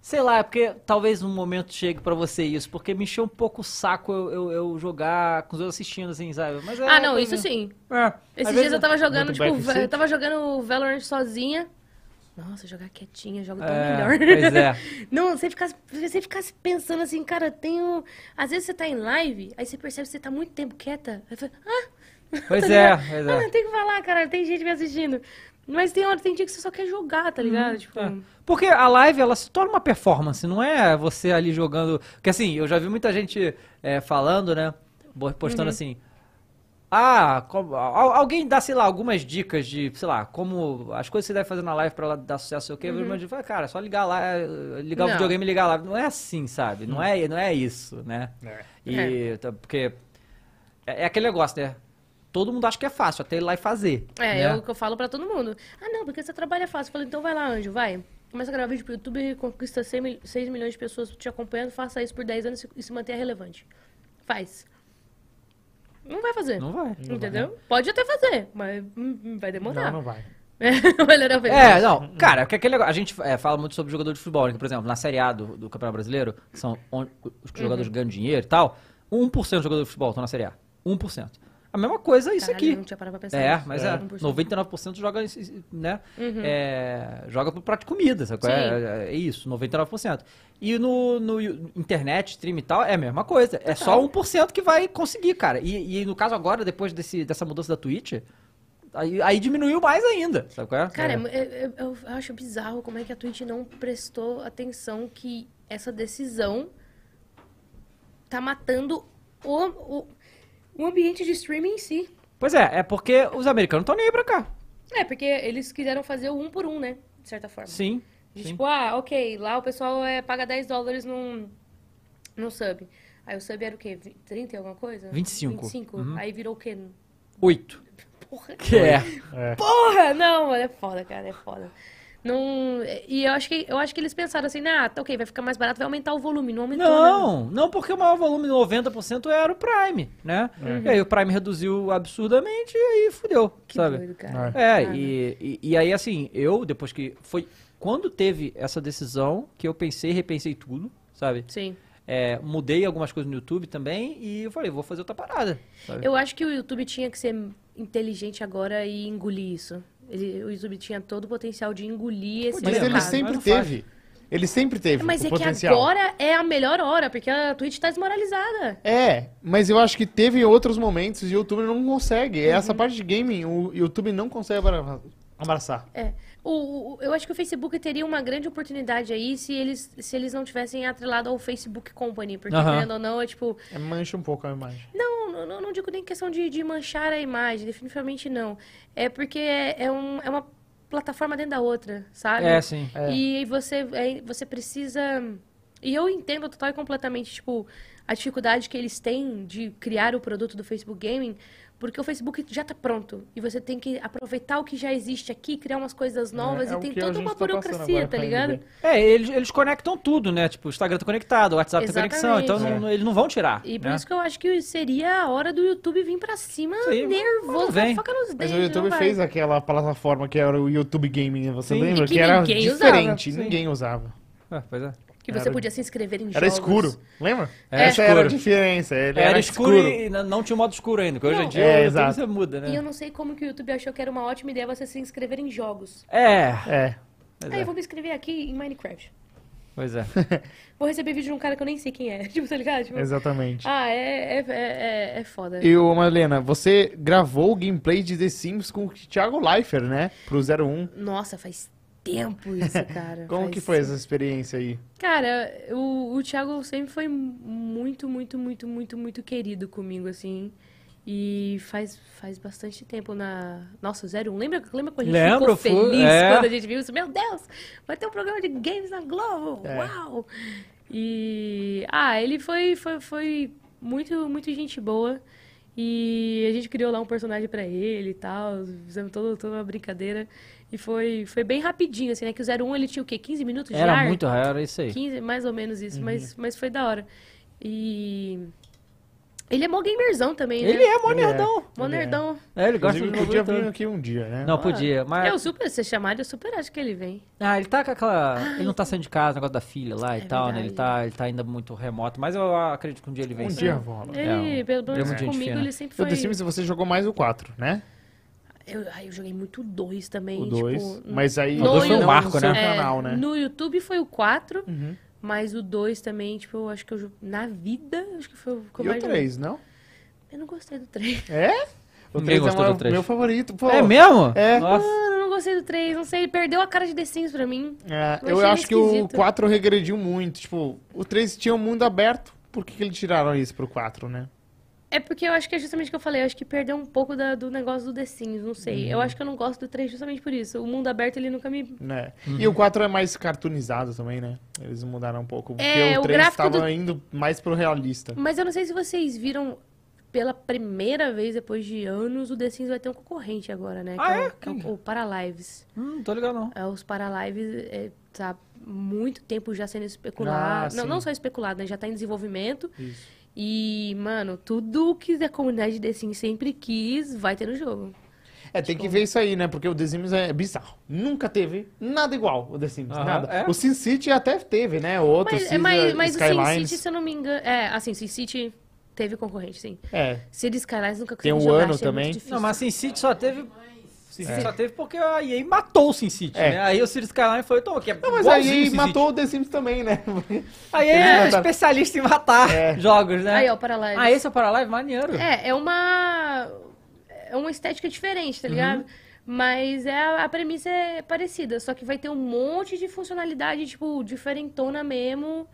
sei lá, é porque talvez um momento chegue pra você isso, porque me encheu um pouco o saco eu, eu, eu jogar com os outros assistindo, assim, sabe? Mas é, ah, não, é, isso sim. É, Esses dias eu tava jogando, tipo, eu tava jogando Valorant sozinha. Nossa, jogar quietinha, jogo tão É, melhor. pois é. Não, você ficar você ficar pensando assim, cara, tenho. Às vezes você tá em live, aí você percebe que você tá muito tempo quieta. Aí fala, ah! Pois Tá é, pois Ah, é. não tem que falar, cara, tem gente me assistindo. Mas tem hora, tem dia que você só quer jogar, tá ligado? tipo, É. Porque a live, ela se torna uma performance, não é você ali jogando... Porque assim, eu já vi muita gente é, falando, né, postando Uhum. assim... Ah, alguém dá, sei lá, algumas dicas de, sei lá, como as coisas que você deve fazer na live pra ela dar sucesso, sei o quê. Mas eu falo, cara, é só ligar lá, é, ligar o Uhum. Não. videogame e ligar a live. Não é assim, sabe? Não, é, não é isso, né? É. E, tá- porque é, é aquele negócio, né? Todo mundo acha que é fácil, até ir lá e fazer. É, né? é o que eu falo pra todo mundo. Ah, não, porque você trabalha fácil. Eu falo, então vai lá, anjo, vai. Começa a gravar vídeo pro YouTube, conquista 6, mil- 6 milhões de pessoas te acompanhando, faça isso por 10 anos e se mantenha relevante. Faz. Não vai fazer. Não vai. entendeu? Pode até fazer, mas hum, hum, vai demorar. Não, não vai. Ver. É, não, cara, que aquele negócio, a gente é, fala muito sobre jogador de futebol, né? por exemplo, na Série A do, do Campeonato Brasileiro, que são onde os jogadores ganham dinheiro e tal, 1% dos jogadores de futebol estão na Série A. 1%. A mesma coisa é isso Caralho, aqui. Não tinha parado pra pensar É, mas é, 1%. 99% joga, né, é, joga pro prato de comida, sabe? É, Sim. é isso, 99%. E no, no internet, stream e tal, é a mesma coisa. É só 1% que vai conseguir, cara. E, e no caso agora, depois desse, dessa mudança da Twitch, aí, aí diminuiu mais ainda, sabe qual é? Cara, É. é- é- eu acho bizarro como é que a Twitch não prestou atenção que essa decisão tá matando o, o, o ambiente de streaming em si. Pois é, é porque os americanos estão nem aí pra cá. É, porque eles quiseram fazer o um por um, né? De certa forma. Sim. De sim. tipo, ah, ok, lá o pessoal é, paga 10 dólares num, num sub. Aí o sub era o quê? Vi- 30 e alguma coisa? 25. 25. Uhum. Aí virou o quê? Oito. Porra. Que é. Porra! Não, mano, é foda, cara, é foda. Não, e eu acho, que, eu acho que eles pensaram assim, ah, tá ok, vai ficar mais barato, vai aumentar o volume. Não aumentou, né? Não, não porque o maior volume, 90%, era o Prime, né? E aí o Prime reduziu absurdamente e aí fudeu, Que sabe? doido, cara. É, Cara. e, e, e aí assim, eu, depois que. Foi quando teve essa decisão que eu pensei, repensei tudo, sabe? Sim. É, mudei algumas coisas no YouTube também e eu falei, vou fazer outra parada. Sabe? Eu acho que o YouTube tinha que ser inteligente agora e engolir isso. Ele, o YouTube tinha todo o potencial de engolir esse Mas Podia, ele mercado. sempre teve. Ele sempre teve Mas o é potencial. que agora é a melhor hora, porque a Twitch tá desmoralizada. É, mas eu acho que teve outros momentos e o YouTube não consegue. Uhum. Essa parte de gaming, o YouTube não consegue abra- abraçar. É. O, o- eu acho que o Facebook teria uma grande oportunidade aí se eles, se eles não tivessem atrelado ao Facebook Company. Porque, Aham. querendo ou não, é tipo. É, mancha um pouco a imagem. Não, não, não, não digo nem questão de, de manchar a imagem, definitivamente não. É porque é, é, um, é uma plataforma dentro da outra, sabe? É, sim. É. E você, é, você precisa. E eu entendo total e completamente, tipo, a dificuldade que eles têm de criar o produto do Facebook Gaming, porque o Facebook já tá pronto. E você tem que aproveitar o que já existe aqui, criar umas coisas novas, É, é e tem toda uma tá burocracia, tá ligado? É, eles, eles conectam tudo, né? Tipo, o Instagram tá conectado, o WhatsApp tá conexão, então Exatamente. não- eles não vão tirar. E por né? isso que eu acho que seria a hora do YouTube vir pra cima Sim, nervoso, mas vem. faca nos Mas dentes. o YouTube não vai. fez aquela plataforma que era o YouTube Gaming, você Sim. lembra? E que que era usava. diferente, Sim. ninguém usava. Ah, pois é. Que você Era- podia se inscrever em Era jogos. escuro, lembra? Era Essa escuro. era a diferença. Ele Era, era, escuro, e não tinha o modo escuro ainda, que hoje em Não. dia É, YouTube exato. você muda, né? E eu não sei como que o YouTube achou que era uma ótima ideia você se inscrever em jogos. É, É. Aí é. eu vou me inscrever aqui em Minecraft. Pois é. Vou receber vídeo de um cara que eu nem sei quem é. Tipo, tá ligado? Tipo, Exatamente. ah, é, é, é, é, é foda. E ô Marlena, você gravou o gameplay de The Sims com o Thiago Leifert, né? Pro 01. Nossa, faz tempo isso, cara. Como Faz- que foi essa experiência aí? Cara, o, o Thiago sempre foi muito, muito, muito, muito, muito querido comigo, assim. E faz, faz bastante tempo na. Nossa, 01. Lembra, lembra quando a gente Lembro, ficou fui- feliz é. quando a gente viu isso? Meu Deus! Vai ter um programa de games na Globo! É. Uau! E. Ah, ele foi, foi, foi muito, muito gente boa. E a gente criou lá um personagem pra ele e tal. Fizemos toda, toda uma brincadeira. E foi, foi bem rapidinho, assim, né? Que o 01 ele tinha o quê? 15 minutos de Era ar? muito raro, era isso aí. 15, mais ou menos Uhum. isso, mas, mas foi da hora. E. Ele é mó gamerzão também, né? Ele é mó Ele é. nerdão. Mó ele é. nerdão. É, ele gosta Inclusive, de podia vir aqui um dia, né? Não, podia, mas... Eu super, se chamar, eu super acho que ele vem. Ah, ele tá com aquela... Ele não tá saindo de casa, negócio da filha lá e É tal, né? Ele verdade. tá, ele tá ainda muito remoto, mas eu acredito que um dia ele vem Um sim. dia rola. Ele, É, pelo é menos comigo, ele sempre foi... The Sims você jogou mais o 4, né? Eu, ai, eu joguei muito dois também, O 2. tipo... mas aí O dois foi um marco, no né? é, canal, né? No YouTube foi o 4, Uhum. mas o 2 também, tipo, eu acho que eu... Na vida, acho que foi o que eu E o mais joguei. 3, não? Eu não gostei do 3. É? O Ninguém 3 é uma- do três. meu favorito, pô. É mesmo? É. Nossa. Mano, eu não gostei do 3, não sei, ele perdeu a cara de The Sims pra mim. É, Eu eu acho que o esquisito. 4 regrediu muito. Tipo, o 3 tinha o mundo aberto. Por que, que eles tiraram isso pro 4, né? É porque eu acho que é justamente o que eu falei, eu acho que perdeu um pouco da- do negócio do The Sims, não sei. Uhum. Eu acho que eu não gosto do 3 justamente por isso. O mundo aberto, ele nunca me... né? Uhum. E o 4 é mais cartoonizado também, né? Eles mudaram um pouco. Porque É, o o 3 gráfico tava do- indo mais pro realista. Mas eu não sei se vocês viram pela primeira vez, depois de anos, o The Sims vai ter um concorrente agora, né? Ah, que é? o, que é o, o Paralives. Hum, tô ligado não. É, os Paralives é, tá há muito tempo já sendo especulado. Ah, não, sim. não só especulado, né? Já tá em desenvolvimento. Isso. E, mano, tudo que a comunidade The Sims sempre quis vai ter no jogo. É, tem que ver isso aí, né? Porque o The Sims é bizarro. Nunca teve nada igual o The Sims. Aham, nada. é? O Sin City até teve, né? O outro Mas, Cities, mas, mas o Sin Skylines. City, se eu não me engano. É, assim, Sin City teve concorrente, sim. É. Cities Skylines nunca Tem o jogar, ano achei muito também. difícil. Não, mas Sin City só teve. Sin City só teve porque a EA matou o Sin City, É. né? Aí o Cities Skyline foi, toma, que é Não, mas o Sin matou o The Sims também, né? A EA é especialista em matar É. jogos, né? Aí, ó, Paralives. Ah, esse é o Paralive? Maneiro. É, é uma. É uma estética diferente, Uhum. tá ligado? Mas é a, a premissa é parecida, só que vai ter um monte de funcionalidade, tipo, diferentona mesmo,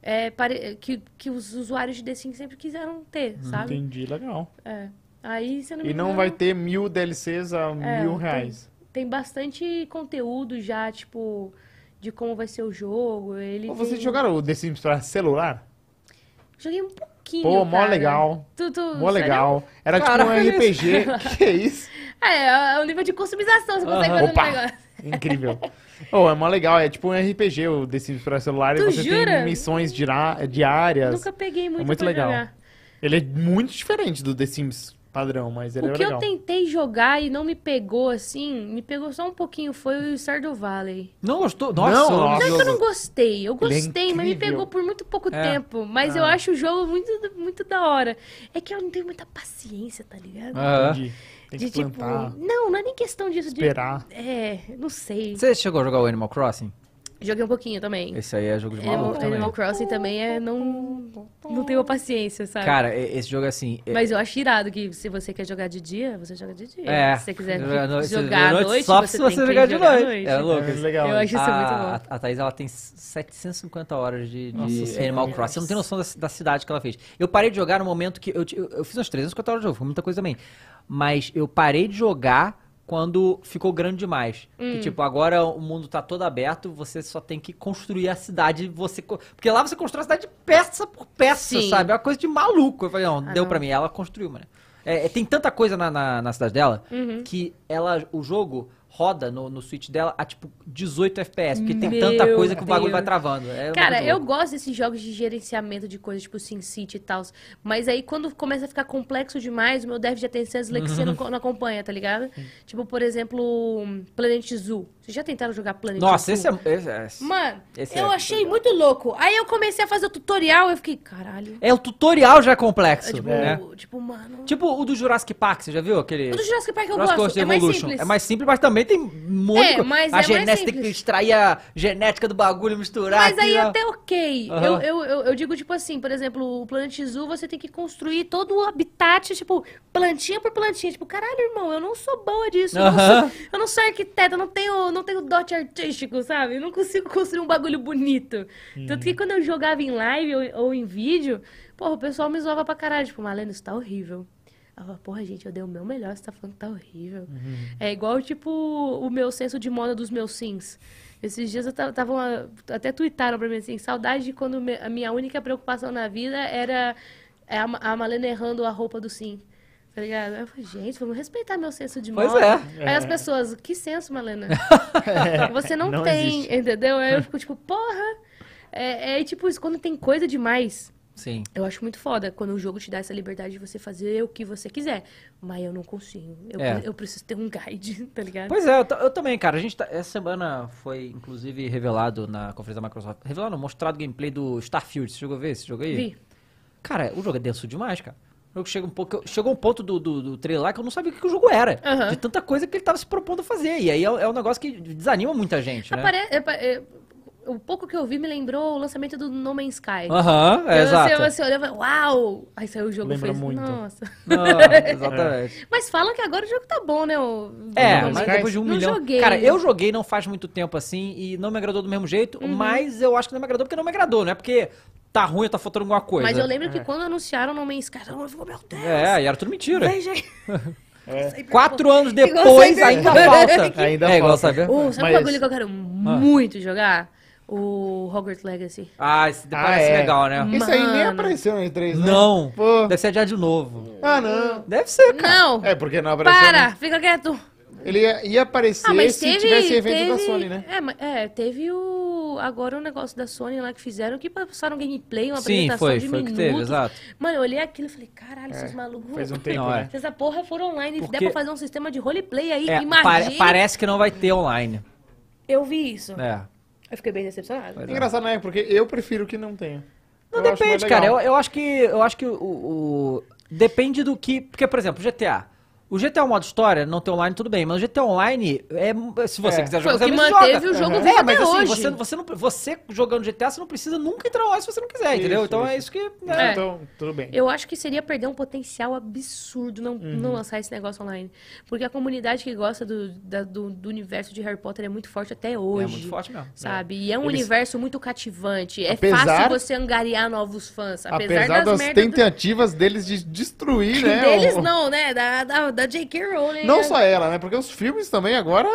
é, pare- que, que os usuários de The Sims sempre quiseram ter, sabe? Entendi, legal. É. Aí, eu não me E não vai ter mil DLCs a É, mil tem- reais. Tem bastante conteúdo já, tipo, de como vai ser o jogo. Ele Pô, Vocês tem- jogaram o The Sims pra celular? Joguei um pouquinho, Pô, mó cara. legal. Tu, tu, Mó sério? legal. Era Caraca, tipo um RPG. que é isso? É, é o nível de customização, você consegue Aham. fazer Opa! um negócio. Incrível. Oh, é mó legal. É tipo um RPG o The Sims pra celular. e Tu você jura? tem missões diárias. Nunca peguei muito, É muito pra legal. jogar. Ele é muito diferente do The Sims padrão, mas ele O é que legal. eu tentei jogar e não me pegou assim, me pegou só um pouquinho, foi o Stardew Valley. Não gostou? Nossa, Não, eu Não é que eu não gostei, eu é gostei, mas me pegou por muito pouco É. tempo. Mas eu Ah. acho o jogo muito, muito da hora. É que eu não tenho muita paciência, tá ligado? Aham. Entendi. Tem que de tipo. plantar, Não, não é nem questão disso. de- esperar. É, não sei. Você chegou a jogar o Animal Crossing? Joguei um pouquinho também. Esse aí é jogo de Animal, maluco também. Animal Crossing também é. Não, não tenho paciência, sabe? Cara, esse jogo é assim... é- Mas eu acho irado que se você quer jogar de dia, você joga de dia. É. Se você quiser Jogar à noite- jogar à noite, só você se tem você que jogar de jogar noite. noite. É louco. É legal. Eu acho isso a, muito a, bom. a Thaís, ela tem 750 horas de, de Nossa. Animal Crossing. Você não tem noção da, da cidade que ela fez. Eu parei de jogar no momento que... Eu, ti- eu, eu fiz umas 350 horas de jogo, foi muita coisa também. Mas eu parei de jogar quando ficou grande demais. Hum. Que, tipo, agora o mundo tá todo aberto, você só tem que construir a cidade. Você, porque lá você constrói a cidade peça por peça, Sim. sabe? É uma coisa de maluco. Eu falei, não, Ah, deu não. pra mim. Ela construiu, mano. É, é, tem tanta coisa na, na, na cidade dela Uhum. que ela, o jogo roda no, no Switch dela a tipo 18 FPS, porque tem Meu tanta coisa que o bagulho Deus. vai travando. É Cara, eu gosto desses jogos de gerenciamento de coisas, tipo SimCity e tal. Mas aí, quando começa a ficar complexo demais, o meu déficit de atenção é dislexia não, co- não acompanha, tá ligado? Tipo, por exemplo, Planet Zoo. Vocês já tentaram jogar Planet Nossa, Zoo? esse é. Esse é, Mano, Esse eu é achei muito louco. Aí eu comecei a fazer o tutorial e eu fiquei, caralho. é, o tutorial já é complexo, tipo, né? tipo, mano. Tipo o do Jurassic Park, você já viu aquele? O do Jurassic Park eu Jurassic gosto. World É mais Evolution. simples. É mais simples, mas também tem muito. É, mas a é mais genética tem que simples. extrair a genética do bagulho, misturar. Mas aí aqui, ó. até ok. Aham. Eu, eu, eu, eu digo, tipo assim, por exemplo, o Planet Zoo, você tem que construir todo o habitat, tipo, plantinha por plantinha. Tipo, caralho, irmão, eu não sou boa disso. Eu, não Aham. sou, eu não sou arquiteta, eu não tenho, não tenho dote artístico, sabe? Eu não consigo construir um bagulho bonito. Tanto que quando eu jogava em live ou, ou em vídeo, porra, o pessoal me zoava pra caralho. Tipo, Malena, isso tá horrível. Eu falava, porra, gente, eu dei o meu melhor, você tá falando que tá horrível. É igual, tipo, o meu senso de moda dos meus sims. Esses dias eu tava, até tuitaram pra mim assim, saudade de quando a minha única preocupação na vida era a, Ma- a Malena errando a roupa do sim. Tá ligado? Aí eu falei, gente, vamos respeitar meu senso de Pois moda. é. Aí as pessoas, que senso, Malena? Você não, não tem, existe. entendeu? Aí eu fico tipo, porra. É, é tipo isso, quando tem coisa demais, Sim. eu acho muito foda quando o jogo te dá essa liberdade de você fazer o que você quiser. Mas eu não consigo. Eu, É. eu preciso ter um guide, tá ligado? Pois é, eu, eu também, cara. A gente tá- essa semana foi, inclusive, revelado na conferência da Microsoft. Revelado, mostrado gameplay do Starfield. Você chegou a ver esse jogo aí? Vi. Cara, o jogo é denso demais, cara. Jogo chega um pouco, chegou um ponto do, do, do trailer lá que eu não sabia o que, que o jogo era. Aham. De tanta coisa que ele tava se propondo a fazer. E aí é, é um negócio que desanima muita gente, né? Apare- é, é, o pouco que eu vi me lembrou o lançamento do No Man's Sky. Aham, é, Então, exato. Você, você olhava, uau! Aí saiu o jogo e Lembra fez, muito. nossa. Não, exatamente. Mas falam que agora o jogo tá bom, né? O... É, mas Sky? depois de um Não milhão. joguei. Cara, eu joguei não faz muito tempo assim e não me agradou do mesmo jeito, Uhum. mas eu acho que não me agradou porque não me agradou, não é porque tá ruim ou tá faltando alguma coisa. Mas eu lembro que quando anunciaram No Man's Sky, todo mundo ficou, meu Deus! É, e era tudo mentira. Aí. Quatro anos depois ainda falta. Ainda é igual falta. saber. Oh, sabe Mas- um bagulho que eu quero muito jogar? O Hogwarts Legacy. Ah, esse Ah, parece é. legal, né? Isso aí nem apareceu na E3, né? Não. Pô. Deve ser adiado de novo. Ah, não. Deve ser, cara. Não! É, porque não apareceu. Para! Fica quieto! Ele ia, ia aparecer Ah, mas se teve. tivesse evento teve... da Sony, né? É, mas- é, teve o. Agora o negócio da Sony lá que fizeram que passaram gameplay, uma Sim, apresentação foi, de foi o que minutos. teve, exato. Mano, eu olhei aquilo e falei, caralho, esses malucos. Faz um tempo, é. né? Se essa porra for online e Porque- der pra fazer um sistema de roleplay aí, É, imagina. pare- parece que não vai ter online. Eu vi isso. É. Eu fiquei bem decepcionada. Pois é. Engraçado, né? Porque eu prefiro que não tenha. Não Eu depende, cara. Eu, eu acho que eu acho que o, o- depende do que, porque por exemplo, GTA. O GTA modo história não tem online tudo bem, mas o GTA online é se você É. quiser Foi jogar, o que manteve joga. o jogo Uhum. vivo É, mas assim, hoje. você, você, não, você jogando GTA, você não precisa nunca entrar online se você não quiser, entendeu? Isso, Então é isso. isso que. né? É. Então, tudo bem. Eu acho que seria perder um potencial absurdo não, Uhum. não lançar esse negócio online. Porque a comunidade que gosta do, da- do, do universo de Harry Potter é muito forte até hoje. É muito forte mesmo. Sabe? E é um Eles- universo muito cativante. É Apesar- fácil você angariar novos fãs. Apesar, Apesar das, merdas do- tentativas deles de destruir, né? Deles o- não, né? Da, da, da J.K. Rowling. Não né? só ela, né? Porque os filmes também agora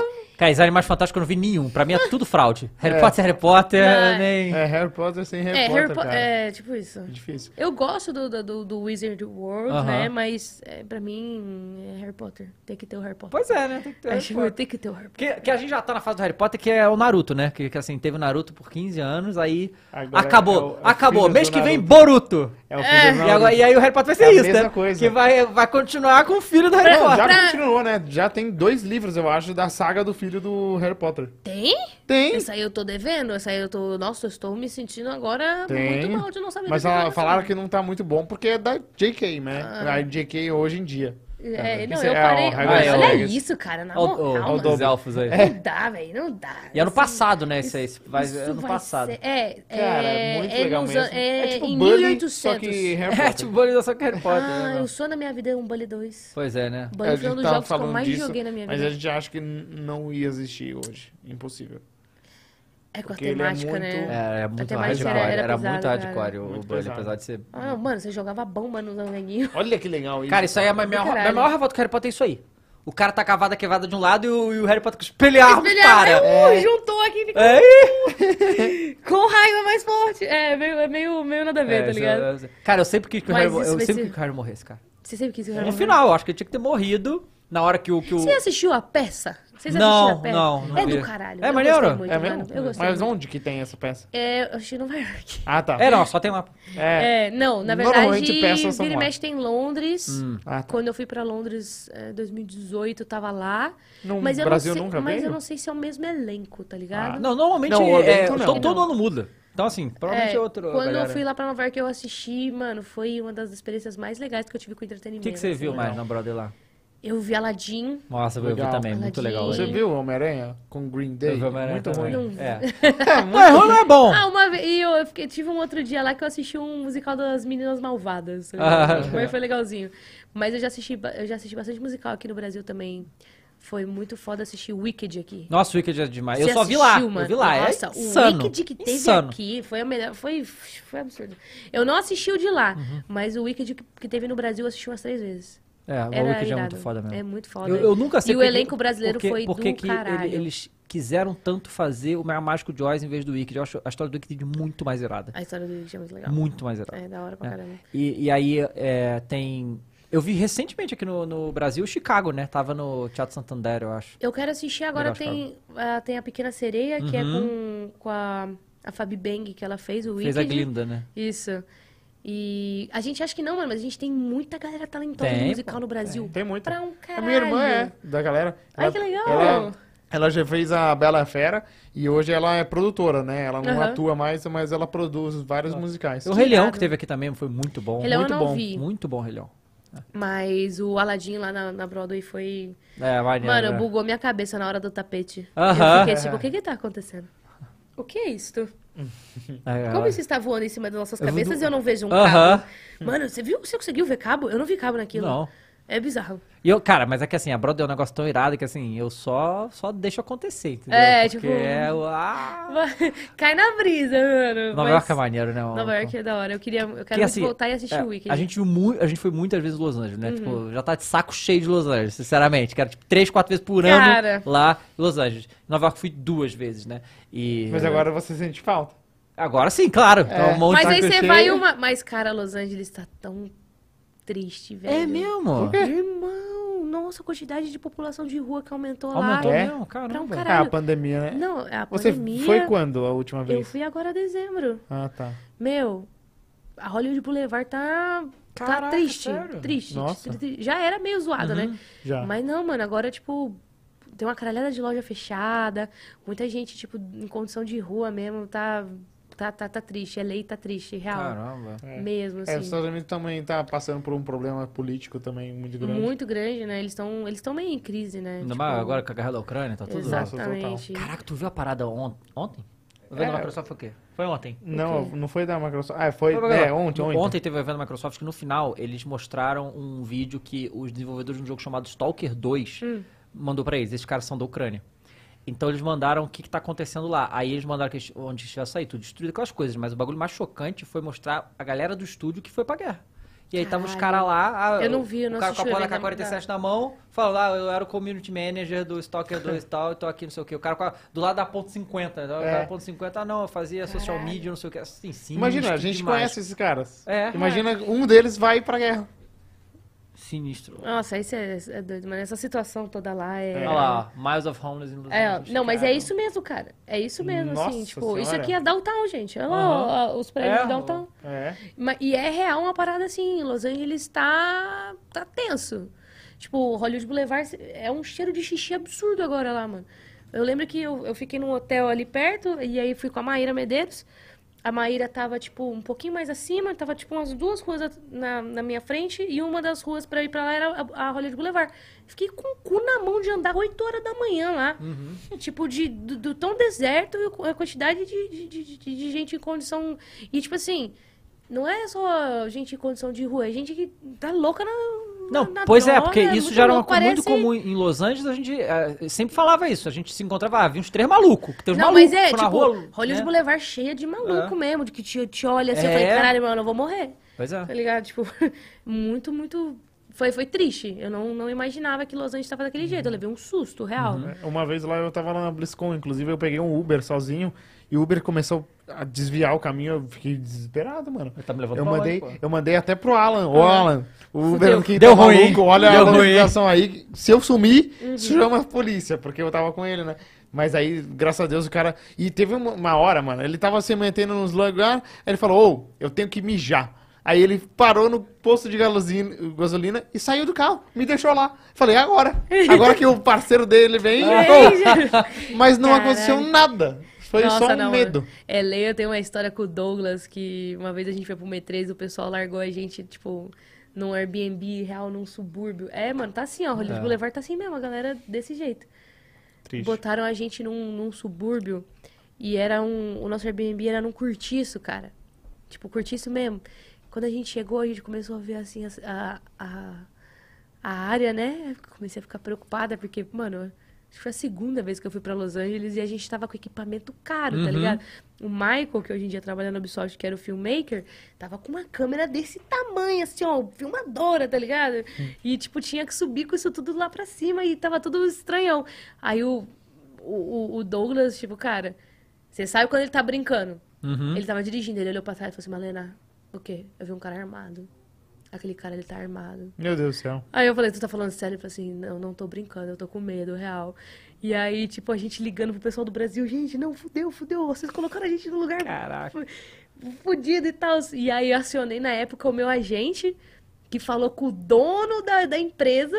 Cara, os Animais Fantásticos eu não vi nenhum. Pra mim é tudo fraude. Harry Potter, Harry Potter, Não, nem. é Harry Potter sem Harry É, Potter, Harry Po- cara. é, tipo isso. É difícil. Eu gosto do, do, do- do Wizard World, Aham. né? Mas é, pra mim é Harry Potter. Tem que ter o Harry Potter. Pois é, né? Tem que ter É, Harry tipo, Potter. tem que ter o Harry Potter. Que, que a gente já tá na fase do Harry Potter, que é o Naruto, né? Que, que, assim, teve o Naruto por 15 anos, aí. Agora acabou, é o- é o acabou. filho Mês do que vem, Naruto. Boruto. É o É. filho do E, agora- e aí o Harry Potter vai ser É a isso, mesma né? coisa. Que vai, vai continuar com o filho do Harry Não, Potter. já Pra- continuou, né? Já tem dois livros, eu acho, da saga do filho do Harry Potter. Tem? Tem. Essa aí eu tô devendo, essa aí eu tô. Nossa, eu estou me sentindo agora Tem. muito mal de não saber Mas dessa ela- falaram que não tá muito bom porque é da JK, né? A JK hoje em dia. É, não, Isso eu é, parei. ó, Mas olha isso, cara, na moral. mano. dos elfos aí. Não dá, velho, não dá. E ano passado, né? Esse aí. esse vai, isso ano vai passado. ser- é, Cara, é muito legal nos mesmo. an- É, tipo em Bully, 1800. só que Harry É, Potter. tipo, Bully só que Harry Potter. Ah, né? o sonho da minha vida é um Bully 2. Pois é, né? Bully foi um dos tava jogos que eu falando mais disso, joguei na minha Mas vida. a gente acha que não ia existir hoje. Impossível. É com a porque ele é temática, muito- né? É, é muito hardcore. era- Era, era muito hardcore cara. o Muito Bully, apesar de ser. Ah, mano, você jogava bomba no neguinho. Olha que legal isso. Cara, isso aí é a minha, minha, maior revolta com o Harry Potter é isso aí. O cara tá cavada quebrada de um lado e o, e o Harry Potter com espelhar, cara. é, juntou aqui e ficou É, com raiva mais forte. É, meio, é meio, meio nada a ver, É, tá isso- ligado? é- Cara, eu sempre quis que o Harry, eu sempre ser- quis que o Harry morresse, cara. Você sempre quis que o Harry No morresse? final, eu acho que ele tinha que ter morrido na hora que o. Que o... Você assistiu a peça? Vocês Não, assistiram não, não É vi. do caralho. É eu maneiro? muito, É mano. mesmo? Eu gostei Mas muito. onde que tem essa peça? É, eu assisti em Nova York. Ah, tá. É, não, só tem lá. É. É, não, na Normalmente verdade, peças são vira e mexe tem em Londres. Hum. Ah, tá. Quando eu fui pra Londres em 2018, eu tava lá. No mas eu Brasil não sei, nunca mas veio? eu não sei se é o mesmo elenco, tá ligado? Ah, Não, normalmente Não, o é, elenco não. todo, todo ano muda. Então, assim, provavelmente é, outro. Quando galera. eu fui lá pra Nova York, eu assisti, mano, foi uma das experiências mais legais que eu tive com O entretenimento. que, que você assim. viu mais na Brother lá? Eu vi Aladdin. Nossa, eu vi também, muito Aladdin. legal. Você viu o Homem-Aranha com Green Day? Eu vi Homem-Aranha Muito também. ruim. É. É, muito Não é ruim, é bom. Ah, uma vez. E eu, eu fiquei, tive um outro dia lá que eu assisti um musical das Meninas Malvadas. Ah. foi legalzinho. Mas eu já assisti, eu já assisti bastante musical aqui no Brasil também. Foi muito foda assistir Wicked aqui. Nossa, o Wicked é demais. Você eu só vi lá. assistiu, Eu mano? vi lá. Nossa, é o insano. Wicked que teve insano. aqui foi a melhor. Foi, foi absurdo. Eu não assisti o de lá, Uhum. mas o Wicked que, que teve no Brasil eu assisti umas três vezes. É, o Era Wicked é muito foda mesmo. É muito foda. Eu, eu nunca sei E o elenco brasileiro porque, foi porque do que caralho. ele- eles quiseram tanto fazer o Mágico de Oz em vez do Wicked. Eu acho a história do Wicked muito mais irada. A história do Wicked é muito legal. Muito mais irada. É da hora pra É. caramba. E, e aí é, tem... Eu vi recentemente aqui no, no Brasil, Chicago, né? Tava no Teatro Santander, eu acho. Eu quero assistir agora, tem, ah, tem a Pequena Sereia, que é Uhum. com, com a, a Fabi Bang, que ela fez, o Fez Wicked. a Glinda, né? Isso. E a gente acha que não, mano, mas a gente tem muita galera talentosa Tem, musical no Brasil. Tem muito. Pra um A caralho. minha irmã é da galera. Ai, Ela- que legal. Ela, ela já fez a Bela Fera e hoje ela é produtora, né? Ela não Aham. atua mais, mas ela produz vários musicais. O Rei Leão irado. que teve aqui também foi muito bom. Rei Leão muito eu não bom. vi. Muito bom, Rei Leão. Mas o Aladdin lá na, na Broadway foi. É, maneiro. Mano, né? bugou minha cabeça na hora do tapete. Aham. Eu fiquei tipo, o que que tá acontecendo? O que é isto? É, Como é. isso está voando em cima das nossas Eu cabeças do- e eu não vejo um cabo? Mano, você viu? Você conseguiu ver cabo? Eu não vi cabo naquilo. Não. É bizarro. E eu, cara, mas é que assim, a Broadway é um negócio tão irado que assim, eu só, só deixo acontecer, entendeu? É, Porque tipo- é o. Ah, Cai na brisa, mano. Nova mas- York é maneiro, né? mano? Nova York é da hora. Eu queria. Eu quero muito assim, voltar e assistir é, o Wicked. a gente viu muito, a gente foi muitas vezes em Los Angeles, né? Uhum. Tipo, já tá de saco cheio de Los Angeles, sinceramente. Quero tipo três, quatro vezes por Cara. ano lá em Los Angeles. Nova York fui duas vezes, né? E Mas agora você sente falta. agora sim, claro. É. Então, um monte Mas de aí você cheio. vai uma. Mas, cara, Los Angeles tá tão triste, velho. É mesmo? Irmão, nossa, a quantidade de população de rua que aumentou, Aumentou lá. É? mesmo, Pra um caramba. Ah, a pandemia, né? Não, a Você pandemia. foi quando a última Eu vez? fui agora em dezembro. Ah, tá. Meu, a Hollywood Boulevard tá. tá Caraca, triste. sério? Triste. Nossa. Já era meio zoado, né? Já. Mas não, mano, agora, tipo, tem uma caralhada de loja fechada, muita gente, tipo, em condição de rua mesmo, tá, tá, tá, tá triste, a lei tá triste, real. Caramba. É. Mesmo, É, os assim. Estados Unidos também tá passando por um problema político também muito grande. muito grande, né? Eles estão eles tão meio em crise, né? Ainda Tipo, mais agora com a guerra da Ucrânia, tá tudo. Exatamente. Caraca, tu viu a parada on- ontem? O evento É. da Microsoft foi o quê? Foi ontem. Não, não foi da Microsoft. Ah, foi. Foi É, ontem, ontem. Ontem teve o evento da Microsoft que no final eles mostraram um vídeo que os desenvolvedores de um jogo chamado Stalker 2 Hum. mandou pra eles. Esses caras são da Ucrânia. Então eles mandaram o que, que tá acontecendo lá. Aí eles mandaram que eles- onde tinha saído, tudo destruído aquelas coisas. Mas o bagulho mais chocante foi mostrar a galera do estúdio que foi pra guerra. E aí tava os caras Caralho. lá. a- Eu não vi, eu não O cara com a porra da evento da- K-47 na mão, falou lá, eu era o community manager do Stalker 2 e tal, e tô aqui, não sei o quê. O cara com a- do lado da ponto 50. né? O É. cara ponto 50, ah, não, eu fazia social media, não sei o quê. Assim, sim, Imagina, a gente conhece esses caras. É. Imagina um deles vai pra guerra. Sinistro. Nossa, isso é, é doido, mas essa situação toda lá é... Olha lá, Miles of Homeless in Los É, Angeles. não, mas é cara. isso mesmo, cara. É isso mesmo, Nossa assim. Tipo, Senhora. isso aqui é downtown, gente. Olha lá, os prédios É, de downtown. É. E é real uma parada assim, Los Angeles tá, tá tenso. Tipo, Hollywood Boulevard é um cheiro de xixi absurdo agora lá, mano. Eu lembro que eu, eu fiquei num hotel ali perto, e aí fui com a Maíra Medeiros. A Maíra tava, tipo, um pouquinho mais acima, tava, tipo, umas duas ruas na, na minha frente, e uma das ruas pra ir pra lá era a, a Hollywood Boulevard. Fiquei com o cu na mão de andar 8 horas da manhã lá. Tipo, de, do, do tão deserto e a quantidade de, de, de, de- de gente em condição. E, tipo assim, não é só gente em condição de rua, é gente que tá louca na. Não, na pois é, droga, porque isso já era uma coisa muito comum em Los Angeles, a gente eh, sempre falava isso, a gente se encontrava, ah, havia uns três malucos, que tem uns Não, malucos mas é, tipo, rua, Hollywood né? Boulevard cheia de maluco É. mesmo, de que te, te olha assim, eu É. falei, caralho, mano, eu vou morrer. Pois é. Tá ligado? Tipo, muito, muito. Foi, foi triste. Eu não, não imaginava que Los Angeles tava daquele jeito. Eu levei um susto, real. Uhum. Uma vez lá eu tava lá na BlizzCon, inclusive eu peguei um Uber sozinho e o Uber começou a desviar o caminho, eu fiquei desesperado, mano. Ele tá me levando Eu pra mandei, pô? eu mandei até pro Alan. Ô, Alan, o Uber aqui Deu tá ruim, maluco, olha deu a localização aí. Se eu sumir, Uhum. chama a polícia, porque eu tava com ele, né? Mas aí, graças a Deus, o cara... E teve uma, uma hora, mano, ele tava se metendo nos lugares, aí ele falou, ô, eu tenho que mijar. Aí ele parou no posto de gasolina, gasolina e saiu do carro, me deixou lá. Falei, agora. Agora que o parceiro dele vem. Mas não Caralho. aconteceu nada. Foi Nossa, só um não, medo. mano. É, Leia tem uma história com o Douglas que uma vez a gente foi pro M3 o pessoal largou a gente, tipo, num Airbnb real, num subúrbio. É, mano, tá assim, ó. Hollywood É. Boulevard tá assim mesmo, a galera desse jeito. Triste. Botaram a gente num, num subúrbio e era um. O nosso Airbnb era num cortiço, cara. Tipo, cortiço mesmo. Quando a gente chegou, a gente começou a ver assim as- a, a, a área, né? Comecei a ficar preocupada, porque, mano, acho que foi a segunda vez que eu fui pra Los Angeles e a gente tava com equipamento caro, tá Uhum. ligado? O Michael, que hoje em dia trabalha na Ubisoft, que era o filmmaker, tava com uma câmera desse tamanho, assim, ó, filmadora, tá ligado? E, tipo, tinha que subir com isso tudo lá pra cima e tava tudo estranhão. Aí o, o, o Douglas, tipo, cara, você sabe quando ele tá brincando? Uhum. Ele tava dirigindo, ele olhou pra trás e falou assim, Malena, o quê? Eu vi um cara armado. Aquele cara, ele tá armado. Meu Deus do céu. Aí eu falei, tu tá falando sério? Ele falou assim, não, não tô brincando, eu tô com medo, real. E aí, tipo, a gente ligando pro pessoal do Brasil, gente, não, fudeu, fudeu, vocês colocaram a gente no lugar Caraca. fudido e tal. E aí eu acionei na época o meu agente, que falou com o dono da, da empresa.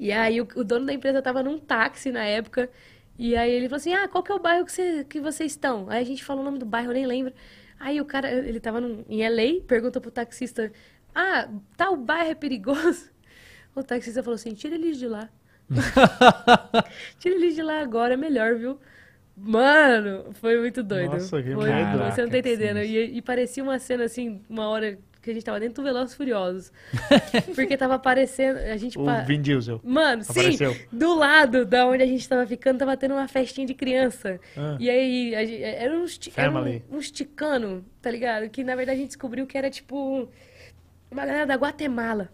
E aí o, o dono da empresa tava num táxi na época. E aí ele falou assim, ah, qual que é o bairro que, você, que vocês estão? Aí a gente falou o nome do bairro, eu nem lembro. Aí o cara, ele tava num, em LA, perguntou pro taxista, ah, tal bairro é perigoso? O taxista falou assim, tira eles de lá. tira eles de lá agora, é melhor, viu? Mano, foi muito doido. Nossa, que Foi- medo. Você não Caraca, tá entendendo. E, e parecia uma cena assim, uma hora que a gente tava dentro do Velozes e Furiosos. Porque tava aparecendo. A gente. O pa- Vin Diesel. Mano, sim, Apareceu. do lado da onde a gente tava ficando, tava tendo uma festinha de criança. Ah. E aí, a gente- era uns, ti- era um, uns ticano, tá ligado? Que na verdade a gente descobriu que era tipo uma galera da Guatemala.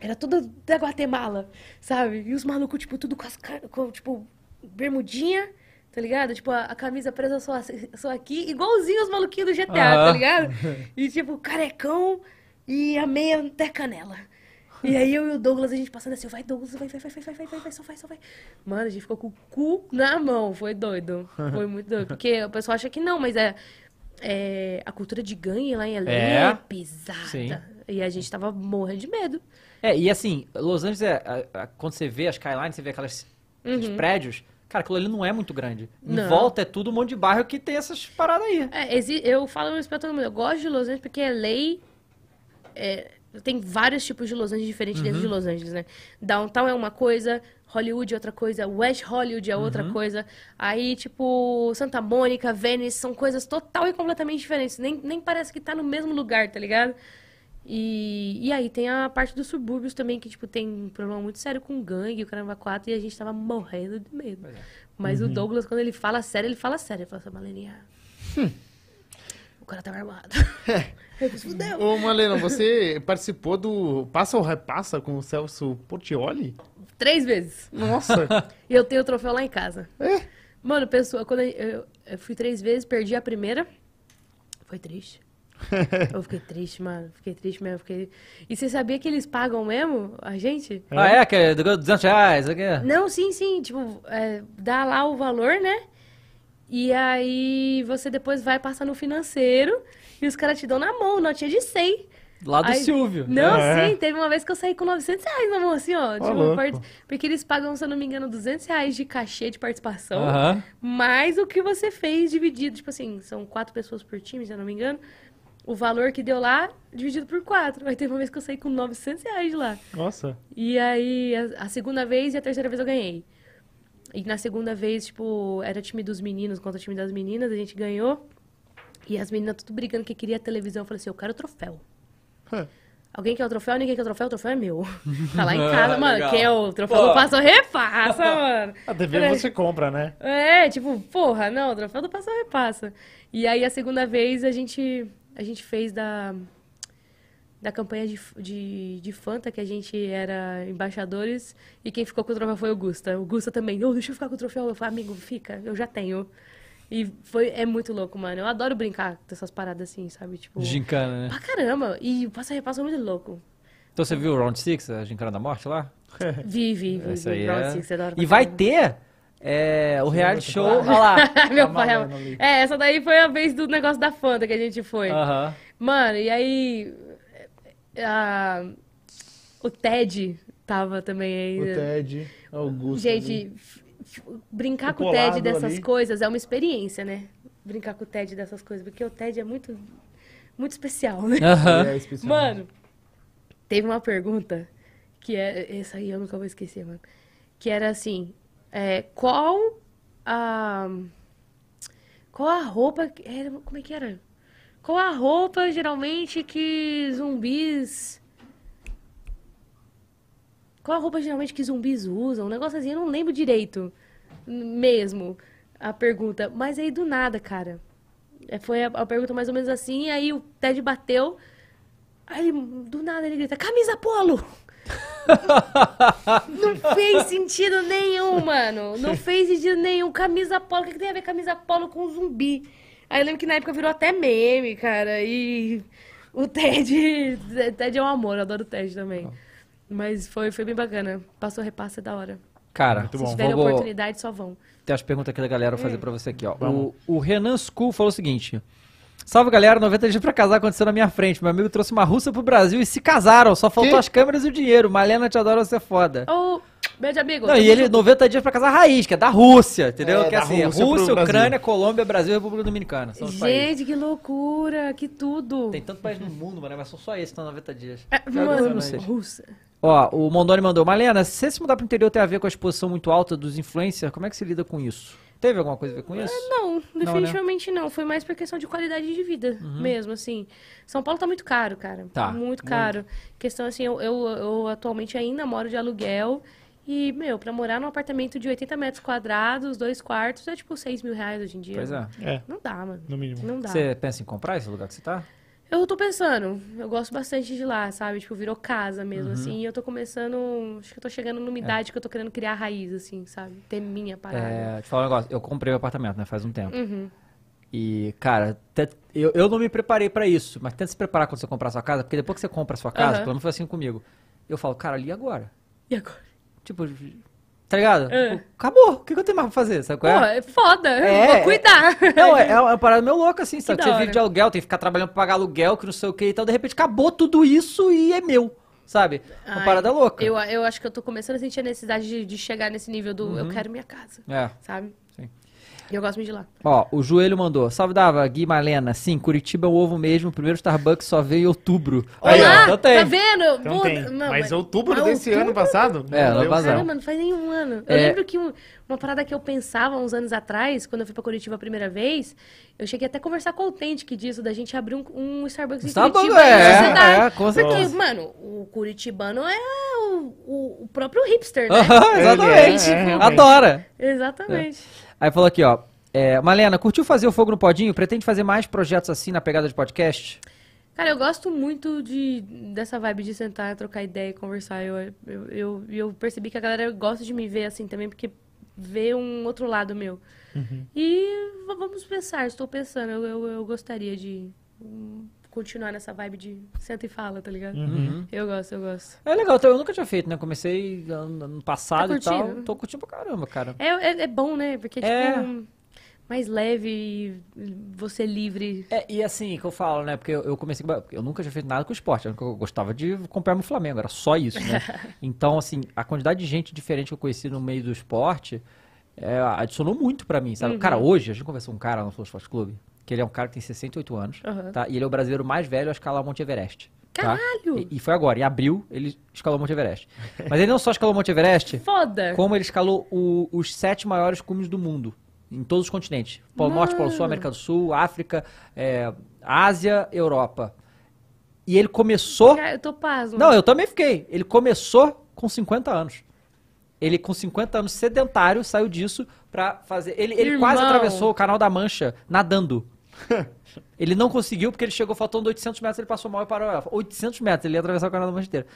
Era tudo da Guatemala, sabe? E os malucos, tipo, tudo com as com, tipo, bermudinha, tá ligado? Tipo, a, a camisa presa só, só aqui, igualzinho os maluquinhos do GTA, tá Aham. ligado? E tipo, carecão e a meia até canela. E aí eu e o Douglas, a gente passando assim, vai Douglas, vai, vai, vai, vai, vai, vai, vai, vai, só vai, só vai. Mano, a gente ficou com o cu na mão, foi doido. Foi muito doido. Porque o pessoal acha que não, mas é, é a cultura de gangue lá em LA é, É. pesada. Sim. E a gente tava morrendo de medo. É, e assim, Los Angeles, é, a- a- quando você vê as skylines, você vê aquelas, aqueles prédios, cara, aquilo ali não é muito grande. Em Não. volta é tudo um monte de bairro que tem essas paradas aí. É, eu falo isso pra todo mundo. Eu gosto de Los Angeles porque LA é, tem vários tipos de Los Angeles diferentes dentro de Los Angeles, né? Downtown é uma coisa, Hollywood é outra coisa, West Hollywood é outra coisa. Aí, tipo, Santa Mônica, Venice, são coisas total e completamente diferentes. Nem, nem parece que tá no mesmo lugar, tá ligado? E, e aí tem a parte dos subúrbios também, que, tipo, tem um problema muito sério com gangue, o caramba 4, e a gente tava morrendo de medo. Mas o Douglas, quando ele fala sério, ele fala sério. Ele fala assim, Maleninha, o cara tava armado. Eu disse, fudeu. Ô, Malena, você participou do Passa ou Repassa com o Celso Portioli? Três vezes. Nossa! E eu tenho o troféu lá em casa. É? Mano, pessoa, quando eu, eu- eu fui três vezes, perdi a primeira. Foi triste. Eu fiquei triste, mano. Fiquei triste mesmo. Fiquei... E você sabia que eles pagam mesmo a gente? Ah, é? Que é 200 reais? aqui. Não, sim, sim. Tipo, é, dá lá o valor, né? E aí você depois vai passar no financeiro e os caras te dão na mão, notinha de 100. Lá do Aí- Silvio. Não, É. sim, teve uma vez que eu saí com 900 reais na mão, assim, ó. louco. part- Porque eles pagam, se eu não me engano, 200 reais de cachê de participação. Aham. Mais o que você fez dividido. Tipo assim, são quatro pessoas por time, se eu não me engano. O valor que deu lá, dividido por quatro. Aí teve uma vez que eu saí com 900 reais de lá. Nossa! E aí, a, a segunda vez e a terceira vez eu ganhei. E na segunda vez, tipo, era time dos meninos contra o time das meninas, a gente ganhou. E as meninas tudo brigando que queria a televisão. Eu falei assim, eu quero o troféu. Alguém quer o troféu? Ninguém quer o troféu? O troféu é meu. Tá lá em casa, Ah, mano. legal. Quer o troféu Pô. do Passa Repassa, mano. A TV você compra, né? É, tipo, porra, não, o troféu do Passa Repassa. E aí, a segunda vez, a gente, a gente fez da, da campanha de, de, de Fanta, que a gente era embaixadores, e quem ficou com o troféu foi o Gusta. O Gusta também, ô, deixa eu ficar com o troféu. Eu falei, amigo, fica, eu já tenho. E foi, é muito louco, mano. Eu adoro brincar dessas paradas assim, sabe? Tipo, Gincana, né? pra caramba. E o Passa Repassa é muito louco. Então você viu o Round 6, a Gincana da Morte lá? Vive, vive. Essa aí Round é... Six, eu adoro E vai caramba. ter é, o reality show... Olha lá. Meu A pai. Ali. É, essa daí foi a vez do negócio da Fanta que a gente foi. Aham. Mano, e aí. A- o Ted tava também aí. O? Ted, Augusto. Gente, brincar O com o Ted dessas ali. coisas é uma experiência, né? Brincar com o Ted dessas coisas, porque o Ted é muito. Muito especial, né? É especial. Mano, teve uma pergunta que é. Essa aí eu nunca vou esquecer, mano. Que era assim: é, qual a. Qual a roupa. Era, como é que era? Qual a roupa geralmente que zumbis. Qual a roupa geralmente que zumbis usam? Um negócio assim, eu não lembro direito mesmo a pergunta. Mas aí do nada, cara. É, Foi a, a pergunta mais ou menos assim, aí o Ted bateu. Aí do nada ele grita: Camisa polo! Não fez sentido nenhum, mano. Não fez sentido nenhum. Camisa polo. O que, que tem a ver camisa polo com zumbi? Aí eu lembro que na época virou até meme, cara. E o Ted. Ted é um amor, eu adoro o Ted também. Mas foi, foi bem bacana. Passou repassa é da hora. Cara, Muito Se bom. tiverem Vou- oportunidade, só vão. Tem as perguntas aqui da galera, vou fazer pra você aqui, ó. O, o Renan School falou o seguinte: Salve galera, 90 dias pra casar aconteceu na minha frente. Meu amigo trouxe uma russa pro Brasil e se casaram. Só faltou Que? as câmeras e o dinheiro. Malena, te adoro, você é foda. Ô, beijo, amigo. Não, e ele, junto. 90 dias pra casar raiz, que é da Rússia, entendeu? É, que é assim, Rússia Rússia. Ucrânia, Colômbia, Brasil e República Dominicana. São os países. Gente, que loucura, que tudo. Tem tanto país no mundo, mano, mas são só esses que estão 90 dias. É, mano, não russa. Ó, o Mondoni mandou. Malena, se você se mudar pro interior tem a ver com a exposição muito alta dos influencers, como é que se lida com isso? Teve alguma coisa a ver com isso? Não, né? definitivamente não, Foi mais por questão de qualidade de vida mesmo, assim. São Paulo tá muito caro, cara. Uhum. Tá, Muito caro. Questão assim, eu, eu, eu atualmente ainda moro de aluguel. E, meu, pra morar num apartamento de 80 metros quadrados, dois quartos, é tipo 6 mil reais hoje em dia. Pois é. É, Não dá, mano. no mínimo. Não dá. Você pensa em comprar esse lugar que você tá? Eu tô pensando, eu gosto bastante de lá, sabe? Tipo, virou casa mesmo, Uhum. assim. E eu tô começando. Acho que eu tô chegando numa idade que eu tô querendo criar raiz, assim, sabe? Ter minha parada. É, te falar um negócio. Eu comprei o apartamento, né? Faz um tempo. Uhum. E, cara, te- eu, eu não me preparei pra isso. Mas tenta se preparar quando você comprar a sua casa. Porque depois que você compra a sua casa, Aham. pelo menos foi assim comigo. Eu falo, cara, ali agora. E agora? Tipo, tá ligado? É. Tipo, acabou. O que que eu tenho mais pra fazer? Sabe Pô, qual é? é foda. É, eu vou cuidar. Não, é, é uma parada meio louca, assim, sabe? da Você vive de aluguel, tem que ficar trabalhando pra pagar aluguel, que não sei o que e tal. De repente acabou tudo isso e é meu, sabe? Uma Ai, parada louca. Eu, eu acho que eu tô começando a sentir a necessidade de, de chegar nesse nível do eu quero minha casa, É. sabe? E eu gosto muito de lá. Ó, o Joelho mandou. Salve Dava, Gui Malena. Sim, Curitiba é o ovo mesmo. O primeiro Starbucks só veio em outubro. Aí, ó, Olá, então tem. tá vendo? Então tem. não, mas outubro mas desse outubro- ano passado? É, ano Meu Deus. passado. Caramba, não faz nenhum ano. Eu É. lembro que um- uma parada que eu pensava uns anos atrás, quando eu fui pra Curitiba a primeira vez, eu cheguei até a conversar com o Authentic disso, da gente abrir um, um Starbucks em Starbucks, Curitiba. é, na cidade. é, com Porque, certeza. mano, o curitibano é o, o- o próprio hipster, né? Aham, Exatamente. É, é, realmente. Adora. Exatamente. Aí falou aqui, ó. É, Malena, curtiu fazer o Fogo no Podinho? Pretende fazer mais projetos assim na pegada de podcast? Cara, eu gosto muito de, dessa vibe de sentar, trocar ideia e conversar. Eu, eu, eu, eu percebi que a galera gosta de me ver assim também, porque vê um outro lado meu. E v- vamos pensar, estou pensando. Eu, eu, eu gostaria de hum, continuar nessa vibe de senta e fala, tá ligado? Uhum. Eu gosto, eu gosto. É legal, então, eu nunca tinha feito, né? Comecei ano, passado Tá e tal. Tô curtindo pra caramba, cara. É, é, é bom, né? Porque, tipo, É. um, mais leve e você livre. É, e assim, que eu falo, né? Porque eu, eu comecei. Eu nunca tinha feito nada com esporte. Eu gostava de comprar meu Flamengo, era só isso, né? então, assim, a quantidade de gente diferente que eu conheci no meio do esporte é, adicionou muito pra mim, sabe? Cara, hoje, a gente conversou com um cara no Flow Esporte Clube, que ele é um cara que tem 68 anos, Aham. tá? E ele é o brasileiro mais velho a escalar o Monte Everest. tá? Caralho! E, e foi agora, em abril, ele escalou o Monte Everest. Mas ele não só escalou o Monte Everest, Foda! como ele escalou o- os sete maiores cumes do mundo, em todos os continentes. Polo Norte, Polo Sul, América do Sul, África, é, Ásia, Europa. E ele começou... Eu tô pasmo. Não, eu também fiquei. Ele começou com 50 anos. Ele, com 50 anos, sedentário, saiu disso pra fazer... Ele, ele quase atravessou o Canal da Mancha nadando. ele não conseguiu porque ele chegou faltando 800 metros, ele passou mal e parou. 800 metros, ele ia atravessar o Canal da Mancha inteiro.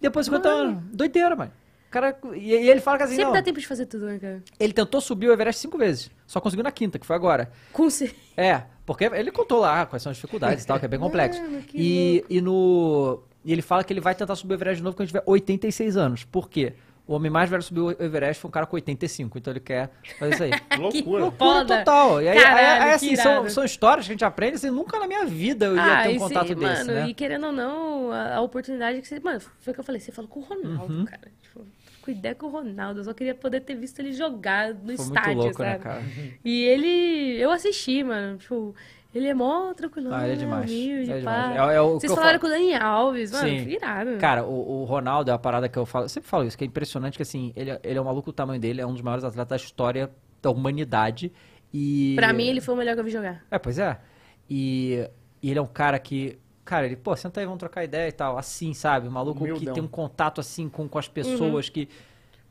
Depois de 50 anos. Doideira, mano. O Cara, e, e ele fala que assim, Sempre não, dá tempo de fazer tudo, né, cara? ele tentou subir o Everest cinco vezes. Só conseguiu na quinta, que foi agora. Com É, porque ele contou lá quais são as dificuldades e tal, que é bem complexo. Mano, E, e no. E ele fala que ele vai tentar subir o Everest de novo quando tiver 86 anos. Por quê? O homem mais velho subiu o Everest foi um cara com 85, então ele quer fazer isso aí. Loucura. Loucura total. E aí, Caralho, aí- aí, que assim, são, são histórias que a gente aprende, assim, nunca na minha vida eu ia ter um contato sim, desse, mano, né? e querendo ou não, a, a oportunidade que você. Mano, foi o que eu falei, você falou com o Ronaldo, Uhum. cara. Tipo, com ideia com o Ronaldo. Eu só queria poder ter visto ele jogar no Foi muito estádio, louco, né, sabe? cara? E ele. Eu assisti, mano. Tipo, ele é mó tranquilão. Ah, ele é demais. humilde, Ele é demais. É- é o que Vocês falaram falo. com o Dani Alves, mano. Sim. que irado. Cara, o, o Ronaldo é uma parada que eu falo, eu sempre falo isso, que é impressionante que assim, ele, é- ele é um maluco do tamanho dele, é um dos maiores atletas da história da humanidade. E. Pra mim, ele foi o melhor que eu vi jogar. É, pois é. E, e ele é um cara que. Cara, ele, pô, senta aí, vamos trocar ideia e tal. Assim, sabe? Um maluco que Humildão. tem um contato assim com, com as Uhum. pessoas que,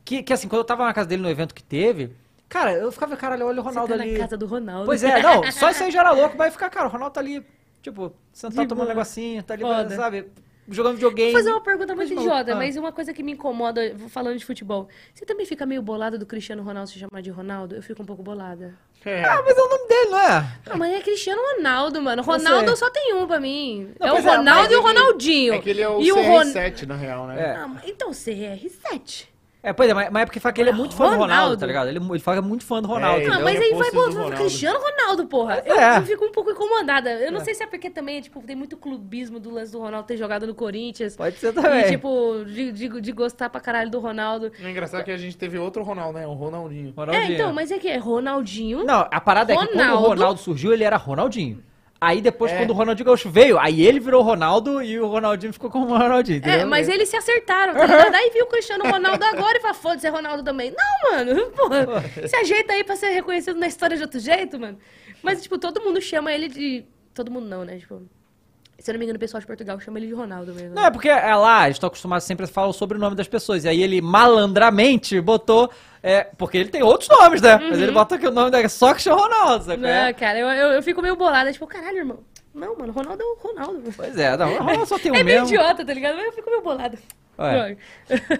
que. Que assim, quando eu tava na casa dele no evento que teve, cara, eu ficava, caralho, olha o Ronaldo Você tá ali. na casa do Ronaldo. Pois é, não, só isso aí já era louco, mas ficar, cara, o Ronaldo tá ali, tipo, sentado De tomando um negocinho, tá ali, Foda. sabe? Jogando videogame. Vou fazer uma pergunta muito Mas, idiota, ah. mas uma coisa que me incomoda falando de futebol. Você também fica meio bolado do Cristiano Ronaldo se chamar de Ronaldo? Eu fico um pouco bolada. É. Ah, mas é o nome dele, não é? Ah, mas é Cristiano Ronaldo, mano. Ronaldo só tem um pra mim. Não, é o é, Ronaldo mas e o é Ronaldinho. É que ele é o e o Ron... CR7, na real, né? É. Ah, mas então CR7. É, pois é, mas, mas é porque fala que ele é muito fã do Ronaldo, Ronaldo. tá ligado? Ele, ele fala que é muito fã do Ronaldo, É? Ah, mas aí vai pro. Cristiano Ronaldo, porra. Eu, É. eu fico um pouco incomodada. Eu não sei se é porque também, tipo, tem muito clubismo do lance do Ronaldo ter jogado no Corinthians. Pode ser também. E, tipo, de, de, de gostar pra caralho do Ronaldo. O engraçado é que a gente teve outro Ronaldo, né? O Ronaldinho. É, Ronaldinho. então, mas é que é Ronaldinho. Não, a parada é que quando o Ronaldo. Ronaldo surgiu, ele era Ronaldinho. Aí depois, É. quando o Ronaldinho Gaúcho veio, aí ele virou o Ronaldo e o Ronaldinho ficou como o Ronaldinho, entendeu? É, mas eles se acertaram, tá ligado? Aí viu o Cristiano Ronaldo agora e fala, foda-se, é Ronaldo também. Não, mano, porra, se ajeita aí pra ser reconhecido na história de outro jeito, mano. Mas, tipo, todo mundo chama ele de... Todo mundo não, né? Tipo, se eu não me engano, o pessoal de Portugal chama ele de Ronaldo mesmo. Não, é porque é lá, eles estão acostumados sempre a falar o sobrenome das pessoas. E aí ele malandramente botou. É, porque ele tem outros nomes, né? Mas ele bota que o nome é só Cristiano Ronaldo, sabe? Não, É. cara, eu, eu, eu fico meio bolada, tipo, caralho, irmão. Não, mano, Ronaldo é o Ronaldo. Pois é, não, o Ronaldo só tem um é meio mesmo. idiota, tá ligado? Mas eu fico meio bolada. Ué.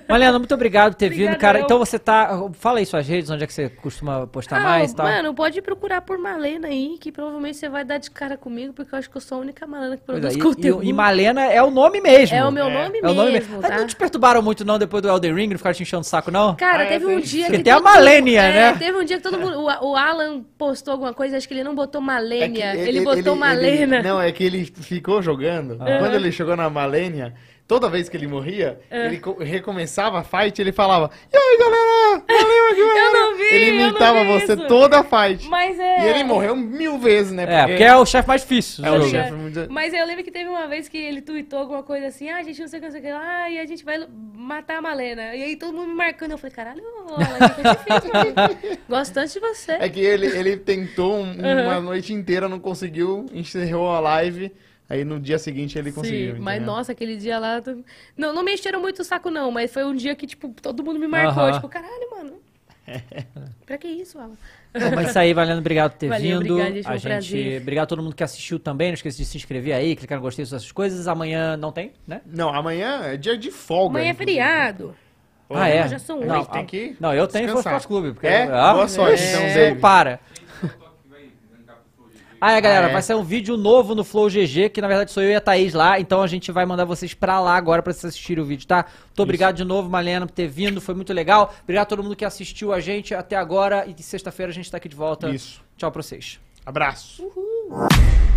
Mariana, muito obrigado por ter Obrigada, vindo, cara. eu. Então você tá. Fala aí suas redes, onde é que você costuma postar Ah, mais e tal. Mano, pode procurar por Malena aí, que provavelmente você vai dar de cara comigo, porque eu acho que eu sou a única Malena que Pois produz é, e- conteúdo. e, e Malena é o nome mesmo. É o meu É. nome É o nome mesmo, mesmo. tá? Mas não te perturbaram muito, não, depois do Elden Ring, não ficaram te enchendo o saco, não? Cara, Ah, é, teve um dia Porque que. tem a todo Malênia, mundo- né? É, teve um dia que todo mundo. O, o Alan postou alguma coisa, acho que ele não botou É Malênia. ele, botou ele- Malena. não, é que ele ficou jogando. Quando ele chegou na Malênia, toda vez que ele morria, É. ele co- recomeçava a fight ele falava: E aí, galera? Valeu aqui, Eu não vi, Ele imitava você isso. toda a fight. Mas é. E ele morreu mil vezes, né? É, porque é o chefe mais difícil. É o chefe muito- Mas eu lembro que teve uma vez que ele tweetou alguma coisa assim, ah, a gente não sei o que, não sei o que lá, e a gente vai matar a Malena. E aí todo mundo me marcando, eu falei, caralho, mano. Gosto tanto de você. É que ele, ele tentou um- uma noite inteira, não conseguiu, encerrou a live. Aí no dia seguinte ele conseguiu. Sim, mas entendeu? nossa, aquele dia lá. tu- Não, não me encheram muito o saco, não, mas foi um dia que, tipo, todo mundo me marcou. Tipo, caralho, mano. pra que isso, Alan? Bom, mas isso aí, Valendo, obrigado por ter Valeu, vindo. obrigada, gente, a um gente, prazer. obrigado a todo mundo que assistiu também. Não esqueça de se inscrever aí, clicar no gostei dessas coisas. Amanhã não tem, né? Não, amanhã é dia de folga. Amanhã é feriado. ah, é? já são não, oito. tem que não, eu tenho. Esporte Clube. Porque, É? Ah, Boa sorte, é, então, David. Para. Ah, é, galera, Ah, é? vai sair um vídeo novo no Flow GG, que na verdade sou eu e a Thaís lá, então a gente vai mandar vocês pra lá agora pra vocês assistirem o vídeo, tá? Muito obrigado de novo, Malena, por ter vindo, foi muito legal. Obrigado a todo mundo que assistiu a gente até agora e sexta-feira a gente tá aqui de volta. Isso. Tchau pra vocês. Abraço. Uhul.